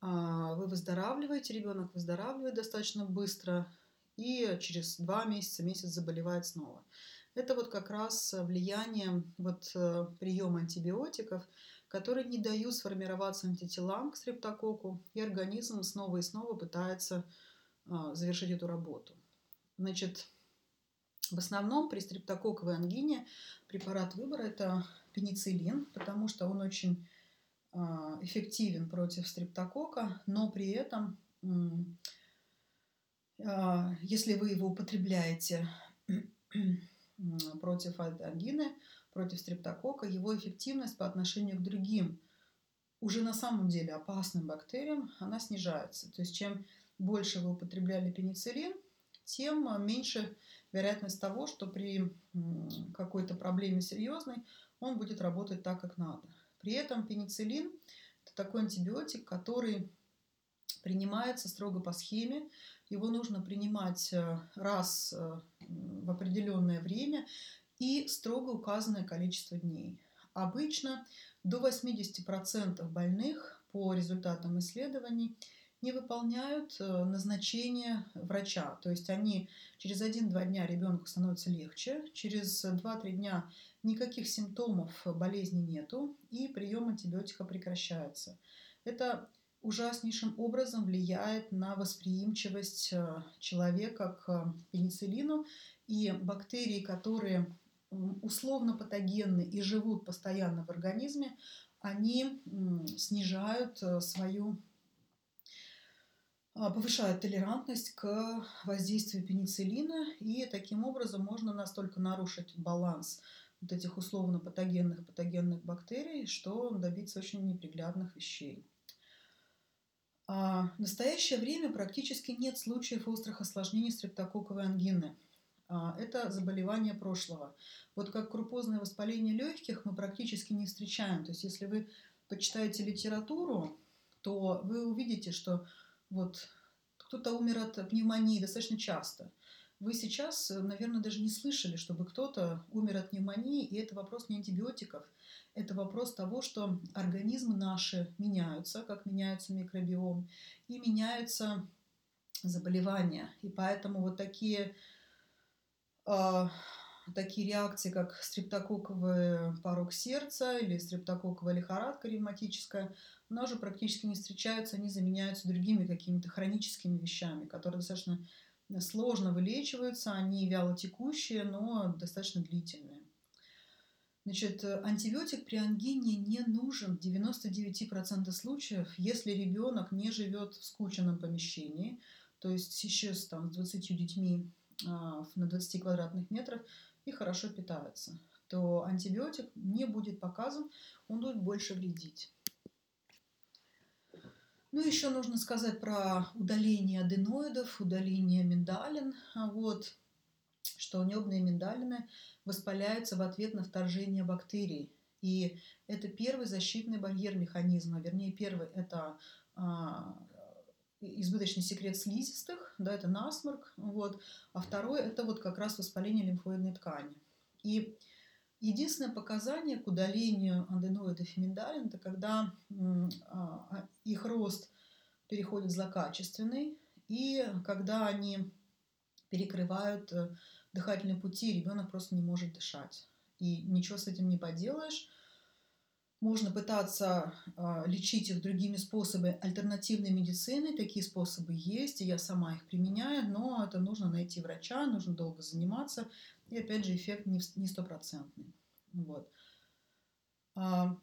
а, вы выздоравливаете, ребенок выздоравливает достаточно быстро, и через два месяца, месяц заболевает снова. Это вот как раз влияние вот э, приема антибиотиков, которые не дают сформироваться антителам к стрептококу, и организм снова и снова пытается а, завершить эту работу. Значит, в основном при стрептококковой ангине препарат выбора – это пенициллин, потому что он очень а, эффективен против стрептокока, но при этом, а, если вы его употребляете против ангины, против стрептокока, его эффективность по отношению к другим уже на самом деле опасным бактериям, она снижается. То есть чем больше вы употребляли пенициллин, тем меньше вероятность того, что при какой-то проблеме серьезной он будет работать так, как надо. При этом пенициллин – это такой антибиотик, который принимается строго по схеме. Его нужно принимать э, раз э, в определенное время и строго указанное количество дней. Обычно до 80% больных по результатам исследований – не выполняют э, назначение врача. То есть они через 1-2 дня ребенку становится легче, через 2-3 дня никаких симптомов болезни нету, и прием антибиотика прекращается. Это ужаснейшим образом влияет на восприимчивость э, человека к пенициллину, и бактерии, которые условно патогенны и живут постоянно в организме, они снижают э, свою а, повышает толерантность к воздействию пенициллина, и таким образом можно настолько нарушить баланс вот этих условно патогенных патогенных бактерий, что добиться очень неприглядных вещей. А в настоящее время практически нет случаев острых осложнений стрептококковой ангины. А, это заболевание прошлого. Вот как крупозное воспаление легких мы практически не встречаем. То есть если вы почитаете литературу, то вы увидите, что вот кто-то умер от пневмонии достаточно часто. Вы сейчас, наверное, даже не слышали, чтобы кто-то умер от пневмонии, и это вопрос не антибиотиков, это вопрос того, что организмы наши меняются, как меняется микробиом, и меняются заболевания. И поэтому вот такие такие реакции, как стрептококковый порог сердца или стрептококковая лихорадка ревматическая, она уже практически не встречаются, они заменяются другими какими-то хроническими вещами, которые достаточно сложно вылечиваются, они вялотекущие, но достаточно длительные. Значит, антибиотик при ангине не нужен в 99% случаев, если ребенок не живет в скученном помещении, то есть еще с, там, с 20 детьми а, на 20 квадратных метрах и хорошо питаются, то антибиотик не будет показан, он будет больше вредить. Ну, еще нужно сказать про удаление аденоидов, удаление миндалин. А вот, что небные миндалины воспаляются в ответ на вторжение бактерий. И это первый защитный барьер механизма. Вернее, первый – это а, избыточный секрет слизистых, да, это насморк, вот, а второе это вот как раз воспаление лимфоидной ткани. И единственное показание к удалению аденоидов и миндалин это когда а, их рост переходит в злокачественный, и когда они перекрывают э, дыхательные пути, ребенок просто не может дышать. И ничего с этим не поделаешь. Можно пытаться э, лечить их другими способами альтернативной медицины. Такие способы есть, и я сама их применяю, но это нужно найти врача, нужно долго заниматься. И опять же, эффект не стопроцентный. Вот. А,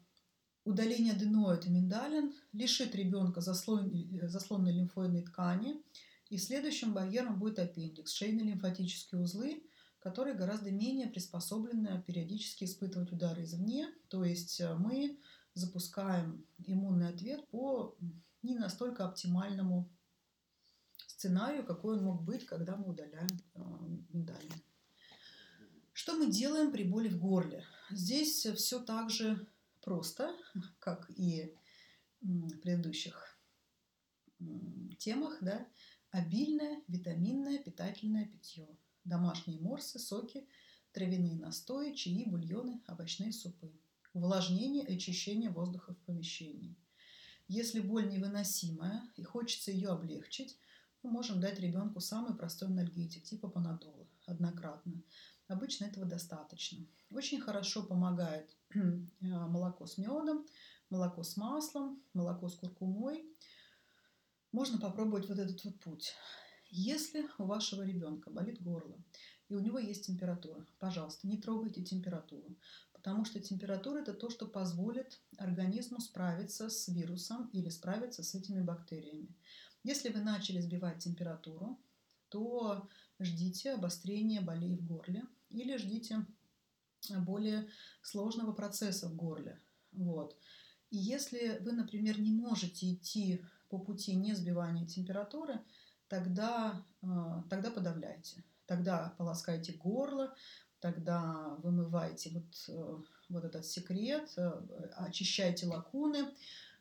удаление аденоид и миндалин лишит ребенка заслон, заслонной лимфоидной ткани, и следующим барьером будет аппендикс, шейные лимфатические узлы, которые гораздо менее приспособлены периодически испытывать удары извне. То есть э, мы запускаем иммунный ответ по не настолько оптимальному сценарию, какой он мог быть, когда мы удаляем э, миндалины. Что мы делаем при боли в горле? Здесь все так же просто, как и в предыдущих темах, да, обильное витаминное питательное питье домашние морсы, соки, травяные настои, чаи, бульоны, овощные супы. Увлажнение и очищение воздуха в помещении. Если боль невыносимая и хочется ее облегчить, мы можем дать ребенку самый простой анальгетик, типа панадола, однократно. Обычно этого достаточно. Очень хорошо помогает молоко с медом, молоко с маслом, молоко с куркумой. Можно попробовать вот этот вот путь. Если у вашего ребенка болит горло и у него есть температура, пожалуйста, не трогайте температуру, потому что температура это то, что позволит организму справиться с вирусом или справиться с этими бактериями. Если вы начали сбивать температуру, то ждите обострения болей в горле или ждите более сложного процесса в горле. Вот. И если вы, например, не можете идти по пути не сбивания температуры, тогда, а, тогда подавляйте. Тогда полоскайте горло, тогда вымывайте вот, э, вот этот секрет, э, очищайте лакуны.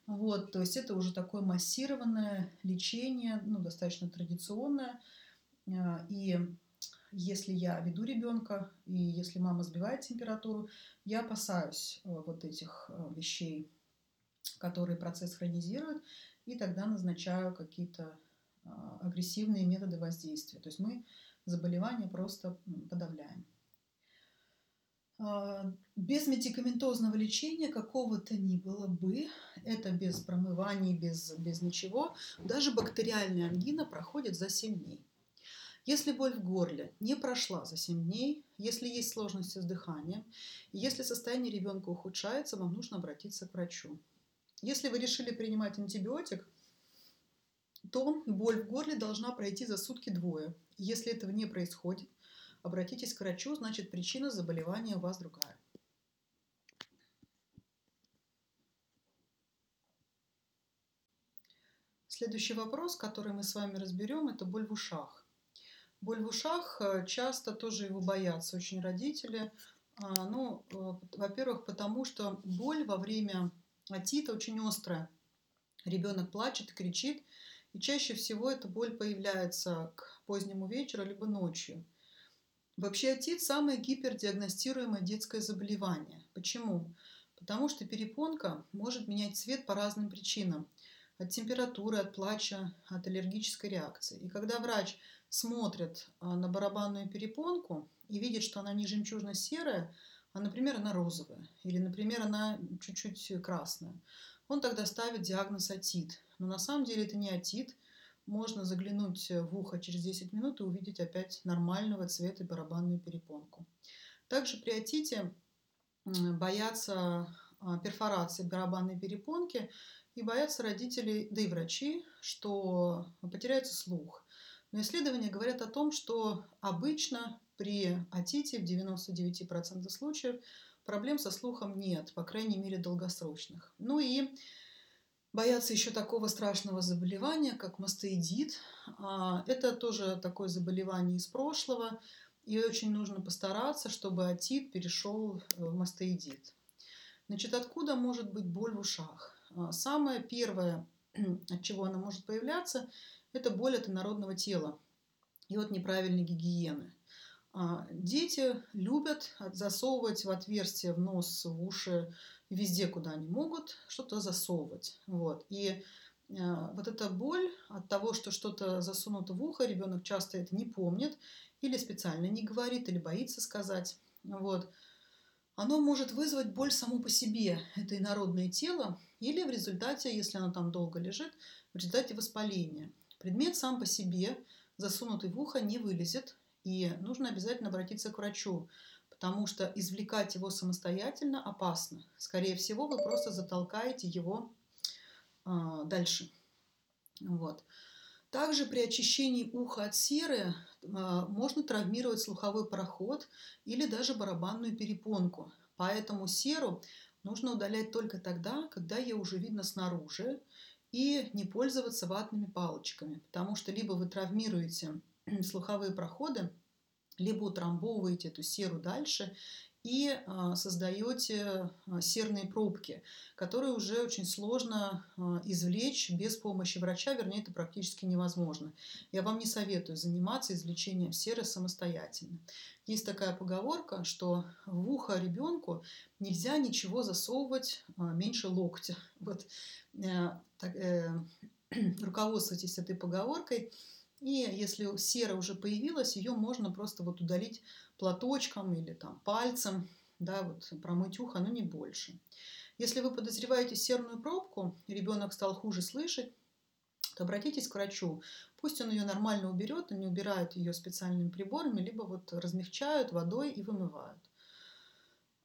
Вот, то есть это уже такое массированное лечение, ну, достаточно традиционное. А, и если я веду ребенка, и если мама сбивает температуру, я опасаюсь э, вот этих вещей, которые процесс хронизируют, и тогда назначаю какие-то агрессивные методы воздействия. То есть мы заболевание просто подавляем. А, без медикаментозного лечения какого-то ни было бы, это без промываний, без, без ничего, даже бактериальная ангина проходит за 7 дней. Если боль в горле не прошла за 7 дней, если есть сложности с дыханием, если состояние ребенка ухудшается, вам нужно обратиться к врачу. Если вы решили принимать антибиотик – то боль в горле должна пройти за сутки двое. Если этого не происходит, обратитесь к врачу, значит причина заболевания у вас другая. Следующий вопрос, который мы с вами разберем, это боль в ушах. Боль в ушах э, часто тоже его боятся очень родители. А, ну, э, во-первых, потому что боль во время отита очень острая. Ребенок плачет кричит, и чаще всего эта боль появляется к позднему вечеру либо ночью. Вообще отит – самое гипердиагностируемое детское заболевание. Почему? Потому что перепонка может менять цвет по разным причинам – от температуры, от плача, от аллергической реакции. И когда врач смотрит а, на барабанную перепонку и видит, что она не жемчужно-серая, а, например, она розовая, или, например, она чуть-чуть красная, он тогда ставит диагноз отит. Но на самом деле это не отит. Можно заглянуть в ухо через 10 минут и увидеть опять нормального цвета барабанную перепонку. Также при отите боятся а, перфорации барабанной перепонки, и боятся родители, да и врачи, что потеряется слух. Но исследования говорят о том, что обычно при отите в 99% случаев проблем со слухом нет, по крайней мере долгосрочных. Ну и боятся еще такого страшного заболевания, как мастоидит. А, это тоже такое заболевание из прошлого, и очень нужно постараться, чтобы отит перешел в мастоидит. Значит, откуда может быть боль в ушах? А, самое первое, от чего она может появляться, это боль от инородного тела и от неправильной гигиены. А, дети любят засовывать в отверстие, в нос, в уши, везде, куда они могут, что-то засовывать. Вот. И а, вот эта боль от того, что что-то засунуто в ухо, ребенок часто это не помнит, или специально не говорит, или боится сказать. Вот. Оно может вызвать боль само по себе, это инородное тело, или в результате, если оно там долго лежит, в результате воспаления. Предмет сам по себе, засунутый в ухо, не вылезет, и нужно обязательно обратиться к врачу, потому что извлекать его самостоятельно опасно. Скорее всего, вы просто затолкаете его э, дальше. Вот. Также при очищении уха от серы э, можно травмировать слуховой проход или даже барабанную перепонку. Поэтому серу нужно удалять только тогда, когда ее уже видно снаружи, и не пользоваться ватными палочками, потому что либо вы травмируете слуховые проходы, либо утрамбовываете эту серу дальше и а, создаете а, серные пробки, которые уже очень сложно а, извлечь без помощи врача, вернее, это практически невозможно. Я вам не советую заниматься извлечением серы самостоятельно. Есть такая поговорка, что в ухо ребенку нельзя ничего засовывать меньше локтя. Вот э, э, руководствуйтесь этой поговоркой. И если сера уже появилась, ее можно просто вот удалить платочком или там пальцем, да, вот промыть ухо, но не больше. Если вы подозреваете серную пробку, ребенок стал хуже слышать, то обратитесь к врачу. Пусть он ее нормально уберет, они убирают ее специальными приборами, либо вот размягчают водой и вымывают.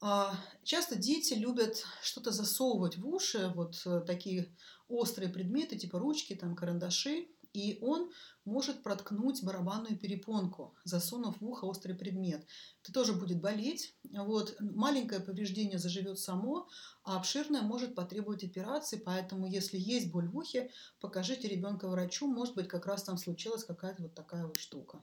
А, часто дети любят что-то засовывать в уши, вот э, такие острые предметы, типа ручки, там, карандаши и он может проткнуть барабанную перепонку, засунув в ухо острый предмет. Это тоже будет болеть. Вот. Маленькое повреждение заживет само, а обширное может потребовать операции, поэтому если есть боль в ухе, покажите ребенка врачу, может быть, как раз там случилась какая-то вот такая вот штука.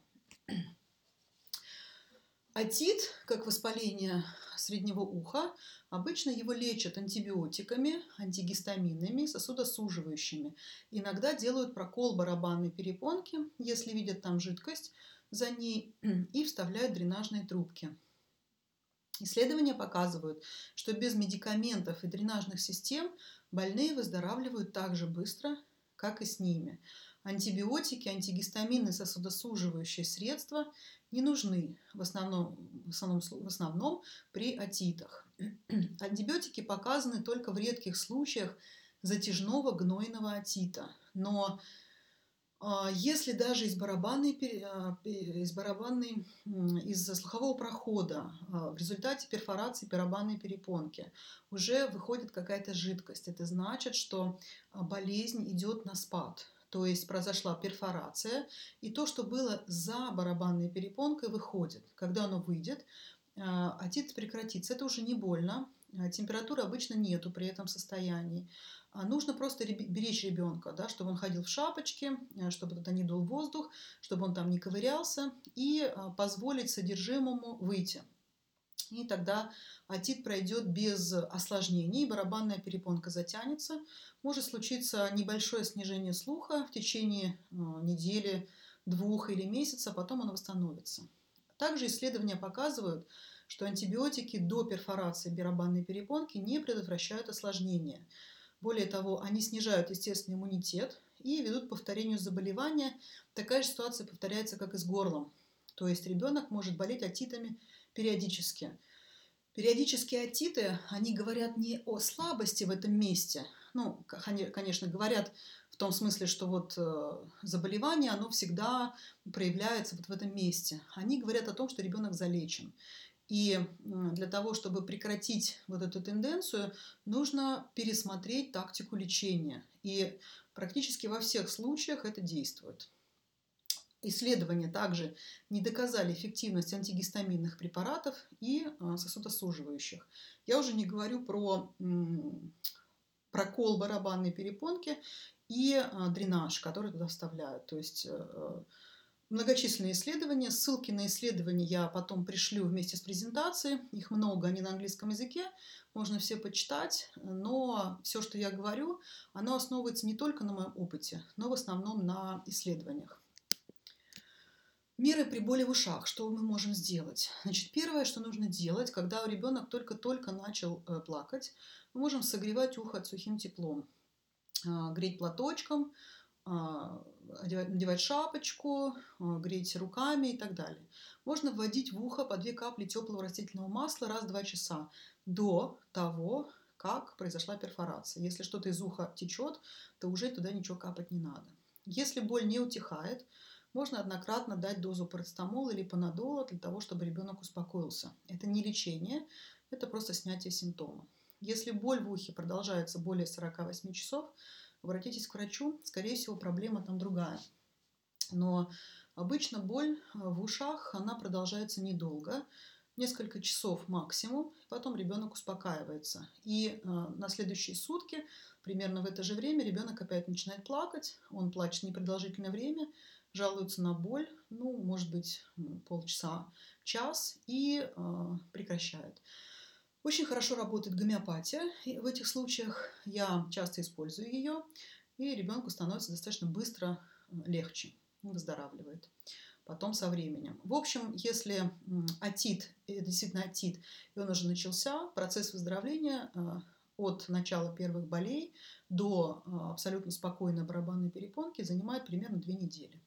Атит, как воспаление среднего уха, обычно его лечат антибиотиками, антигистаминами, сосудосуживающими. Иногда делают прокол барабанной перепонки, если видят там жидкость за ней, и вставляют дренажные трубки. Исследования показывают, что без медикаментов и дренажных систем больные выздоравливают так же быстро, как и с ними. Антибиотики, антигистамины, сосудосуживающие средства не нужны в основном, в основном, в основном при отитах. Антибиотики показаны только в редких случаях затяжного гнойного отита. Но а, если даже из барабанной, а, из барабанной, из слухового прохода а, в результате перфорации барабанной перепонки уже выходит какая-то жидкость, это значит, что болезнь идет на спад. То есть произошла перфорация, и то, что было за барабанной перепонкой, выходит. Когда оно выйдет, отит прекратится. Это уже не больно, температуры обычно нету при этом состоянии. А нужно просто беречь ребенка, да, чтобы он ходил в шапочке, чтобы туда не дул воздух, чтобы он там не ковырялся, и а, позволить содержимому выйти. И тогда отит пройдет без осложнений, барабанная перепонка затянется. Может случиться небольшое снижение слуха в течение э, недели, двух или месяца, а потом он восстановится. Также исследования показывают, что антибиотики до перфорации барабанной перепонки не предотвращают осложнения – более того, они снижают естественный иммунитет и ведут к повторению заболевания. Такая же ситуация повторяется, как и с горлом. То есть ребенок может болеть отитами периодически. Периодические отиты, они говорят не о слабости в этом месте. Ну, конечно, говорят в том смысле, что вот э, заболевание, оно всегда проявляется вот в этом месте. Они говорят о том, что ребенок залечен. И для того, чтобы прекратить вот эту тенденцию, нужно пересмотреть тактику лечения. И практически во всех случаях это действует. Исследования также не доказали эффективность антигистаминных препаратов и а, сосудосуживающих. Я уже не говорю про прокол барабанной перепонки и а, дренаж, который туда вставляют. То есть э, многочисленные исследования. Ссылки на исследования я потом пришлю вместе с презентацией. Их много, они на английском языке. Можно все почитать. Но все, что я говорю, оно основывается не только на моем опыте, но в основном на исследованиях. Меры при боли в ушах. Что мы можем сделать? Значит, первое, что нужно делать, когда ребенок только-только начал э, плакать, мы можем согревать ухо сухим теплом, а, греть платочком, а, надевать шапочку, а, греть руками и так далее. Можно вводить в ухо по две капли теплого растительного масла раз в два часа до того, как произошла перфорация. Если что-то из уха течет, то уже туда ничего капать не надо. Если боль не утихает, можно однократно дать дозу парацетамола или панадола для того, чтобы ребенок успокоился. Это не лечение, это просто снятие симптома. Если боль в ухе продолжается более 48 часов, обратитесь к врачу, скорее всего, проблема там другая. Но обычно боль э, в ушах, она продолжается недолго, несколько часов максимум, потом ребенок успокаивается. И э, на следующие сутки, примерно в это же время, ребенок опять начинает плакать, он плачет непродолжительное время, жалуется на боль, ну, может быть, полчаса, час и э, прекращает. Очень хорошо работает гомеопатия. И в этих случаях я часто использую ее, и ребенку становится достаточно быстро э, легче, выздоравливает. Потом со временем. В общем, если отит, действительно отит, и он уже начался, процесс выздоровления э, от начала первых болей до э, абсолютно спокойной барабанной перепонки занимает примерно две недели.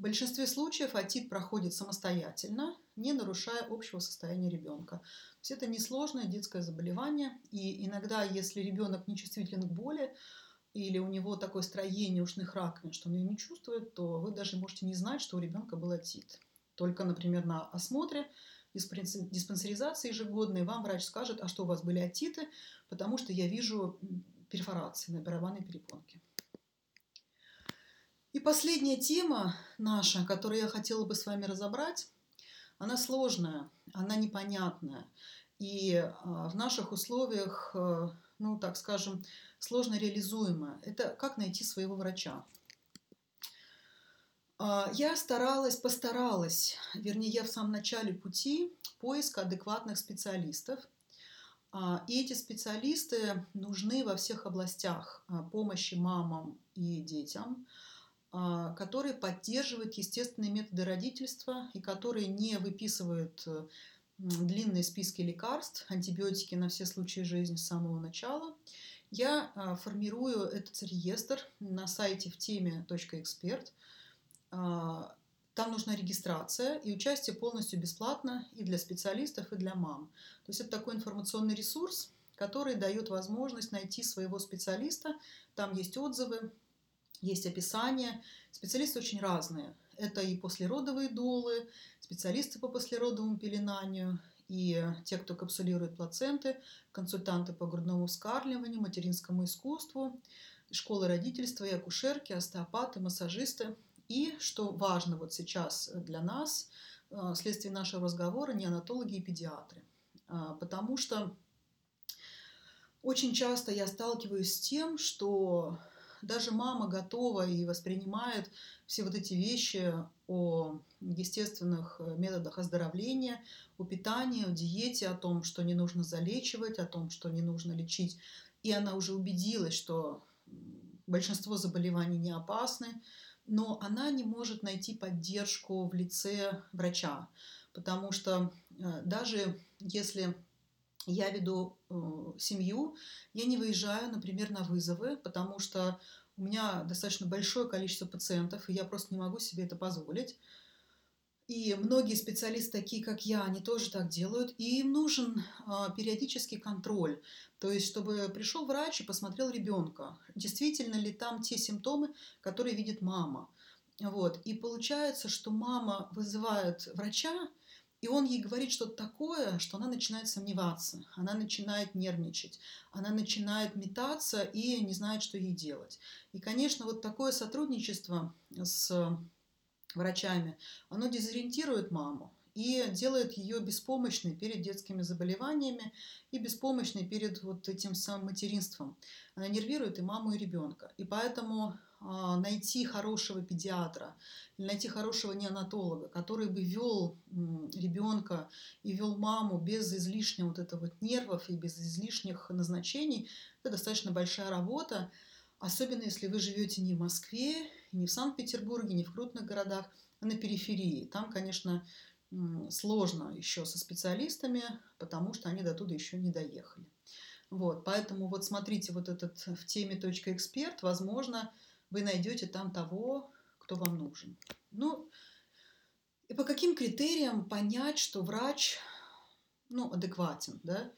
В большинстве случаев отит проходит самостоятельно, не нарушая общего состояния ребенка. То есть это несложное детское заболевание, и иногда, если ребенок не чувствителен к боли, или у него такое строение ушных раковин, что он ее не чувствует, то вы даже можете не знать, что у ребенка был отит. Только, например, на осмотре диспансеризации ежегодной вам врач скажет, а что у вас были отиты, потому что я вижу перфорации на барабанной перепонке. И последняя тема наша, которую я хотела бы с вами разобрать, она сложная, она непонятная. И а, в наших условиях, э, ну, так скажем, сложно реализуемая. Это как найти своего врача. А, я старалась, постаралась, вернее, я в самом начале пути поиска адекватных специалистов. А, и эти специалисты нужны во всех областях помощи мамам и детям – а, которые поддерживают естественные методы родительства и которые не выписывают э, длинные списки лекарств, антибиотики на все случаи жизни с самого начала. Я а, формирую этот реестр на сайте в теме .эксперт. А, там нужна регистрация, и участие полностью бесплатно и для специалистов, и для мам. То есть это такой информационный ресурс, который дает возможность найти своего специалиста. Там есть отзывы, есть описание. Специалисты очень разные. Это и послеродовые долы, специалисты по послеродовому пеленанию, и те, кто капсулирует плаценты, консультанты по грудному вскармливанию, материнскому искусству, школы родительства, и акушерки, остеопаты, массажисты. И, что важно вот сейчас для нас, э, вследствие нашего разговора, неонатологи и педиатры. А, потому что очень часто я сталкиваюсь с тем, что даже мама готова и воспринимает все вот эти вещи о естественных э, методах оздоровления, о питании, о диете, о том, что не нужно залечивать, о том, что не нужно лечить. И она уже убедилась, что большинство заболеваний не опасны, но она не может найти поддержку в лице врача, потому что э, даже если я веду э, семью, я не выезжаю, например, на вызовы, потому что у меня достаточно большое количество пациентов, и я просто не могу себе это позволить. И многие специалисты, такие как я, они тоже так делают. И им нужен а, периодический контроль. То есть, чтобы пришел врач и посмотрел ребенка, действительно ли там те симптомы, которые видит мама. Вот. И получается, что мама вызывает врача, и он ей говорит что-то такое, что она начинает сомневаться, она начинает нервничать, она начинает метаться и не знает, что ей делать. И, конечно, вот такое сотрудничество с врачами, оно дезориентирует маму и делает ее беспомощной перед детскими заболеваниями и беспомощной перед вот этим самым материнством. Она нервирует и маму, и ребенка. И поэтому найти хорошего педиатра найти хорошего неонатолога, который бы вел ребенка и вел маму без излишних вот этого вот нервов и без излишних назначений, это достаточно большая работа, особенно если вы живете не в Москве, не в Санкт-Петербурге, не в крупных городах, а на периферии. Там, конечно, сложно еще со специалистами, потому что они до туда еще не доехали. Вот, поэтому вот смотрите вот этот в теме точка эксперт, возможно, вы найдете там того, кто вам нужен. Ну, и по каким критериям понять, что врач ну, адекватен, да?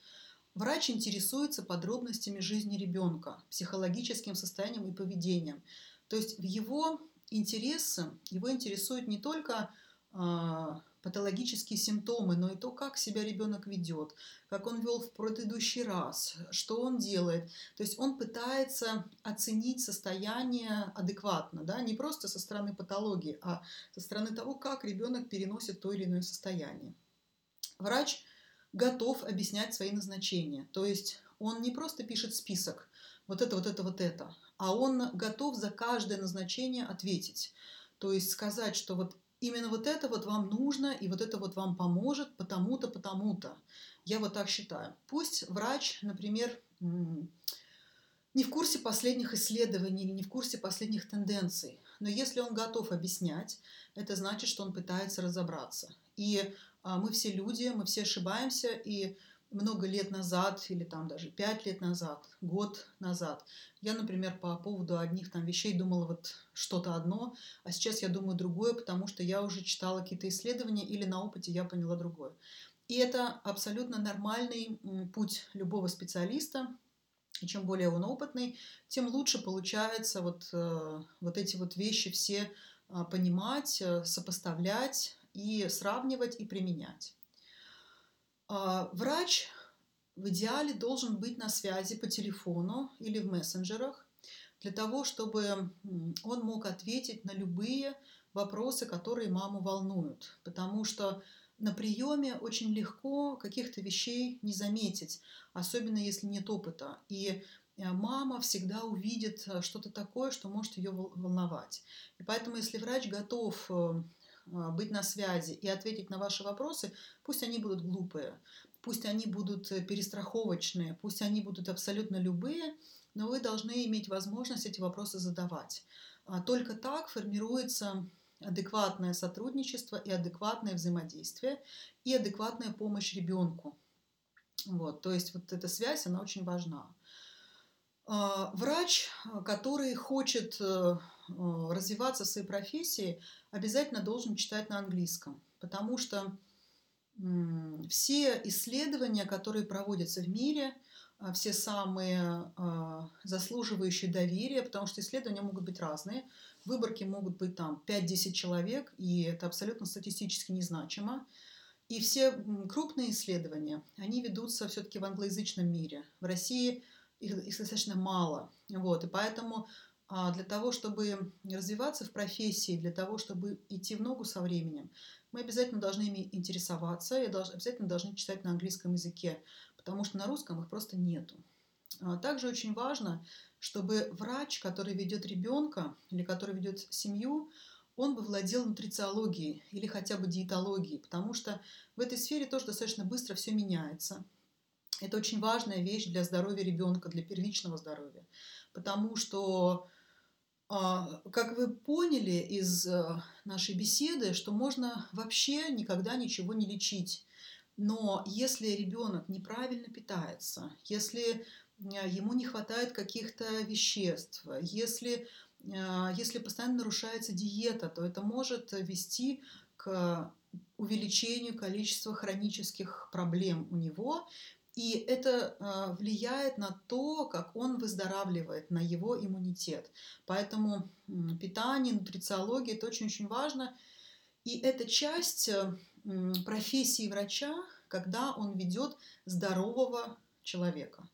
Врач интересуется подробностями жизни ребенка, психологическим состоянием и поведением. То есть в его интересы, его интересует не только а, патологические симптомы, но и то, как себя ребенок ведет, как он вел в предыдущий раз, что он делает. То есть он пытается оценить состояние адекватно, да, не просто со стороны патологии, а со стороны того, как ребенок переносит то или иное состояние. Врач готов объяснять свои назначения, то есть он не просто пишет список, вот это, вот это, вот это, а он готов за каждое назначение ответить. То есть сказать, что вот именно вот это вот вам нужно, и вот это вот вам поможет, потому-то, потому-то. Я вот так считаю. Пусть врач, например, не в курсе последних исследований или не в курсе последних тенденций, но если он готов объяснять, это значит, что он пытается разобраться. И а, мы все люди, мы все ошибаемся, и много лет назад, или там даже пять лет назад, год назад, я, например, по поводу одних там вещей думала вот что-то одно, а сейчас я думаю другое, потому что я уже читала какие-то исследования или на опыте я поняла другое. И это абсолютно нормальный путь любого специалиста, и чем более он опытный, тем лучше получается вот, э, вот эти вот вещи все а, понимать, э, сопоставлять и сравнивать и применять. А, врач в идеале должен быть на связи по телефону или в мессенджерах для того, чтобы он мог ответить на любые вопросы, которые маму волнуют. Потому что на приеме очень легко каких-то вещей не заметить, особенно если нет опыта. И э, мама всегда увидит э, что-то такое, что может ее волновать. И поэтому, если врач готов э, быть на связи и ответить на ваши вопросы, пусть они будут глупые, пусть они будут э, перестраховочные, пусть они будут абсолютно любые, но вы должны иметь возможность эти вопросы задавать. А только так формируется адекватное сотрудничество и адекватное взаимодействие и адекватная помощь ребенку. Вот, то есть вот эта связь, она очень важна. А, врач, который хочет э, развиваться в своей профессии, обязательно должен читать на английском, потому что все исследования, которые проводятся в мире, а, все самые а, заслуживающие доверия, потому что исследования могут быть разные, выборки могут быть там 5-10 человек, и это абсолютно статистически незначимо. И все крупные исследования, они ведутся все-таки в англоязычном мире. В России их, их достаточно мало. Вот, и поэтому а, для того, чтобы развиваться в профессии, для того, чтобы идти в ногу со временем, мы обязательно должны ими интересоваться и обязательно должны читать на английском языке, потому что на русском их просто нету. А, также очень важно, чтобы врач, который ведет ребенка или который ведет семью, он бы владел нутрициологией или хотя бы диетологией, потому что в этой сфере тоже достаточно быстро все меняется. Это очень важная вещь для здоровья ребенка, для первичного здоровья, потому что а, как вы поняли из э, нашей беседы, что можно вообще никогда ничего не лечить. Но если ребенок неправильно питается, если э, ему не хватает каких-то веществ, если, э, если постоянно нарушается диета, то это может вести к увеличению количества хронических проблем у него, и это э, влияет на то, как он выздоравливает, на его иммунитет. Поэтому питание, нутрициология – это очень-очень важно. И это часть профессии врача, когда он ведет здорового человека.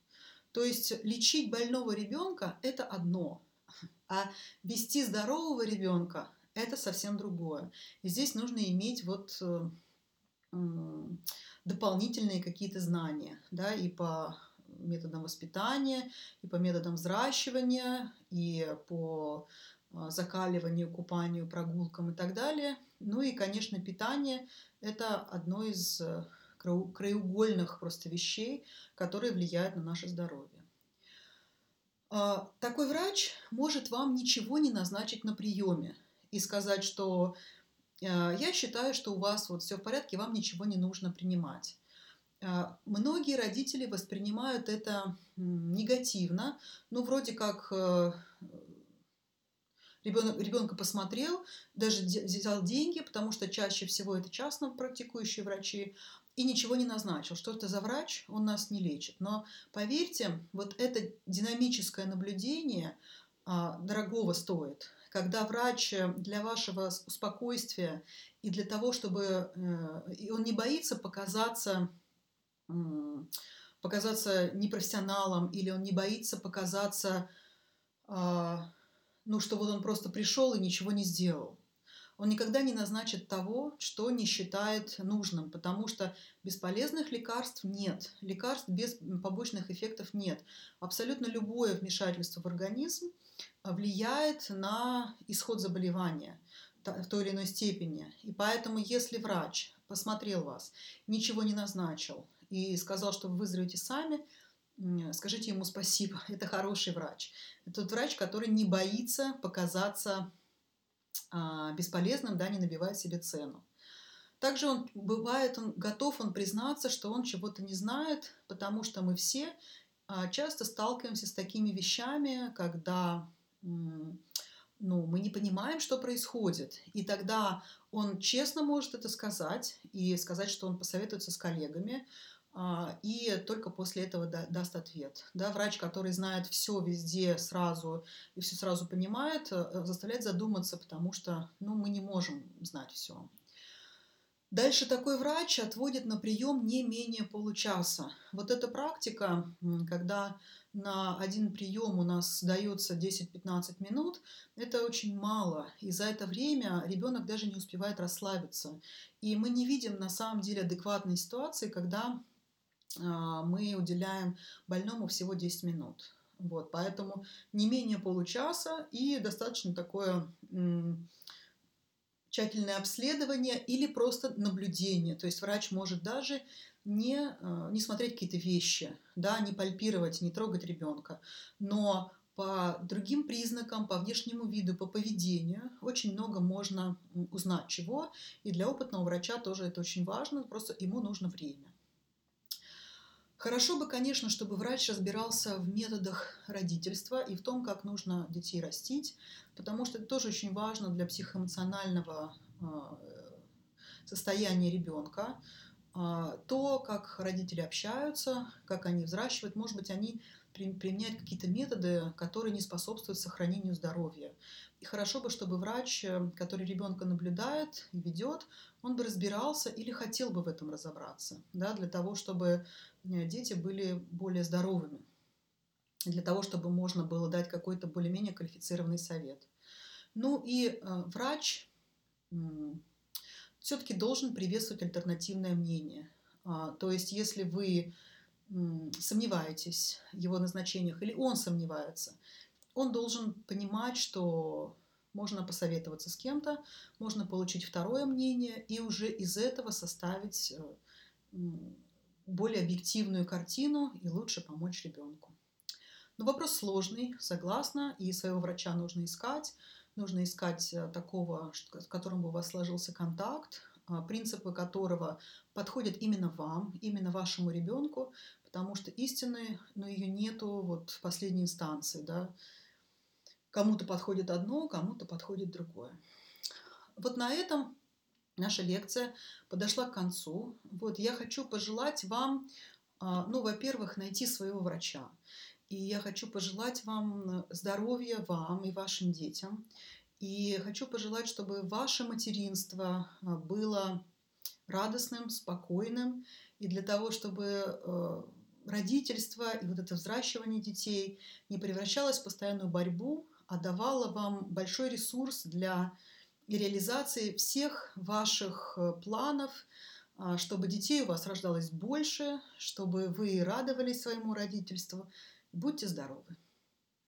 То есть лечить больного ребенка – это одно, а вести здорового ребенка – это совсем другое. И здесь нужно иметь вот э, дополнительные какие-то знания, да, и по методам воспитания, и по методам взращивания, и по а, закаливанию, купанию, прогулкам и так далее. Ну и, конечно, питание – это одно из э, краеугольных просто вещей, которые влияют на наше здоровье. А, такой врач может вам ничего не назначить на приеме и сказать, что я считаю, что у вас вот все в порядке, вам ничего не нужно принимать. А, многие родители воспринимают это негативно, ну вроде как ребенок, э, ребенка посмотрел, даже взял деньги, потому что чаще всего это частно практикующие врачи, и ничего не назначил. Что это за врач, он нас не лечит. Но поверьте, вот это динамическое наблюдение а, дорогого стоит когда врач э, для вашего спокойствия и для того, чтобы э, и он не боится показаться показаться непрофессионалом или он не боится показаться, а, ну, что вот он просто пришел и ничего не сделал. Он никогда не назначит того, что не считает нужным, потому что бесполезных лекарств нет, лекарств без побочных эффектов нет. Абсолютно любое вмешательство в организм – влияет на исход заболевания в той или иной степени. И поэтому, если врач посмотрел вас, ничего не назначил и сказал, что вы выздоровеете сами, скажите ему спасибо. Это хороший врач. Это тот врач, который не боится показаться а, бесполезным, да, не набивает себе цену. Также он бывает, он готов он признаться, что он чего-то не знает, потому что мы все а, часто сталкиваемся с такими вещами, когда ну, мы не понимаем, что происходит. И тогда он честно может это сказать и сказать, что он посоветуется с коллегами, а, и только после этого даст ответ. Да, врач, который знает все везде сразу и все сразу понимает, э, заставляет задуматься, потому что ну, мы не можем знать все. Дальше такой врач отводит на прием не менее получаса. Вот эта практика, когда на один прием у нас дается 10-15 минут, это очень мало. И за это время ребенок даже не успевает расслабиться. И мы не видим на самом деле адекватной ситуации, когда а, мы уделяем больному всего 10 минут. Вот, поэтому не менее получаса и достаточно такое тщательное обследование или просто наблюдение. То есть врач может даже не, э, не смотреть какие-то вещи, да, не пальпировать, не трогать ребенка, но по другим признакам, по внешнему виду, по поведению очень много можно узнать чего. И для опытного врача тоже это очень важно, просто ему нужно время. Хорошо бы, конечно, чтобы врач разбирался в методах родительства и в том, как нужно детей растить, потому что это тоже очень важно для психоэмоционального а, состояния ребенка. А, то, как родители общаются, как они взращивают, может быть, они применяют какие-то методы, которые не способствуют сохранению здоровья. И хорошо бы, чтобы врач, э, который ребенка наблюдает и ведет, он бы разбирался или хотел бы в этом разобраться, да, для того, чтобы э, дети были более здоровыми. для того, чтобы можно было дать какой-то более-менее квалифицированный совет. Ну и э, врач э, все-таки должен приветствовать альтернативное мнение. А, то есть, если вы сомневаетесь в его назначениях или он сомневается, он должен понимать, что можно посоветоваться с кем-то, можно получить второе мнение и уже из этого составить э, более объективную картину и лучше помочь ребенку. Но вопрос сложный, согласна, и своего врача нужно искать. Нужно искать э, такого, с которым бы у вас сложился контакт, а, принципы которого подходят именно вам, именно вашему ребенку, потому что истины, но ну, ее нету вот в последней инстанции, да. Кому-то подходит одно, кому-то подходит другое. Вот на этом наша лекция подошла к концу. Вот я хочу пожелать вам, а, ну, во-первых, найти своего врача. И я хочу пожелать вам здоровья вам и вашим детям. И хочу пожелать, чтобы ваше материнство а, было радостным, спокойным. И для того, чтобы э, родительство и вот это взращивание детей не превращалось в постоянную борьбу, а давало вам большой ресурс для реализации всех ваших э, планов, а, чтобы детей у вас рождалось больше, чтобы вы радовались своему родительству. Будьте здоровы!